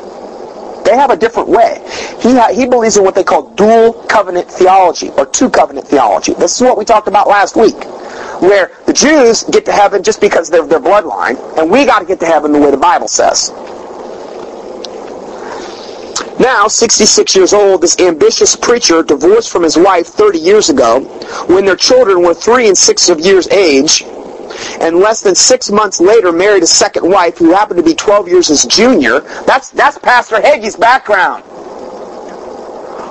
They have a different way. He, ha- he believes in what they call dual covenant theology or two covenant theology. This is what we talked about last week, where the Jews get to heaven just because they're their bloodline, and we got to get to heaven the way the Bible says. Now, 66 years old, this ambitious preacher divorced from his wife 30 years ago when their children were three and six of years age and less than six months later married a second wife who happened to be 12 years his junior. That's, that's Pastor Hagee's background.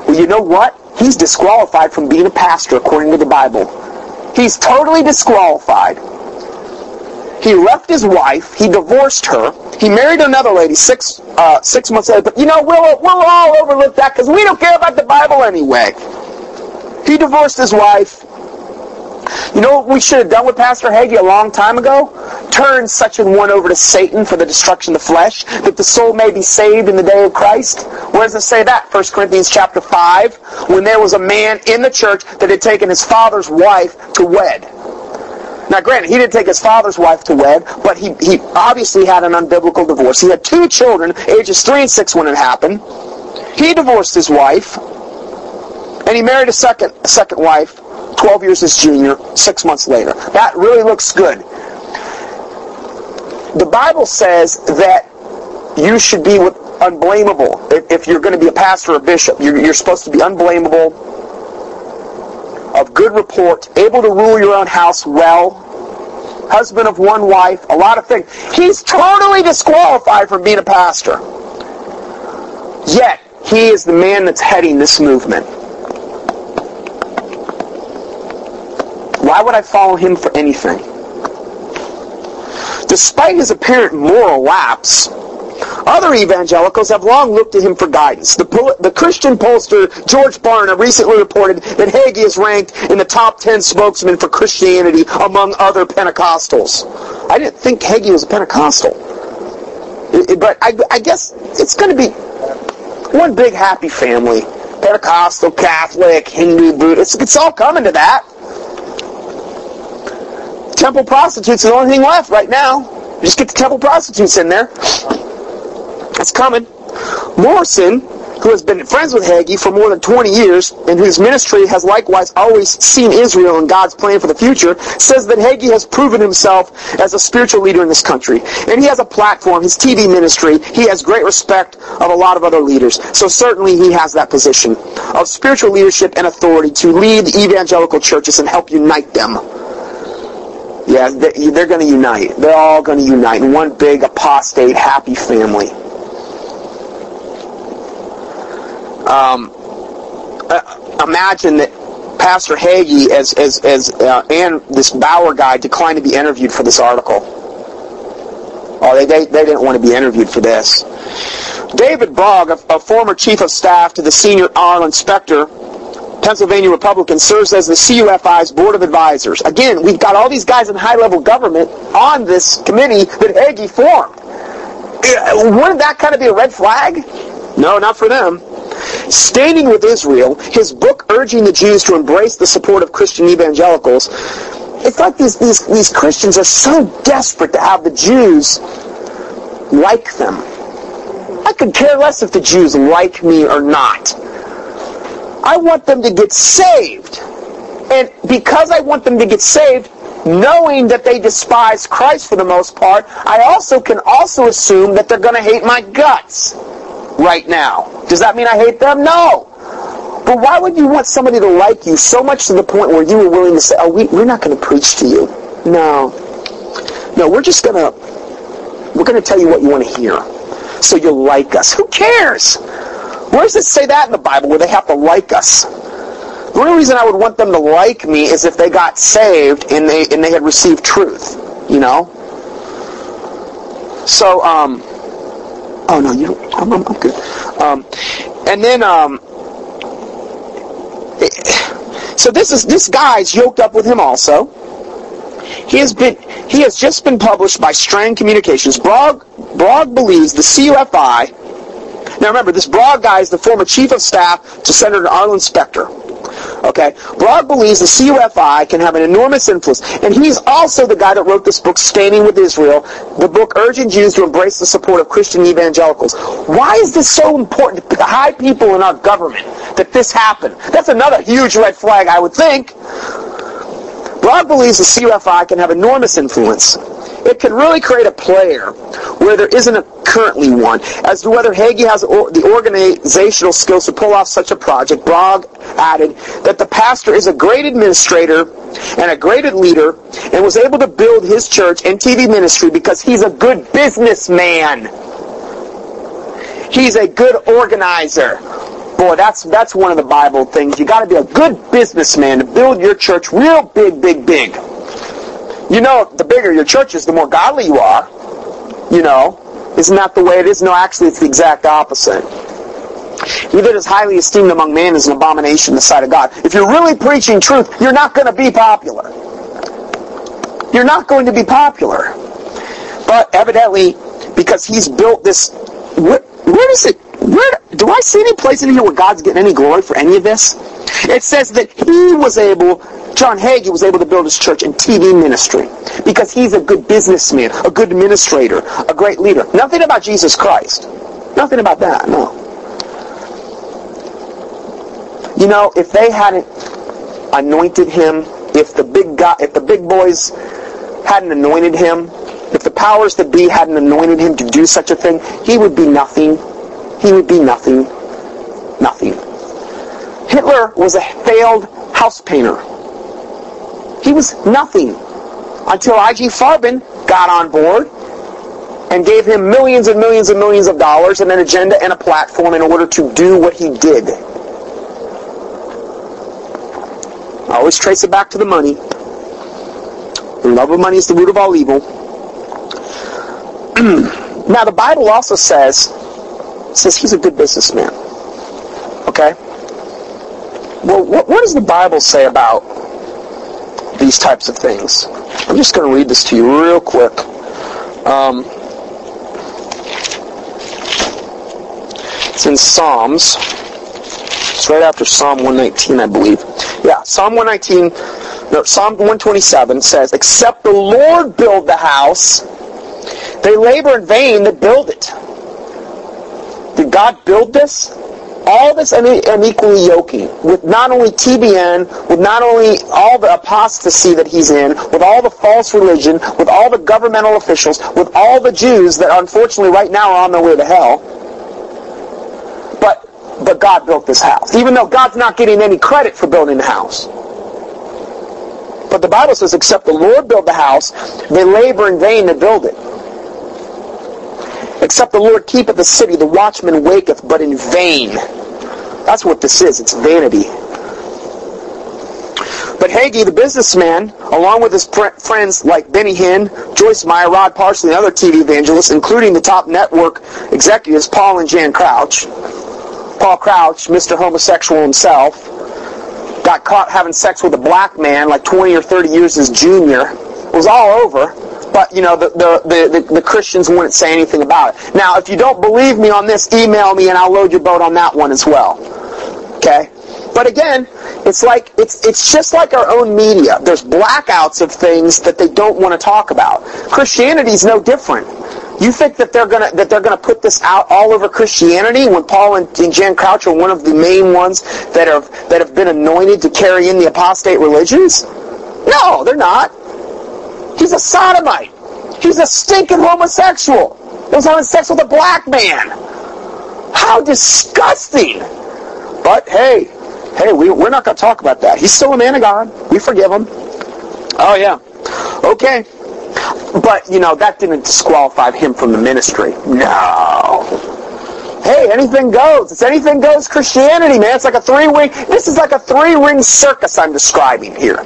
Well, you know what? He's disqualified from being a pastor according to the Bible. He's totally disqualified. He left his wife. He divorced her. He married another lady six uh, six months later. But you know, we'll we'll all overlook that because we don't care about the Bible anyway. He divorced his wife. You know what we should have done with Pastor Hagee a long time ago? turn such an one over to Satan for the destruction of the flesh, that the soul may be saved in the day of Christ? Where does it say that? 1 Corinthians chapter 5, when there was a man in the church that had taken his father's wife to wed. Now, granted, he didn't take his father's wife to wed, but he, he obviously had an unbiblical divorce. He had two children, ages 3 and 6 when it happened. He divorced his wife, and he married a second, a second wife, 12 years his junior, six months later. That really looks good. The Bible says that you should be unblameable. If, you're going to be a pastor or bishop, you're supposed to be unblameable, of good report, able to rule your own house well, husband of one wife, a lot of things. He's totally disqualified from being a pastor. Yet, he is the man that's heading this movement. Why would I follow him for anything? Despite his apparent moral lapse, other evangelicals have long looked to him for guidance. The, the Christian pollster George Barna recently reported that Hagee is ranked in the top 10 spokesmen for Christianity among other Pentecostals. I didn't think Hagee was a Pentecostal. But I, I guess it's going to be one big happy family. Pentecostal, Catholic, Hindu, Buddhist. It's all coming to that. Temple prostitutes are the only thing left right now. Just get the temple prostitutes in there. That's coming. Morrison, who has been friends with Hagee for more than 20 years and whose ministry has likewise always seen Israel and God's plan for the future, says that Hagee has proven himself as a spiritual leader in this country. And he has a platform, his TV ministry. He has great respect of a lot of other leaders. So certainly he has that position of spiritual leadership and authority to lead evangelical churches and help unite them. Yeah, they're going to unite. They're all going to unite in one big apostate happy family. Um, imagine that Pastor Hagee as as as uh, and this Bauer guy declined to be interviewed for this article. Oh, they they, they didn't want to be interviewed for this. David Brog, a, a former chief of staff to the Senator Arlen Specter, Pennsylvania Republican, serves as the CUFI's board of advisors. Again, we've got all these guys in high-level government on this committee that Hagee formed. Uh, wouldn't that kind of be a red flag? No, not for them. Standing with Israel, his book urging the Jews to embrace the support of Christian evangelicals, it's like these, these, these Christians are so desperate to have the Jews like them. I could care less if the Jews like me or not. I want them to get saved. And because I want them to get saved, knowing that they despise Christ for the most part, I also can also assume that they're going to hate my guts right now. Does that mean I hate them? No. But why would you want somebody to like you so much to the point where you were willing to say, oh, we, we're not going to preach to you? No. No, we're just going to, we're going to tell you what you want to hear. So you'll like us. Who cares? Where does it say that in the Bible where they have to like us? The only reason I would want them to like me is if they got saved and they and they had received truth, you know. So, um, Oh no, you don't. I'm, I'm, good. Um, and then, um, so this is this guy's yoked up with him also. He has been he has just been published by Strang Communications. Brog Brogg believes the CUFI. Now remember, this Brog guy is the former chief of staff to Senator Arlen Specter. Okay? Brog believes the CUFI can have an enormous influence. And he's also the guy that wrote this book, Standing with Israel, the book urging Jews to embrace the support of Christian evangelicals. Why is this so important to high people in our government that this happened? That's another huge red flag, I would think. Brog believes the CUFI can have enormous influence it can really create a player where there isn't a currently one. As to whether Hagee has the organizational skills to pull off such a project, Brog added that the pastor is a great administrator and a great leader and was able to build his church and TV ministry because he's a good businessman. He's a good organizer. Boy, that's that's one of the Bible things. You got to be a good businessman to build your church real big, big, big. You know, the bigger your church is, the more godly you are. You know, isn't that the way it is? No, actually, it's the exact opposite. He that is highly esteemed among men is an abomination in the sight of God. If you're really preaching truth, you're not going to be popular. You're not going to be popular. But evidently, because he's built this, where, where does it, where, do I see any place in here where God's getting any glory for any of this? It says that he was able, John Hagee was able to build his church and TV ministry because he's a good businessman, a good administrator, a great leader. Nothing about Jesus Christ. Nothing about that, no. You know, if they hadn't anointed him, if the big guy, if the big boys hadn't anointed him, if the powers that be hadn't anointed him to do such a thing, he would be nothing. He would be nothing. Nothing. Hitler was a failed house painter. He was nothing until I.G. Farben got on board and gave him millions and millions and millions of dollars and an agenda and a platform in order to do what he did. I always trace it back to the money. The love of money is the root of all evil. now the Bible also says says he's a good businessman. Okay? Well, what, what does the Bible say about these types of things? I'm just going to read this to you real quick. Um, it's in Psalms. It's right after Psalm 119, I believe. Yeah, Psalm 119, no, Psalm 127 says, Except the Lord build the house, they labor in vain that build it. Did God build this? All this unequally yoking with not only TBN, with not only all the apostasy that he's in, with all the false religion, with all the governmental officials, with all the Jews that unfortunately right now are on their way to hell. But but God built this house. Even though God's not getting any credit for building the house. But the Bible says, except the Lord build the house, they labor in vain to build it. Except the Lord keepeth the city, the watchman waketh, but in vain. That's what this is. It's vanity. But Hagee, the businessman, along with his friends like Benny Hinn, Joyce Meyer, Rod Parsley, and other TV evangelists, including the top network executives Paul and Jan Crouch, Paul Crouch, Mr. Homosexual himself, got caught having sex with a black man like 20 or 30 years his junior. It was all over. But, you know, the, the, the, the, Christians wouldn't say anything about it. Now, if you don't believe me on this, email me and I'll load your boat on that one as well. Okay? But again, it's like it's it's just like our own media. There's blackouts of things that they don't want to talk about. Christianity is no different. You think that they're gonna that they're gonna put this out all over Christianity when Paul and, and Jan Crouch are one of the main ones that have that have been anointed to carry in the apostate religions? No, they're not. He's a sodomite. He's a stinking homosexual. He was having sex with a black man. How disgusting! But hey, hey, we, we're not going to talk about that. He's still a man of God. We forgive him. Oh yeah. Okay. But, you know, that didn't disqualify him from the ministry. No. Hey, anything goes. It's anything goes Christianity, man. It's like a three-ring, this is like a three-ring circus I'm describing here.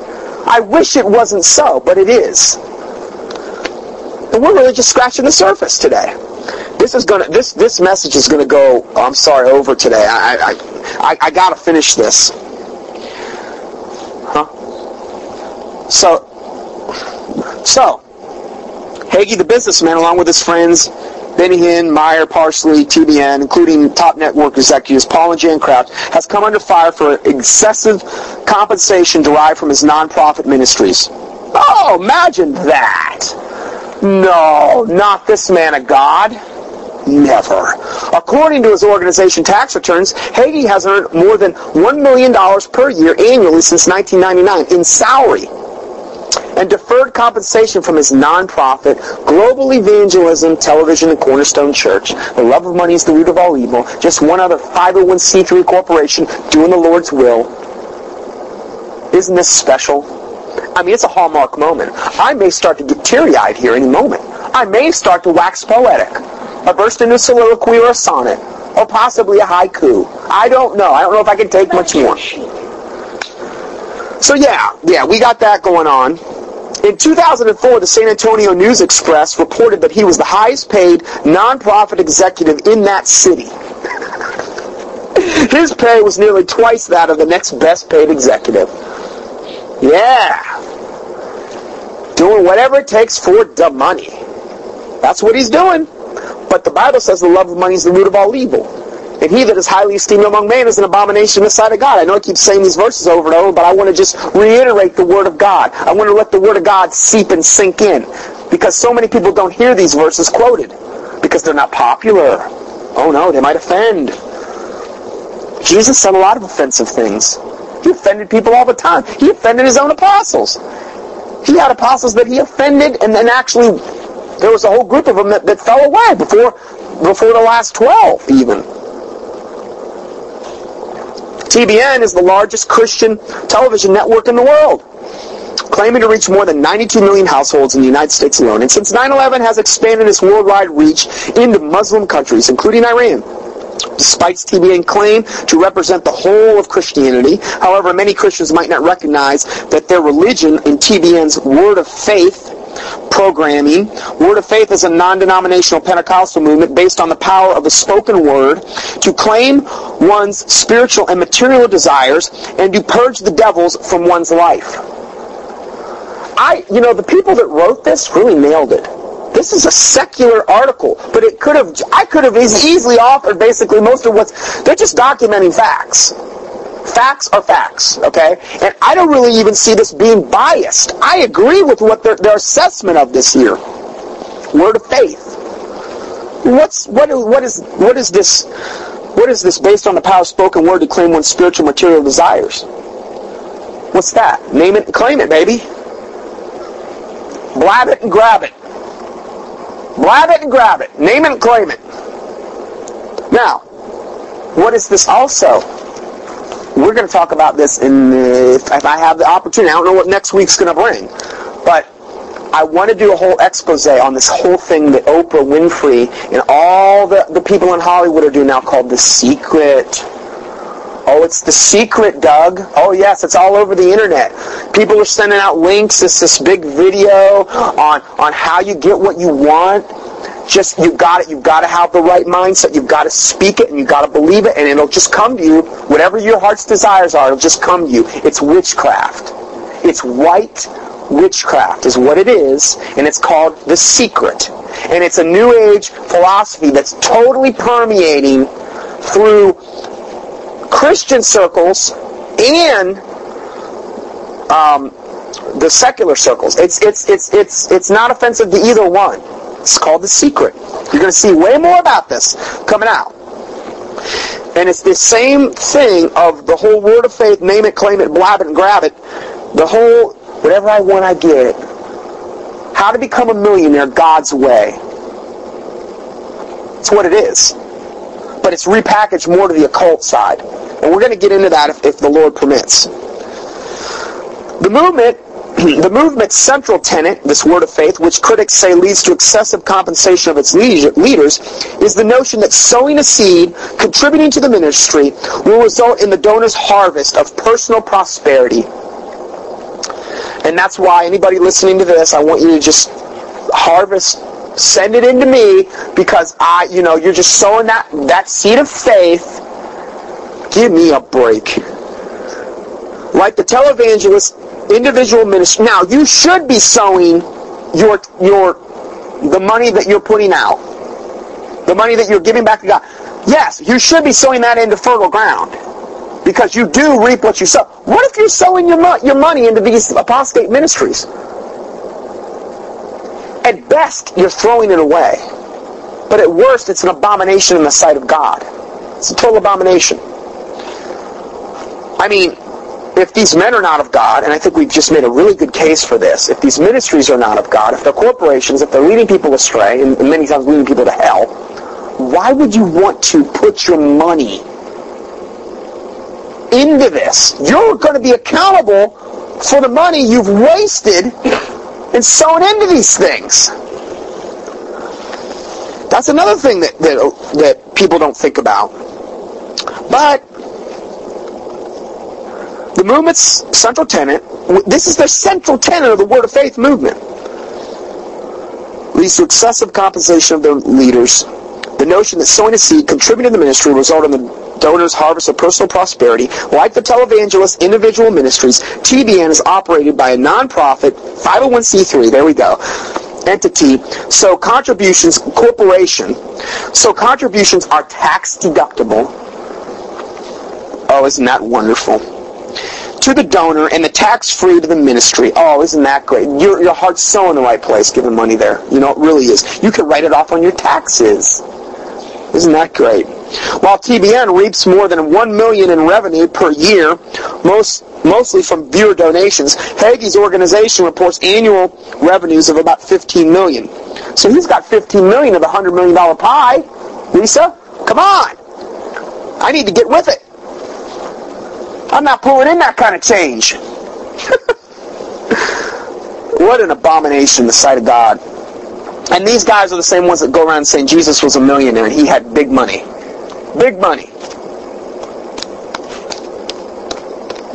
I wish it wasn't so, but it is. And we're really just scratching the surface today. This is gonna this this message is gonna go. Oh, I'm sorry, over today. I I I, I gotta finish this. Huh? So so Hagee, the businessman, along with his friends, Benny Hinn, Meyer, Parsley, TBN, including top network executives Paul and Jan Crouch, has come under fire for excessive compensation derived from his nonprofit ministries. Oh, imagine that! No, not this man of God. Never. According to his organization tax returns, Hagee has earned more than $1 million per year annually since 1999 in salary and deferred compensation from his nonprofit, Global Evangelism Television and Cornerstone Church. The love of money is the root of all evil. Just one other 501c3 corporation doing the Lord's will. Isn't this special? I mean, it's a hallmark moment. I may start to get teary-eyed here any moment. I may start to wax poetic, or burst into a soliloquy or a sonnet, or possibly a haiku. I don't know. I don't know if I can take much more. So yeah, yeah, we got that going on. In 2004, the San Antonio News Express reported that he was the highest paid nonprofit executive in that city. His pay was nearly twice that of the next best paid executive. Yeah. Doing whatever it takes for the money. That's what he's doing. But the Bible says the love of money is the root of all evil. And he that is highly esteemed among men is an abomination in the sight of God. I know I keep saying these verses over and over, but I want to just reiterate the Word of God. I want to let the Word of God seep and sink in. Because so many people don't hear these verses quoted. Because they're not popular. Oh no, they might offend. Jesus said a lot of offensive things. He offended people all the time. He offended his own apostles. He had apostles that he offended, and then actually there was a whole group of them that, that fell away before before the last 12 even. TBN is the largest Christian television network in the world, claiming to reach more than 92 million households in the United States alone. And since 9-11 has expanded its worldwide reach into Muslim countries, including Iran. Despite TBN claim to represent the whole of Christianity, however, many Christians might not recognize that their religion in TBN's Word of Faith programming. Word of Faith is a non-denominational Pentecostal movement based on the power of the spoken word to claim one's spiritual and material desires and to purge the devils from one's life. I, you know, the people that wrote this really nailed it. This is a secular article, but it could have, I could have easily offered basically most of what's, they're just documenting facts. Facts are facts, okay? And I don't really even see this being biased. I agree with what their, their assessment of this here. Word of faith. What's what? What is what is this? What is this based on the power of spoken word to claim one's spiritual material desires? What's that? Name it and claim it, baby. Blab it and grab it. Blab it and grab it. Name it and claim it. Now, what is this also? We're going to talk about this in if, if I have the opportunity. I don't know what next week's going to bring, but I want to do a whole expose on this whole thing that Oprah Winfrey and all the, the people in Hollywood are doing now called The Secret. Oh, it's The Secret, Doug. Oh, yes, it's all over the internet. People are sending out links. It's this big video on, on how you get what you want just you've got it. You've got to have the right mindset. You've got to speak it and you've got to believe it, and it'll just come to you. Whatever your heart's desires are, it'll just come to you. It's witchcraft. It's white witchcraft is what it is, and it's called the secret. And it's a new age philosophy that's totally permeating through Christian circles and um, the secular circles. It's it's it's it's it's not offensive to either one. It's called The Secret. You're going to see way more about this coming out. And it's the same thing of the whole word of faith, name it, claim it, blab it, and grab it. The whole, whatever I want, I get it. How to become a millionaire God's way. It's what it is. But it's repackaged more to the occult side. And we're going to get into that if, if the Lord permits. The movement the movement's central tenet, this word of faith, which critics say leads to excessive compensation of its leaders, is the notion that sowing a seed, contributing to the ministry, will result in the donor's harvest of personal prosperity. And that's why anybody listening to this, I want you to just harvest, send it into me, because I, you know, you're just sowing that, that seed of faith. Give me a break. Like the televangelist individual ministry. Now, you should be sowing your your the money that you're putting out, the money that you're giving back to God. Yes, you should be sowing that into fertile ground because you do reap what you sow. What if you're sowing your your money into these apostate ministries? At best, you're throwing it away, but at worst, it's an abomination in the sight of God. It's a total abomination. I mean, if these men are not of God, and I think we've just made a really good case for this, if these ministries are not of God, if they're corporations, if they're leading people astray, and many times leading people to hell, why would you want to put your money into this? You're going to be accountable for the money you've wasted and sown into these things. That's another thing that, that, that people don't think about. But the movement's central tenet, this is their central tenet of the Word of Faith movement, leads to excessive compensation of their leaders. The notion that sowing a seed, contributing to the ministry, result in the donor's harvest of personal prosperity. Like the televangelist individual ministries, TBN is operated by a nonprofit 501c3. There we go. entity. So contributions, corporation. So contributions are tax deductible. Oh, isn't that wonderful? To the donor and the tax-free to the ministry. Oh, isn't that great? Your, your heart's so in the right place giving money there. You know, it really is. You can write it off on your taxes. Isn't that great? While TBN reaps more than one million in revenue per year, most mostly from viewer donations, Hagee's organization reports annual revenues of about 15 million. So he's got 15 million of the 100 million dollar pie. Lisa, come on! I need to get with it. I'm not pulling in that kind of change. what an abomination in the sight of God. And these guys are the same ones that go around saying Jesus was a millionaire and he had big money. Big money.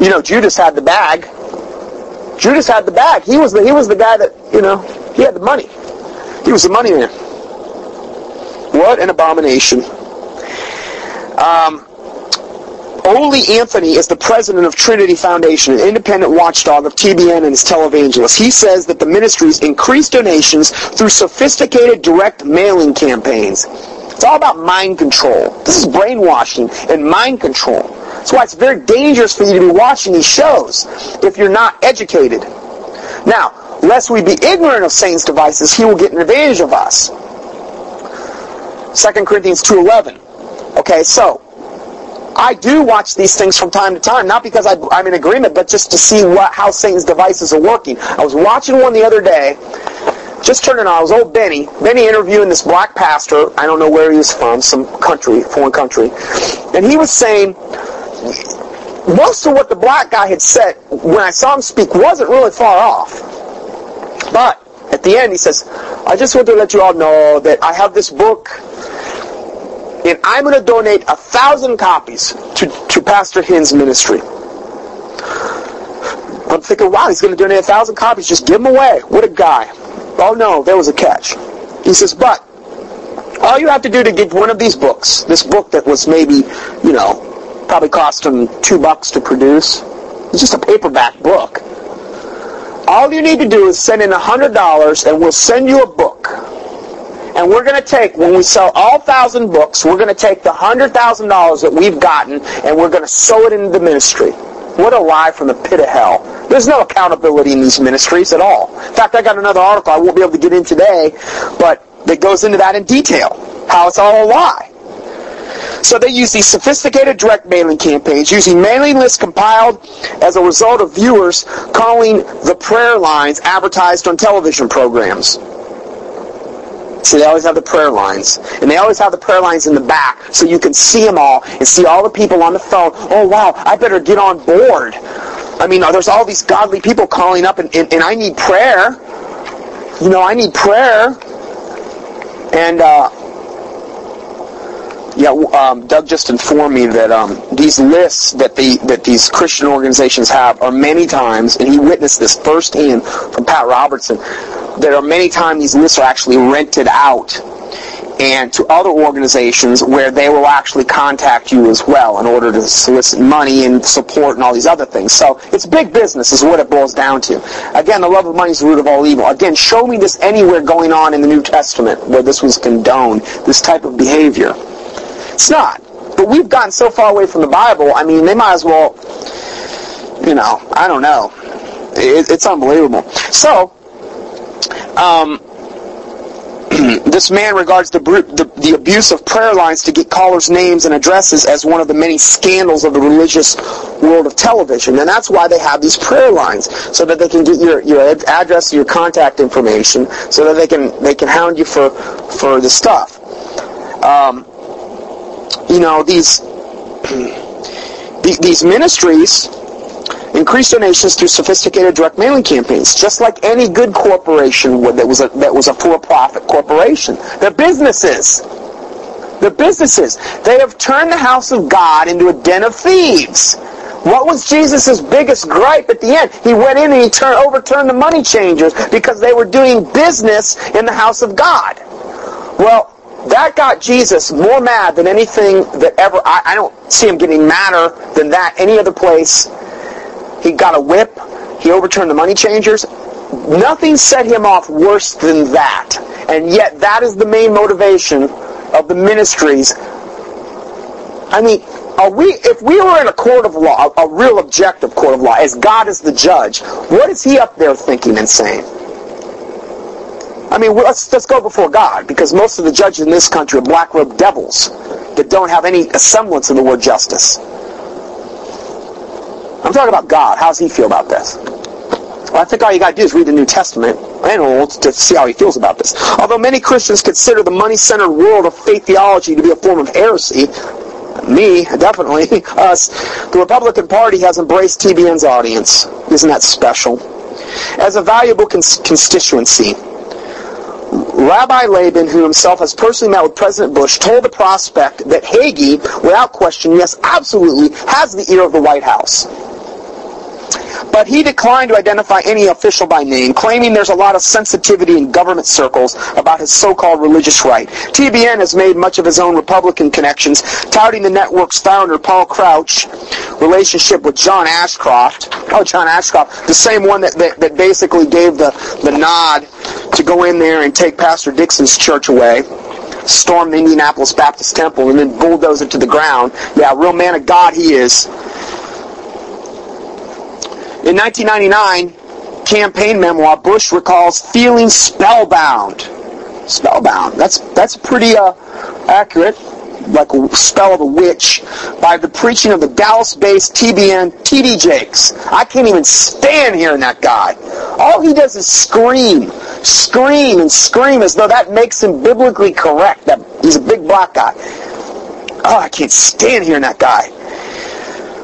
You know, Judas had the bag. Judas had the bag. He was the he was the guy that, you know, he had the money. He was the money man. What an abomination. Um, Ole Anthony is the president of Trinity Foundation, an independent watchdog of TBN and his televangelists. He says that the ministries increase donations through sophisticated direct mailing campaigns. It's all about mind control. This is brainwashing and mind control. That's why it's very dangerous for you to be watching these shows if you're not educated. Now, lest we be ignorant of Satan's devices, he will get an advantage of us. 2 Corinthians 2.11. Okay, so, I do watch these things from time to time, not because I, am in agreement, but just to see what, how Satan's devices are working. I was watching one the other day, just turning on, it was old Benny. Benny interviewing this black pastor, I don't know where he was from, some country, foreign country, and he was saying, most of what the black guy had said when I saw him speak wasn't really far off. But at the end, he says, I just want to let you all know that I have this book, and I'm going to donate a thousand copies to, to Pastor Hinn's ministry. I'm thinking, wow, he's going to donate a thousand copies. Just give them away. What a guy. Oh, no, there was a catch. He says, but all you have to do to get one of these books, this book that was maybe, you know, probably cost him two bucks to produce. It's just a paperback book. All you need to do is send in a hundred dollars and we'll send you a book. And we're going to take, when we sell all thousand books, we're going to take the hundred thousand dollars that we've gotten and we're going to sow it into the ministry. What a lie from the pit of hell. There's no accountability in these ministries at all. In fact, I got another article I won't be able to get in today, but that goes into that in detail. How it's all a lie. So they use these sophisticated direct mailing campaigns, using mailing lists compiled as a result of viewers calling the prayer lines advertised on television programs. So they always have the prayer lines. And they always have the prayer lines in the back so you can see them all and see all the people on the phone. Oh, wow, I better get on board. I mean, there's all these godly people calling up and, and, and I need prayer. You know, I need prayer. And, uh, yeah, um, Doug just informed me that um, these lists that the that these Christian organizations have are many times, and he witnessed this firsthand from Pat Robertson. There are many times these lists are actually rented out and to other organizations where they will actually contact you as well in order to solicit money and support and all these other things. So it's big business is what it boils down to. Again, the love of money is the root of all evil. Again, show me this anywhere going on in the New Testament where this was condoned, this type of behavior. It's not. But we've gotten so far away from the Bible, I mean, they might as well, you know, I don't know. It, it's unbelievable. So, um, this man regards the, the, the, abuse of prayer lines to get callers' names and addresses as one of the many scandals of the religious world of television. And that's why they have these prayer lines, so that they can get your, your address, your contact information, so that they can, they can hound you for, for the stuff. Um, you know, these these ministries increase donations through sophisticated direct mailing campaigns, just like any good corporation would that was a that was a for-profit corporation. They're businesses. They're businesses. They have turned the house of God into a den of thieves. What was Jesus' biggest gripe at the end? He went in and he turned, overturned the money changers because they were doing business in the house of God. Well, that got Jesus more mad than anything that ever, I, I don't see him getting madder than that any other place. He got a whip. He overturned the money changers. Nothing set him off worse than that. And yet that is the main motivation of the ministries. I mean, are we, if we were in a court of law, a, a real objective court of law, as God is the judge, what is he up there thinking and saying? I mean, let's, let's go before God, because most of the judges in this country are black-robed devils that don't have any semblance of the word justice. I'm talking about God. How does he feel about this? Well, I think all you got to do is read the New Testament and Old to see how he feels about this. Although many Christians consider the money-centered word of faith theology to be a form of heresy, me, definitely, us, the Republican Party has embraced TBN's audience. Isn't that special? As a valuable cons- constituency, Rabbi Lapin, who himself has personally met with President Bush, told the prospect that Hagee, without question, yes, absolutely, has the ear of the White House. But he declined to identify any official by name, claiming there's a lot of sensitivity in government circles about his so-called religious right. TBN has made much of his own Republican connections, touting the network's founder, Paul Crouch, relationship with John Ashcroft. Oh, John Ashcroft, the same one that, that, that basically gave the, the nod to go in there and take Pastor Dixon's church away storm the Indianapolis Baptist Temple and then bulldoze it to the ground. Yeah, real man of God he is. In 1999 campaign memoir, Bush recalls feeling spellbound. Spellbound. That's that's pretty uh, accurate. Like a spell of a witch by the preaching of the Dallas-based TBN T.D. Jakes. I can't even stand hearing that guy. All he does is scream, scream, and scream as though that makes him biblically correct. That he's a big black guy. Oh, I can't stand hearing that guy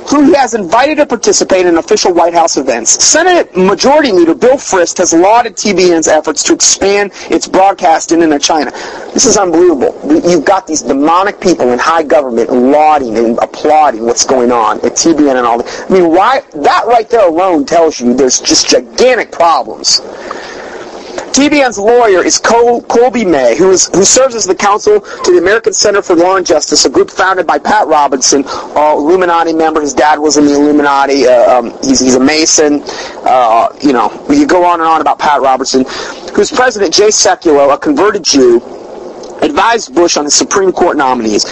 who he has invited to participate in official White House events. Senate Majority Leader Bill Frist has lauded TBN's efforts to expand its broadcasting into China. This is unbelievable. You've got these demonic people in high government lauding and applauding what's going on at TBN and all that. I mean, why, that right there alone tells you there's just gigantic problems. TBN's lawyer is Col- Colby May, who, is, who serves as the counsel to the American Center for Law and Justice, a group founded by Pat Robertson, uh, Illuminati member. His dad was in the Illuminati. Uh, um, he's, he's, a Mason. Uh, you know, could go on and on about Pat Robertson, whose president, Jay Sekulow, a converted Jew, advised Bush on his Supreme Court nominees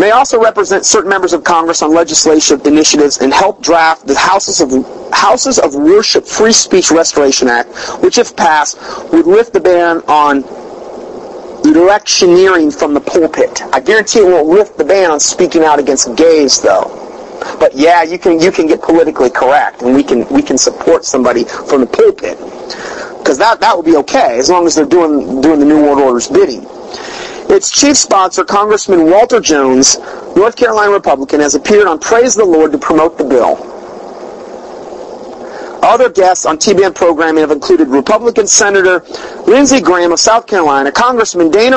may also represent certain members of Congress on legislative initiatives and help draft the Houses of Houses of Worship Free Speech Restoration Act, which if passed would lift the ban on electioneering from the pulpit. I guarantee it won't lift the ban on speaking out against gays though. But yeah, you can you can get politically correct and we can we can support somebody from the pulpit. Because that that would be okay as long as they're doing doing the New World Order's bidding. Its chief sponsor, Congressman Walter Jones, North Carolina Republican, has appeared on Praise the Lord to promote the bill. Other guests on TBN programming have included Republican Senator Lindsey Graham of South Carolina, Congressman Dana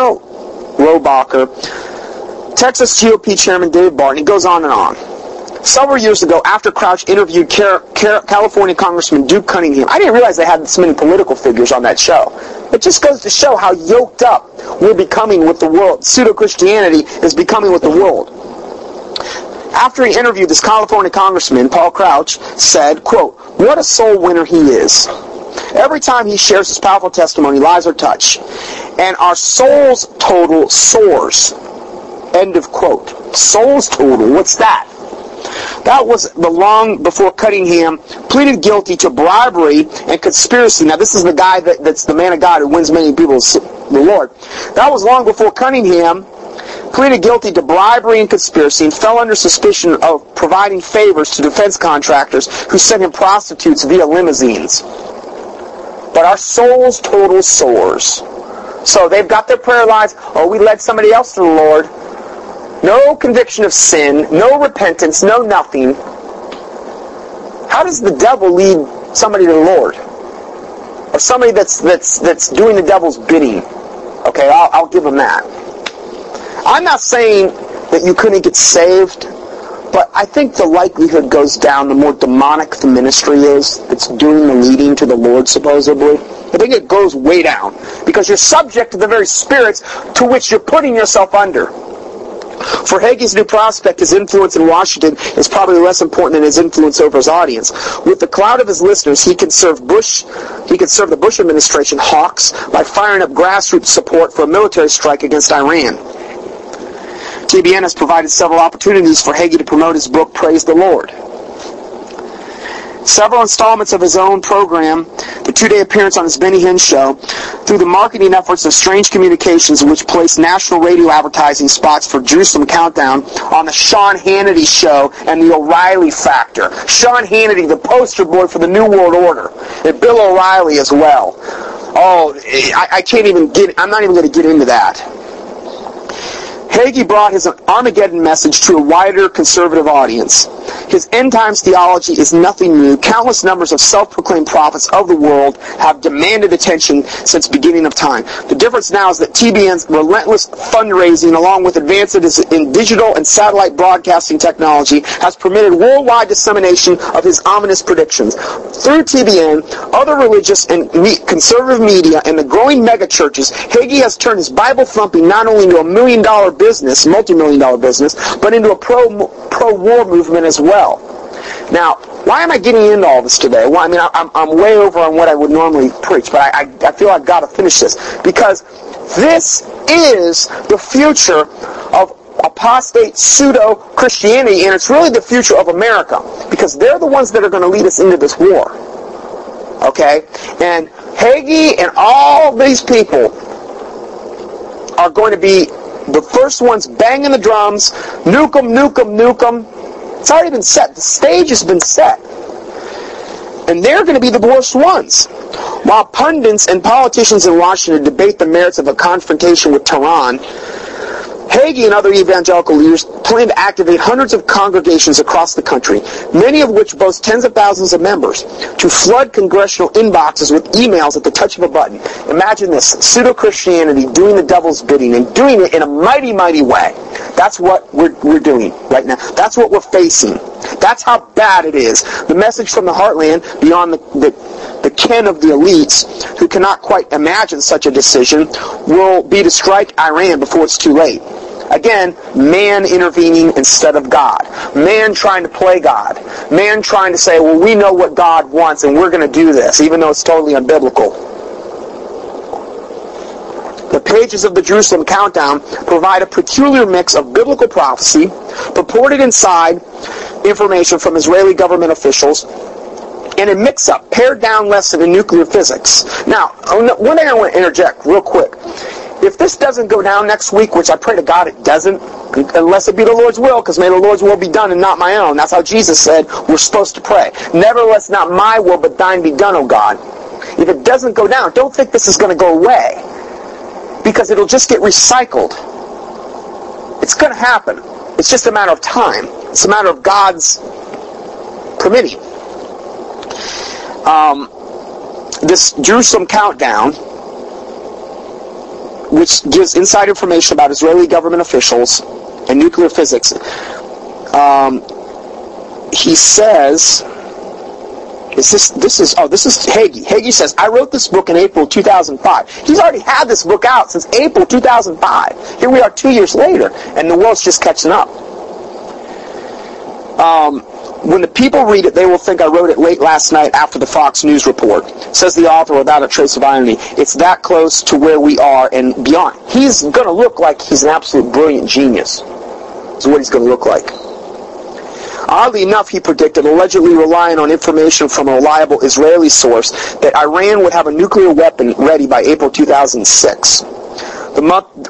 Rohrabacher, Texas GOP Chairman Dave Barton. He goes on and on. Several years ago, after Crouch interviewed California Congressman Duke Cunningham, I didn't realize they had this many political figures on that show. It just goes to show how yoked up we're becoming with the world. Pseudo-Christianity is becoming with the world. After he interviewed this California congressman, Paul Crouch said, quote, what a soul winner he is. Every time he shares his powerful testimony, lives are touched. And our soul's total soars. End of quote. Soul's total, what's that? That was the long before Cunningham pleaded guilty to bribery and conspiracy. Now, this is the guy that, that's the man of God who wins many people the Lord. That was long before Cunningham pleaded guilty to bribery and conspiracy and fell under suspicion of providing favors to defense contractors who sent him prostitutes via limousines. But our soul's total soars. So they've got their prayer lives. Oh, we led somebody else to the Lord. No conviction of sin, no repentance, no nothing. How does the devil lead somebody to the Lord? Or somebody that's that's that's doing the devil's bidding. Okay, I'll, I'll give him that. I'm not saying that you couldn't get saved, but I think the likelihood goes down the more demonic the ministry is that's doing the leading to the Lord, supposedly. I think it goes way down because you're subject to the very spirits to which you're putting yourself under. For Hagee's new prospect, his influence in Washington is probably less important than his influence over his audience. With the cloud of his listeners, he can serve Bush, he can serve the Bush administration hawks by firing up grassroots support for a military strike against Iran. TBN has provided several opportunities for Hagee to promote his book, Praise the Lord. Several installments of his own program, the two-day appearance on his Benny Hinn show, through the marketing efforts of Strang Communications, which placed national radio advertising spots for Jerusalem Countdown on the Sean Hannity show and the O'Reilly Factor. Sean Hannity, the poster boy for the New World Order, and Bill O'Reilly as well. Oh, I, I can't even get, I'm not even going to get into that. Hagee brought his Armageddon message to a wider conservative audience. His end times theology is nothing new. Countless numbers of self-proclaimed prophets of the world have demanded attention since beginning of time. The difference now is that TBN's relentless fundraising along with advances in digital and satellite broadcasting technology has permitted worldwide dissemination of his ominous predictions. Through TBN, other religious and conservative media, and the growing megachurches, Hagee has turned his Bible thumping not only into a million dollar business, multi-million dollar business, but into a pro, pro-war movement as well. Now, why am I getting into all this today? Well, I mean, I'm, I'm way over on what I would normally preach, but I, I, I feel I've got to finish this because this is the future of apostate pseudo Christianity, and it's really the future of America because they're the ones that are going to lead us into this war. Okay? And Hagee and all these people are going to be the first ones banging the drums, nuke them, nuke them, nuke them. It's already been set. The stage has been set. And they're going to be the worst ones. While pundits and politicians in Washington debate the merits of a confrontation with Tehran, Hagee and other evangelical leaders plan to activate hundreds of congregations across the country, many of which boast tens of thousands of members, to flood congressional inboxes with emails at the touch of a button. Imagine this, pseudo-Christianity doing the devil's bidding and doing it in a mighty, mighty way. That's what we're, we're doing right now. That's what we're facing. That's how bad it is. The message from the heartland, beyond the, the, the ken of the elites, who cannot quite imagine such a decision, will be to strike Iran before it's too late. Again, man intervening instead of God. Man trying to play God. Man trying to say, well, we know what God wants and we're going to do this, even though it's totally unbiblical. The pages of the Jerusalem Countdown provide a peculiar mix of biblical prophecy, purported inside information from Israeli government officials, and a mix-up, pared down lesson in nuclear physics. Now, one thing I want to interject real quick. If this doesn't go down next week, which I pray to God it doesn't, unless it be the Lord's will, because may the Lord's will be done and not my own. That's how Jesus said we're supposed to pray. Nevertheless, not my will, but thine be done, O God. If it doesn't go down, don't think this is going to go away. Because it'll just get recycled. It's going to happen. It's just a matter of time. It's a matter of God's permitting. Um, this Jerusalem countdown which gives inside information about Israeli government officials and nuclear physics. Um, he says, is this, this is, oh, this is Hagee. Hagee says, I wrote this book in April 2005. He's already had this book out since April 2005. Here we are two years later, and the world's just catching up. Um, when the people read it, they will think I wrote it late last night after the Fox News report. Says the author without a trace of irony. It's that close to where we are and beyond. He's going to look like he's an absolute brilliant genius. Is what he's going to look like. Oddly enough, he predicted, allegedly relying on information from a reliable Israeli source, that Iran would have a nuclear weapon ready by April 2006 the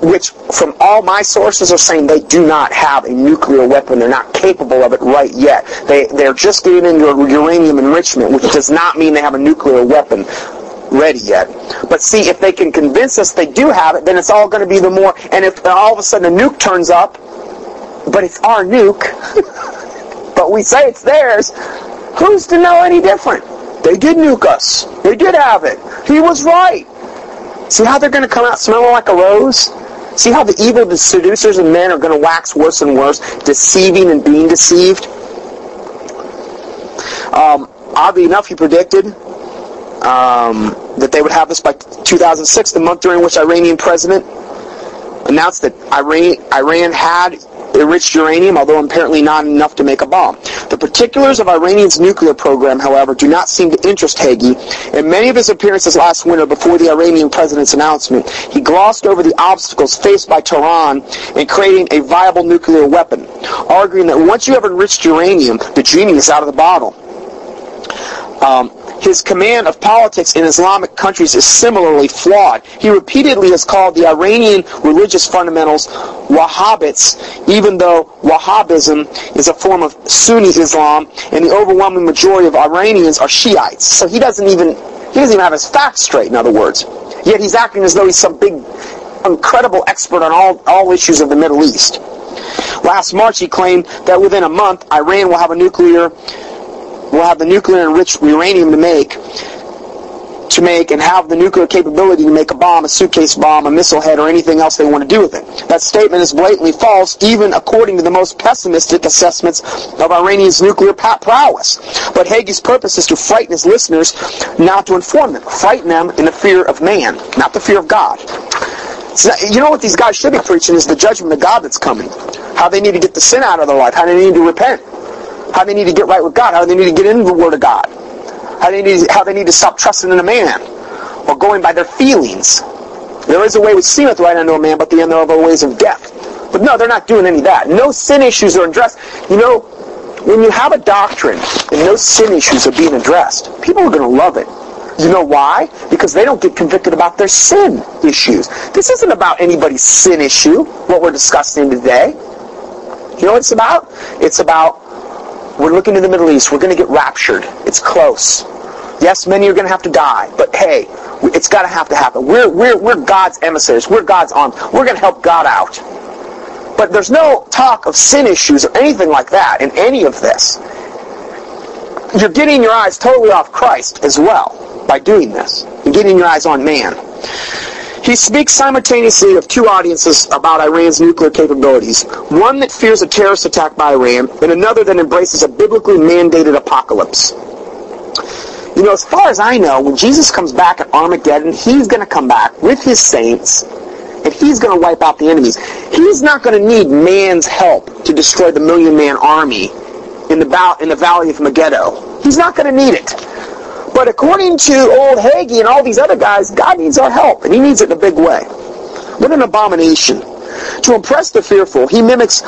which from all my sources are saying they do not have a nuclear weapon. They're not capable of it right yet. They, they're just getting into uranium enrichment, which does not mean they have a nuclear weapon ready yet. But see, if they can convince us they do have it, then it's all going to be the more, and if all of a sudden a nuke turns up, but it's our nuke, but we say it's theirs, who's to know any different? They did nuke us. They did have it. He was right. See how they're going to come out smelling like a rose? See how the evil the seducers and men are going to wax worse and worse, deceiving and being deceived? Um, oddly enough, he predicted um, that they would have this by 2006, the month during which Iranian President announced that Iran, Iran had enriched uranium, although apparently not enough to make a bomb. The particulars of Iran's nuclear program, however, do not seem to interest Hagee. In many of his appearances last winter before the Iranian president's announcement, he glossed over the obstacles faced by Tehran in creating a viable nuclear weapon, arguing that once you have enriched uranium, the genie is out of the bottle. Um, his command of politics in Islamic countries is similarly flawed. He repeatedly has called the Iranian religious fundamentals Wahhabits, even though Wahhabism is a form of Sunni Islam, and the overwhelming majority of Iranians are Shiites. So he doesn't even he doesn't even have his facts straight. In other words, yet he's acting as though he's some big, incredible expert on all all issues of the Middle East. Last March, he claimed that within a month, Iran will have a nuclear will have the nuclear enriched uranium to make to make and have the nuclear capability to make a bomb, a suitcase bomb, a missile head, or anything else they want to do with it. That statement is blatantly false, even according to the most pessimistic assessments of Iranian's nuclear prowess. But Hagee's purpose is to frighten his listeners, not to inform them. Frighten them in the fear of man, not the fear of God. You know what these guys should be preaching is the judgment of God that's coming. How they need to get the sin out of their life. How they need to repent how they need to get right with God, how they need to get into the Word of God, how they need, how they need to stop trusting in a man or going by their feelings. There is a way which seemeth right unto a man, but the end thereof are ways of death. But no, they're not doing any of that. No sin issues are addressed. You know, when you have a doctrine and no sin issues are being addressed, people are going to love it. You know why? Because they don't get convicted about their sin issues. This isn't about anybody's sin issue, what we're discussing today. You know what it's about? It's about we're looking to the Middle East. We're going to get raptured. It's close. Yes, many are going to have to die, but hey, it's got to have to happen. We're, we're, we're God's emissaries. We're God's arms. We're going to help God out. But there's no talk of sin issues or anything like that in any of this. You're getting your eyes totally off Christ as well by doing this. You're getting your eyes on man. He speaks simultaneously of two audiences about Iran's nuclear capabilities. One that fears a terrorist attack by Iran, and another that embraces a biblically mandated apocalypse. You know, as far as I know, when Jesus comes back at Armageddon, he's going to come back with his saints, and he's going to wipe out the enemies. He's not going to need man's help to destroy the million-man army in the, in the valley of Megiddo. He's not going to need it. But according to old Hagee and all these other guys, God needs our help, and he needs it in a big way. What an abomination. To impress the fearful, he mimics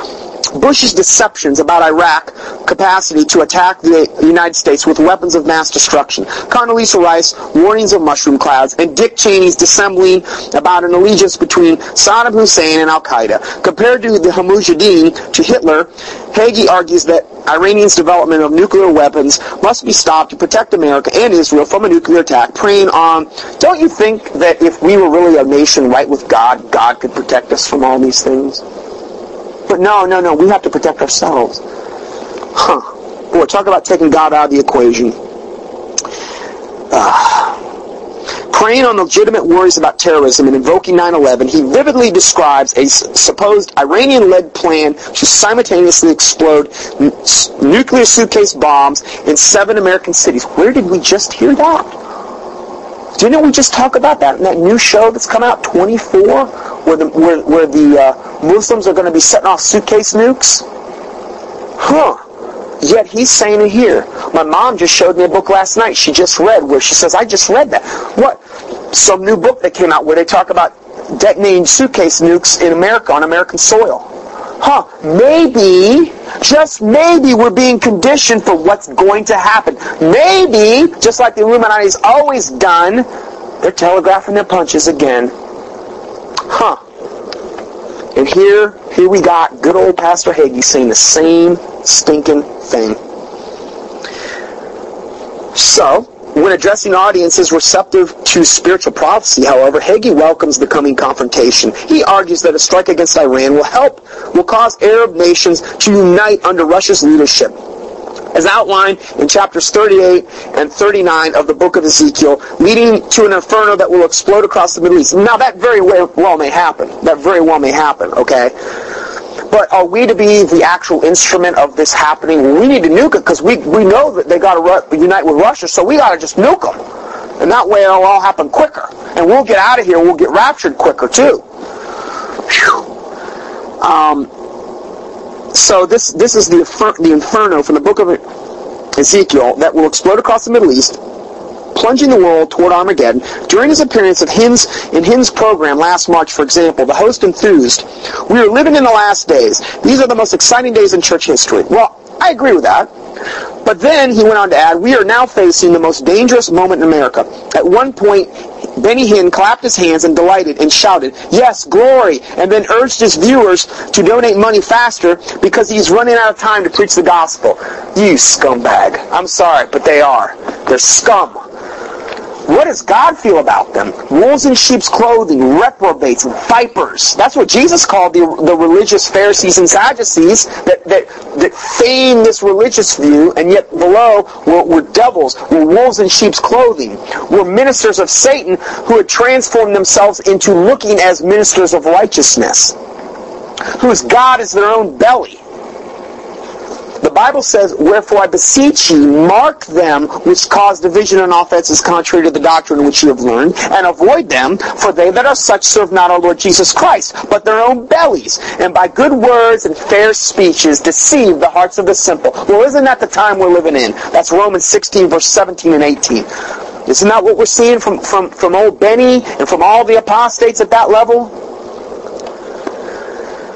Bush's deceptions about Iraq capacity to attack the United States with weapons of mass destruction, Condoleezza Rice warnings of mushroom clouds, and Dick Cheney's dissembling about an allegiance between Saddam Hussein and Al-Qaeda. Compared to the Mujahideen to Hitler, Hagee argues that Iranian's development of nuclear weapons must be stopped to protect America and Israel from a nuclear attack, preying on, don't you think that if we were really a nation right with God, God could protect us from all these things? But no, no, no, we have to protect ourselves. Huh. Boy, talk about taking God out of the equation. Uh, preying on legitimate worries about terrorism and invoking 9-11, he vividly describes a supposed Iranian-led plan to simultaneously explode nuclear suitcase bombs in seven American cities. Where did we just hear that? Didn't we just talk about that in that new show that's come out, 24, where the where, where the uh, Muslims are going to be setting off suitcase nukes? Huh. Yet he's saying it here. My mom just showed me a book last night. She just read where she says, "I just read that." What? Some new book that came out where they talk about detonating suitcase nukes in America on American soil. Huh? Maybe just maybe we're being conditioned for what's going to happen. Maybe, just like the Illuminati's always done, they're telegraphing their punches again. Huh. And here, here we got good old Pastor Hagee saying the same stinking thing. So, when addressing audiences receptive to spiritual prophecy, however, Hagee welcomes the coming confrontation. He argues that a strike against Iran will help, will cause Arab nations to unite under Russia's leadership. As outlined in chapters 38 and 39 of the book of Ezekiel, leading to an inferno that will explode across the Middle East. Now that very well may happen. That very well may happen, okay? But are we to be the actual instrument of this happening? We need to nuke it because we, we know that they got to unite with Russia, so we got to just nuke them. And that way it'll all happen quicker. And we'll get out of here. We'll get raptured quicker, too. Um, so this this is the the inferno from the book of Ezekiel that will explode across the Middle East, plunging the world toward Armageddon. During his appearance of Hinn's, in Hinn's program last March, for example, the host enthused, we are living in the last days. These are the most exciting days in church history. Well, I agree with that. But then he went on to add, we are now facing the most dangerous moment in America. At one point, Benny Hinn clapped his hands and delighted and shouted, Yes, glory! And then urged his viewers to donate money faster because he's running out of time to preach the gospel. You scumbag. I'm sorry, but they are. They're scum. What does God feel about them? Wolves in sheep's clothing, reprobates, vipers. That's what Jesus called the, the religious Pharisees and Sadducees that, that, that feign this religious view, and yet below were, were devils, were wolves in sheep's clothing, were ministers of Satan who had transformed themselves into looking as ministers of righteousness, whose God is their own belly. The Bible says, Wherefore I beseech ye, mark them which cause division and offenses contrary to the doctrine which you have learned, and avoid them, for they that are such serve not our Lord Jesus Christ, but their own bellies, and by good words and fair speeches deceive the hearts of the simple. Well, isn't that the time we're living in? That's Romans 16, verse 17 and 18. Isn't that what we're seeing from, from, from old Benny and from all the apostates at that level?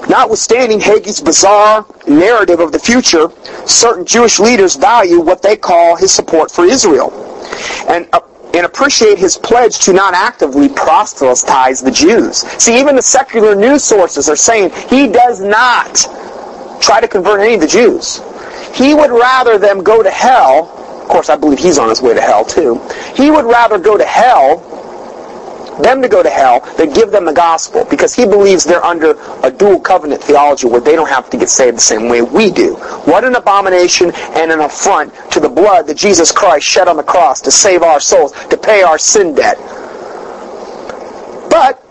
Notwithstanding Hagee's bizarre narrative of the future, certain Jewish leaders value what they call his support for Israel and, uh, and appreciate his pledge to not actively proselytize the Jews. See, even the secular news sources are saying he does not try to convert any of the Jews. He would rather them go to hell. Of course, I believe he's on his way to hell too. He would rather go to hell them to go to hell than give them the gospel because he believes they're under a dual covenant theology where they don't have to get saved the same way we do. What an abomination and an affront to the blood that Jesus Christ shed on the cross to save our souls, to pay our sin debt. But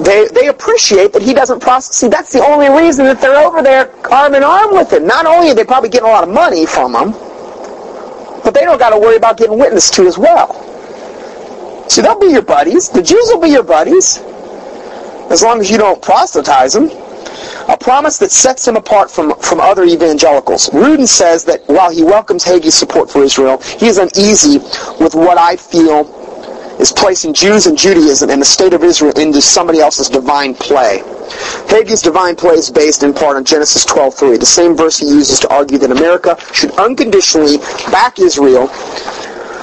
they, they appreciate that he doesn't process. See, that's the only reason that they're over there arm in arm with him. Not only are they probably getting a lot of money from him, but they don't got to worry about getting witnessed to as well. See, they'll be your buddies. The Jews will be your buddies. As long as you don't proselytize them. A promise that sets him apart from, from other evangelicals. Rudin says that while he welcomes Hagee's support for Israel, he is uneasy with what I feel is placing Jews and Judaism and the state of Israel into somebody else's divine play. Hagee's divine play is based in part on Genesis 12:3, the same verse he uses to argue that America should unconditionally back Israel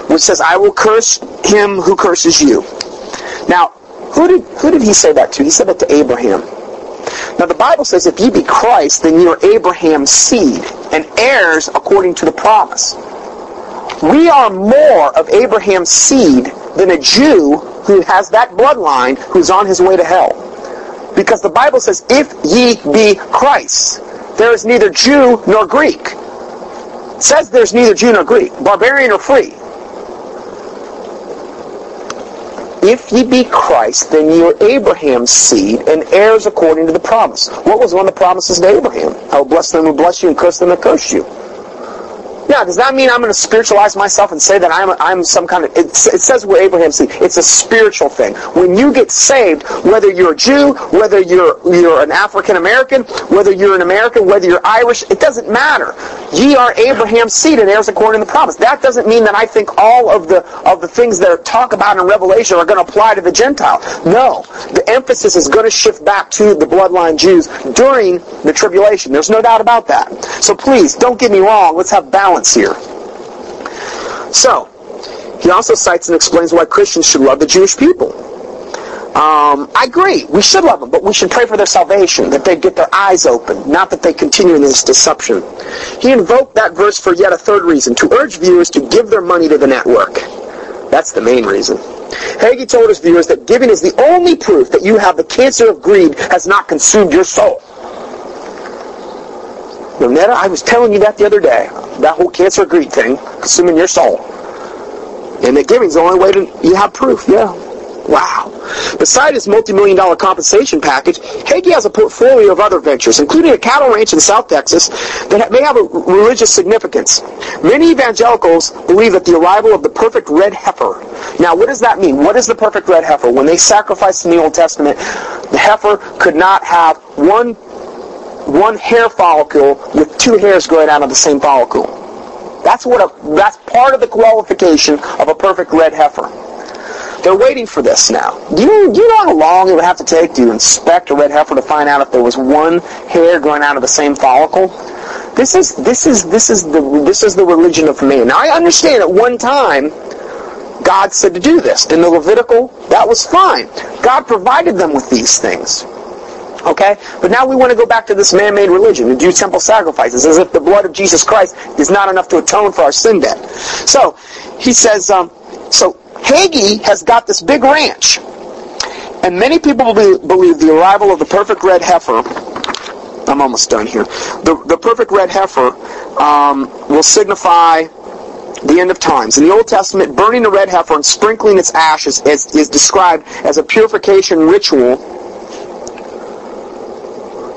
which says, I will curse him who curses you. Now, who did, who did he say that to? He said that to Abraham. Now, the Bible says, if ye be Christ, then ye are Abraham's seed and heirs according to the promise. We are more of Abraham's seed than a Jew who has that bloodline who's on his way to hell. Because the Bible says, if ye be Christ, there is neither Jew nor Greek. It says there's neither Jew nor Greek, barbarian or free. If ye be Christ, then ye are Abraham's seed and heirs according to the promise. What was one of the promises to Abraham? I will bless them who bless you and curse them that curse you. Now, does that mean I'm going to spiritualize myself and say that I'm, I'm some kind of, it, it says we're Abraham's seed. It's a spiritual thing. When you get saved, whether you're a Jew, whether you're, you're an African American, whether you're an American, whether you're Irish, it doesn't matter. Ye are Abraham's seed and heirs according to the promise. That doesn't mean that I think all of the, of the things that are talked about in Revelation are going to apply to the Gentile. No. The emphasis is going to shift back to the bloodline Jews during the tribulation. There's no doubt about that. So please, don't get me wrong. Let's have balance here. So, he also cites and explains why Christians should love the Jewish people. Um, I agree. We should love them, but we should pray for their salvation, that they get their eyes open, not that they continue in this deception. He invoked that verse for yet a third reason, to urge viewers to give their money to the network. That's the main reason. Hagee told his viewers that giving is the only proof that you have the cancer of greed has not consumed your soul. Netta, I was telling you that the other day. That whole cancer greed thing, consuming your soul. And that giving's the only way to you have proof. Yeah. Wow. Beside his multi-million dollar compensation package, Hagee has a portfolio of other ventures, including a cattle ranch in South Texas that may have a religious significance. Many evangelicals believe that the arrival of the perfect red heifer. Now, what does that mean? What is the perfect red heifer? When they sacrificed in the Old Testament, the heifer could not have one one hair follicle with two hairs growing out of the same follicle. That's what a, that's part of the qualification of a perfect red heifer. They're waiting for this now. Do you, do you know how long it would have to take to inspect a red heifer to find out if there was one hair growing out of the same follicle? This is this is this is the this is the religion of man. Now I understand at one time God said to do this. In the Levitical, that was fine. God provided them with these things. Okay? But now we want to go back to this man-made religion and do temple sacrifices as if the blood of Jesus Christ is not enough to atone for our sin debt. So, he says, um, so Hagee has got this big ranch. And many people believe the arrival of the perfect red heifer I'm almost done here. The, the perfect red heifer um, will signify the end of times. In the Old Testament, burning the red heifer and sprinkling its ashes is, is described as a purification ritual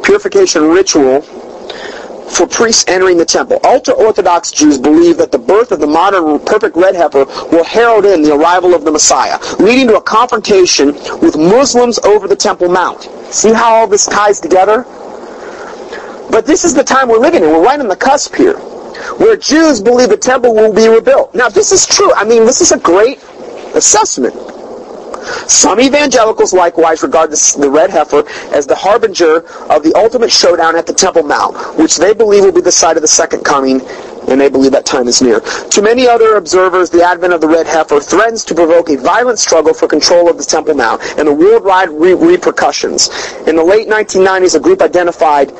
purification ritual for priests entering the temple. Ultra-Orthodox Jews believe that the birth of the modern perfect red heifer will herald in the arrival of the Messiah, leading to a confrontation with Muslims over the Temple Mount. See how all this ties together? But this is the time we're living in. We're right on the cusp here, where Jews believe the temple will be rebuilt. Now, this is true. I mean, this is a great assessment. Some evangelicals likewise regard the red heifer as the harbinger of the ultimate showdown at the Temple Mount, which they believe will be the site of the second coming, and they believe that time is near. To many other observers, the advent of the red heifer threatens to provoke a violent struggle for control of the Temple Mount and the worldwide re- repercussions. In the late 1990s, a group identified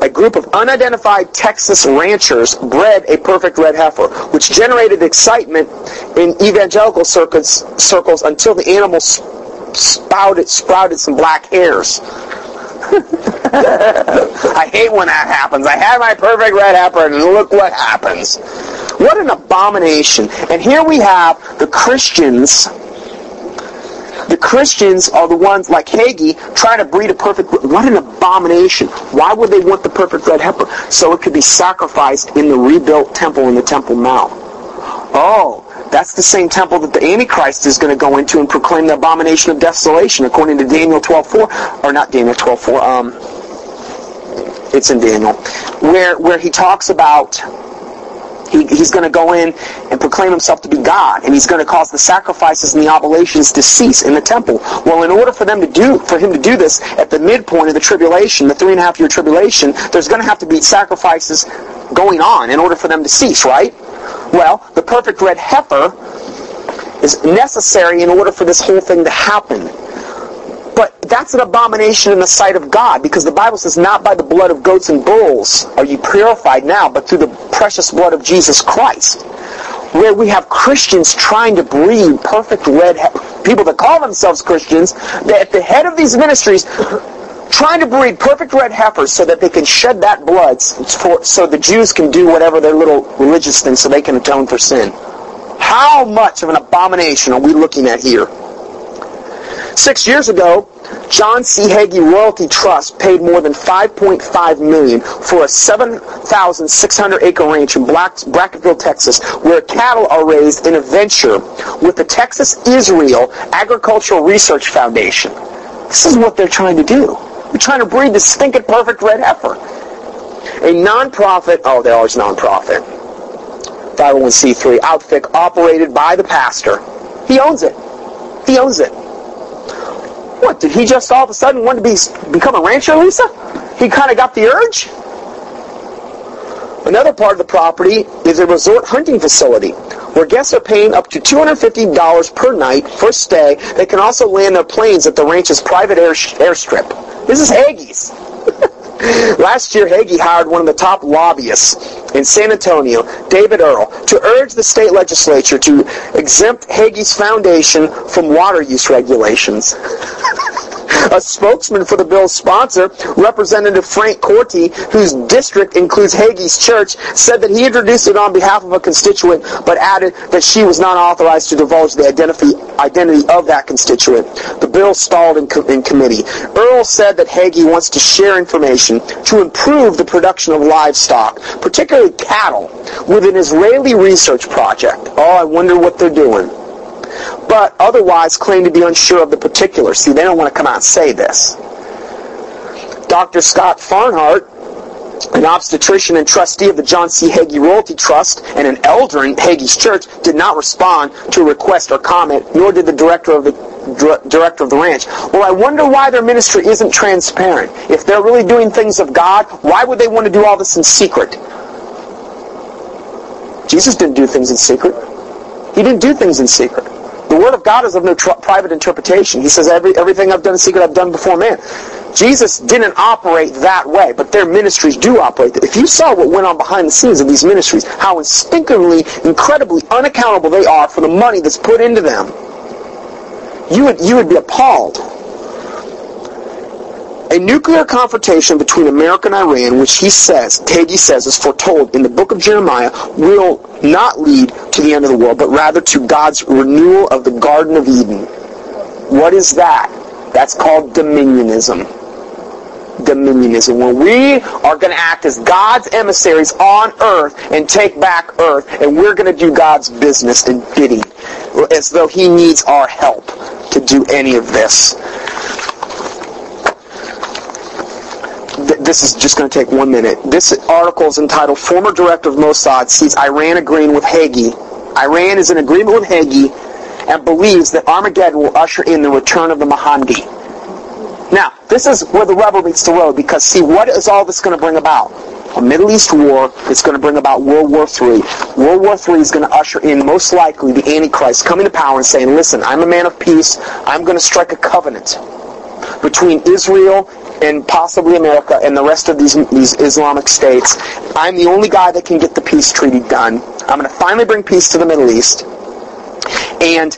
a group of unidentified Texas ranchers bred a perfect red heifer, which generated excitement in evangelical circles, circles until the animal spouted, sprouted some black hairs. I hate when that happens. I had my perfect red heifer, and look what happens. What an abomination. And here we have the Christians the Christians are the ones like Hagee trying to breed a perfect. What an abomination! Why would they want the perfect red heifer? So it could be sacrificed in the rebuilt temple in the Temple Mount. Oh, that's the same temple that the Antichrist is going to go into and proclaim the abomination of desolation, according to Daniel 12:4, or not Daniel 12:4. Um, it's in Daniel, where where he talks about he, he's going to go in and proclaim himself to be God, and he's going to cause the sacrifices and the oblations to cease in the temple. Well, in order for them to do, for him to do this at the midpoint of the tribulation, the three and a half year tribulation, there's going to have to be sacrifices going on in order for them to cease, right? Well, the perfect red heifer is necessary in order for this whole thing to happen. But that's an abomination in the sight of God because the Bible says, not by the blood of goats and bulls are you purified now, but through the precious blood of Jesus Christ. Where we have Christians trying to breed perfect red, people that call themselves Christians, that at the head of these ministries, trying to breed perfect red heifers so that they can shed that blood for, so the Jews can do whatever their little religious thing so they can atone for sin. How much of an abomination are we looking at here? Six years ago, John C. Hagee Royalty Trust paid more than 5.5 million for a 7,600 acre ranch in Brackettville, Texas, where cattle are raised in a venture with the Texas Israel Agricultural Research Foundation. This is what they're trying to do. They're trying to breed the stinking perfect red heifer. A nonprofit, oh, they're always nonprofit, 501c3 outfit operated by the pastor. He owns it. He owns it. What, did he just all of a sudden want to be become a rancher, Lisa? He kind of got the urge? Another part of the property is a resort hunting facility where guests are paying up to $250 per night for stay. They can also land their planes at the ranch's private air airstrip. This is Hagee's. Last year, Hagee hired one of the top lobbyists in San Antonio, David Earl, to urge the state legislature to exempt Hagee's foundation from water use regulations. A spokesman for the bill's sponsor, Representative Frank Corte, whose district includes Hagee's church, said that he introduced it on behalf of a constituent, but added that she was not authorized to divulge the identity, identity of that constituent. The bill stalled in, in committee. Earl said that Hagee wants to share information to improve the production of livestock, particularly cattle, with an Israeli research project. Oh, I wonder what they're doing but otherwise claim to be unsure of the particulars. See, they don't want to come out and say this. Dr. Scott Farhart, an obstetrician and trustee of the John C. Hagee Royalty Trust and an elder in Hagee's church, did not respond to a request or comment, nor did the director of the director of the ranch. Well, I wonder why their ministry isn't transparent. If they're really doing things of God, why would they want to do all this in secret? Jesus didn't do things in secret. He didn't do things in secret. The Word of God is of no tr- private interpretation. He says, Every, everything I've done in secret, I've done before man. Jesus didn't operate that way, but their ministries do operate. If you saw what went on behind the scenes of these ministries, how instinctively, incredibly unaccountable they are for the money that's put into them, you would, you would be appalled. A nuclear confrontation between America and Iran, which he says, Hagee says, is foretold in the book of Jeremiah, will not lead to the end of the world, but rather to God's renewal of the Garden of Eden. What is that? That's called dominionism. Dominionism. When we are going to act as God's emissaries on earth and take back earth, and we're going to do God's business and bidding, as though He needs our help to do any of this. This is just going to take one minute. This article is entitled Former Director of Mossad Sees Iran Agreeing with Hagee. Iran is in agreement with Hagee and believes that Armageddon will usher in the return of the Mahdi. Now, this is where the rubber meets the road because, see, what is all this going to bring about? A Middle East war is going to bring about World War III. World War III is going to usher in, most likely, the Antichrist coming to power and saying, listen, I'm a man of peace. I'm going to strike a covenant between Israel and possibly America and the rest of these, these Islamic states. I'm the only guy that can get the peace treaty done. I'm going to finally bring peace to the Middle East. And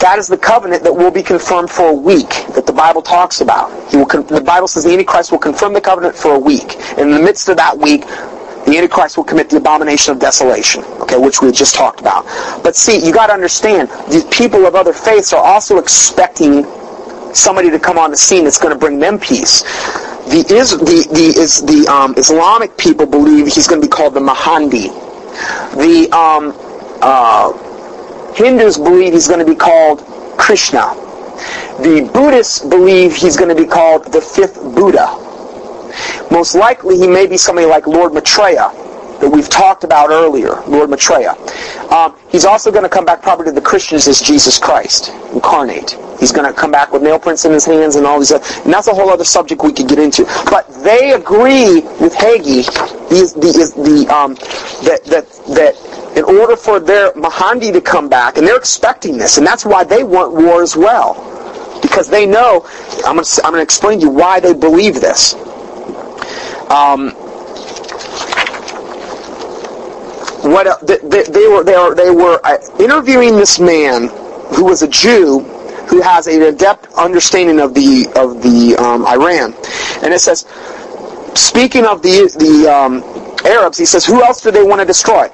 that is the covenant that will be confirmed for a week that the Bible talks about. He will con- the Bible says the Antichrist will confirm the covenant for a week. And in the midst of that week, the Antichrist will commit the abomination of desolation, okay, which we just talked about. But see, you got to understand, these people of other faiths are also expecting somebody to come on the scene that's going to bring them peace. The is the the is the um, Islamic people believe he's going to be called the Mahdi. The um, uh, Hindus believe he's going to be called Krishna. The Buddhists believe he's going to be called the fifth Buddha. Most likely he may be somebody like Lord Maitreya, that we've talked about earlier, Lord Maitreya. Um, he's also going to come back probably to the Christians as Jesus Christ, incarnate. He's going to come back with nail prints in his hands and all these other, and that's a whole other subject we could get into. But they agree with Hagee the, the, the, um, that, that, that in order for their Mahdi to come back, and they're expecting this, and that's why they want war as well. Because they know, I'm going to, I'm going to explain to you why they believe this. Um, what they, they, were they were they were uh, interviewing this man who was a Jew who has an adept understanding of the of the um, Iran, and it says, speaking of the the um, Arabs, he says, who else do they want to destroy?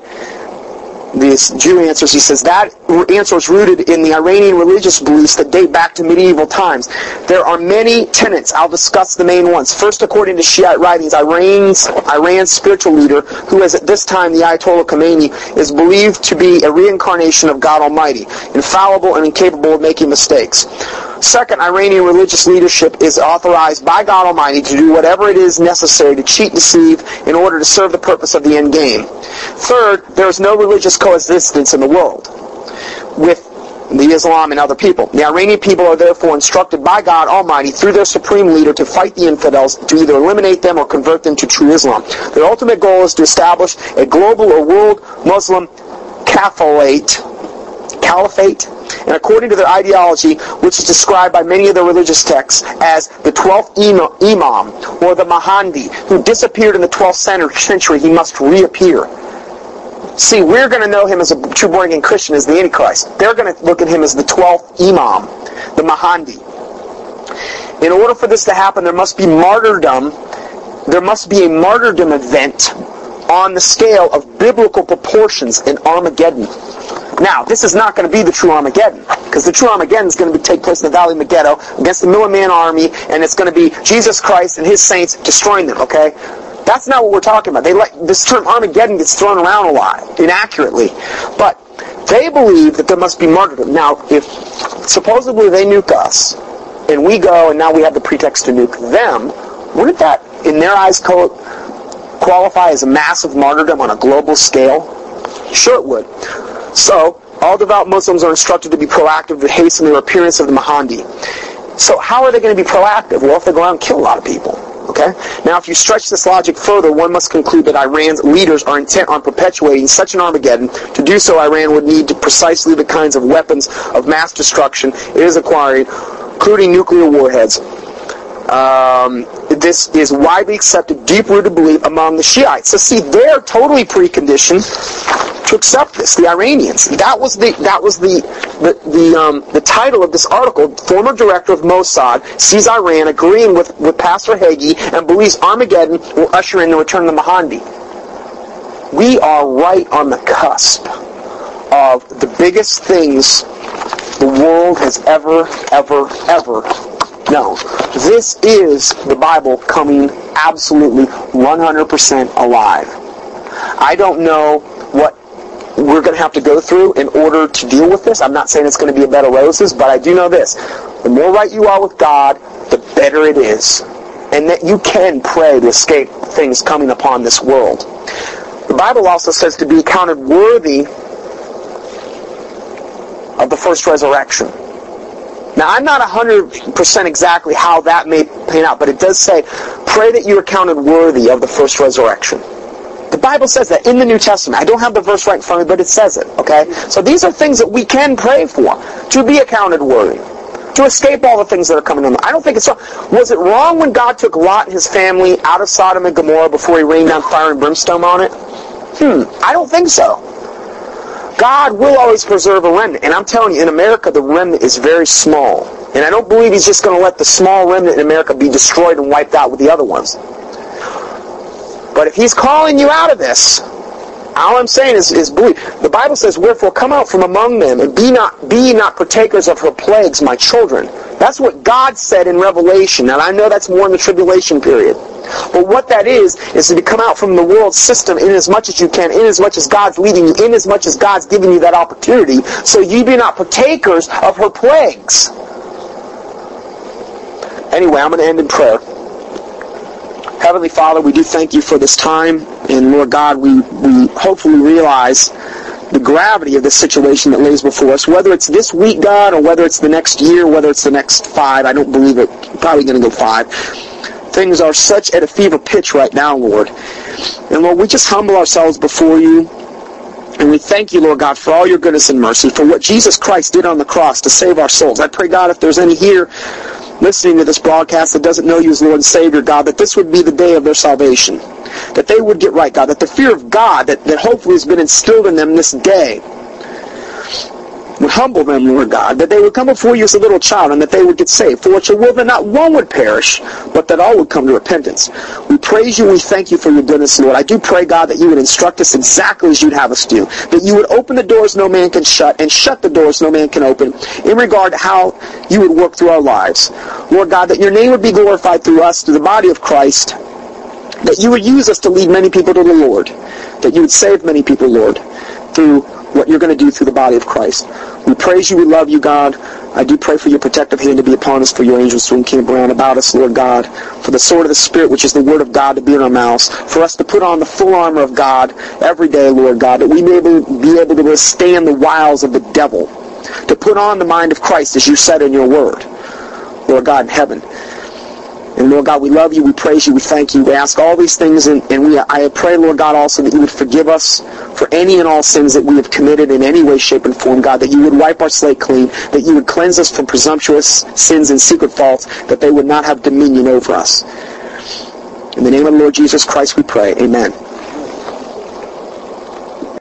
This Jew answers, he says, that answer is rooted in the Iranian religious beliefs that date back to medieval times. There are many tenets. I'll discuss the main ones. First, according to Shiite writings, Iran's, Iran's spiritual leader, who is at this time the Ayatollah Khomeini, is believed to be a reincarnation of God Almighty, infallible and incapable of making mistakes. Second, Iranian religious leadership is authorized by God Almighty to do whatever it is necessary to cheat, deceive, in order to serve the purpose of the end game. Third, there is no religious coexistence in the world with the Islam and other people. The Iranian people are therefore instructed by God Almighty through their supreme leader to fight the infidels, to either eliminate them or convert them to true Islam. Their ultimate goal is to establish a global or world Muslim caliphate, caliphate and according to their ideology, which is described by many of their religious texts as the 12th Imam, or the Mahdi, who disappeared in the 12th century, he must reappear. See, we're going to know him as a true born again Christian as the Antichrist. They're going to look at him as the 12th Imam, the Mahdi. In order for this to happen, there must be martyrdom. There must be a martyrdom event on the scale of biblical proportions in Armageddon. Now, this is not going to be the true Armageddon, because the true Armageddon is going to take place in the Valley of Megiddo against the Milliman army, and it's going to be Jesus Christ and his saints destroying them, okay? That's not what we're talking about. They like this term Armageddon gets thrown around a lot, inaccurately. But they believe that there must be martyrdom. Now, if supposedly they nuke us, and we go and now we have the pretext to nuke them, wouldn't that, in their eyes, co- qualify as a massive martyrdom on a global scale? Sure it would. So, all devout Muslims are instructed to be proactive to hasten the appearance of the Mahdi. So how are they going to be proactive? Well, if they go out and kill a lot of people. Okay? Now, if you stretch this logic further, one must conclude that Iran's leaders are intent on perpetuating such an Armageddon. To do so, Iran would need precisely the kinds of weapons of mass destruction it is acquiring, including nuclear warheads. Um, this is widely accepted, deep-rooted belief among the Shiites. So see, they're totally preconditioned to accept this. The Iranians. That was the that was the the the, um, the title of this article. Former director of Mossad sees Iran agreeing with with Pastor Hagee and believes Armageddon will usher in the return of the Mahdi. We are right on the cusp of the biggest things the world has ever, ever, ever known. This is the Bible coming absolutely 100% alive. I don't know what we're going to have to go through in order to deal with this. I'm not saying it's going to be a bed of roses, but I do know this. The more right you are with God, the better it is. And that you can pray to escape things coming upon this world. The Bible also says to be counted worthy of the first resurrection. Now, I'm not 100% exactly how that may pan out, but it does say, pray that you are counted worthy of the first resurrection. The Bible says that in the New Testament. I don't have the verse right in front of me, but it says it, okay? So these are things that we can pray for, to be accounted worthy, to escape all the things that are coming on. I don't think it's wrong. Was it wrong when God took Lot and his family out of Sodom and Gomorrah before he rained down fire and brimstone on it? Hmm, I don't think so. God will always preserve a remnant. And I'm telling you, in America, the remnant is very small. And I don't believe he's just going to let the small remnant in America be destroyed and wiped out with the other ones. But if he's calling you out of this, all I'm saying is, is believe. The Bible says, Wherefore come out from among them, and be not be not partakers of her plagues, my children. That's what God said in Revelation. And I know that's more in the tribulation period. But what that is, is to come out from the world system in as much as you can, in as much as God's leading you, in as much as God's giving you that opportunity, so you be not partakers of her plagues. Anyway, I'm going to end in prayer. Heavenly Father, we do thank you for this time, and Lord God, we, we hopefully realize the gravity of the situation that lays before us, whether it's this week, God, or whether it's the next year, whether it's the next five. I don't believe it. Probably going to go five. Things are such at a fever pitch right now, Lord. And Lord, we just humble ourselves before you. And we thank you, Lord God, for all your goodness and mercy, for what Jesus Christ did on the cross to save our souls. I pray, God, if there's any here listening to this broadcast that doesn't know you as Lord and Savior, God, that this would be the day of their salvation. That they would get right, God. That the fear of God that, that hopefully has been instilled in them this day would humble them, Lord God, that they would come before you as a little child and that they would get saved. For what your will that not one would perish, but that all would come to repentance. We praise you, we thank you for your goodness, Lord. I do pray, God, that you would instruct us exactly as you'd have us do. That you would open the doors no man can shut and shut the doors no man can open in regard to how you would work through our lives. Lord God, that your name would be glorified through us, through the body of Christ. That you would use us to lead many people to the Lord. That you would save many people, Lord, through what you're going to do through the body of Christ. We praise you. We love you, God. I do pray for your protective hand to be upon us, for your angels to encamp around about us, Lord God, for the sword of the Spirit, which is the word of God, to be in our mouths, for us to put on the full armor of God every day, Lord God, that we may be able to withstand the wiles of the devil, to put on the mind of Christ, as you said in your word, Lord God in heaven. And Lord God, we love you, we praise you, we thank you. We ask all these things, and, and we, I pray, Lord God, also that you would forgive us for any and all sins that we have committed in any way, shape, and form, God, that you would wipe our slate clean, that you would cleanse us from presumptuous sins and secret faults, that they would not have dominion over us. In the name of the Lord Jesus Christ we pray. Amen.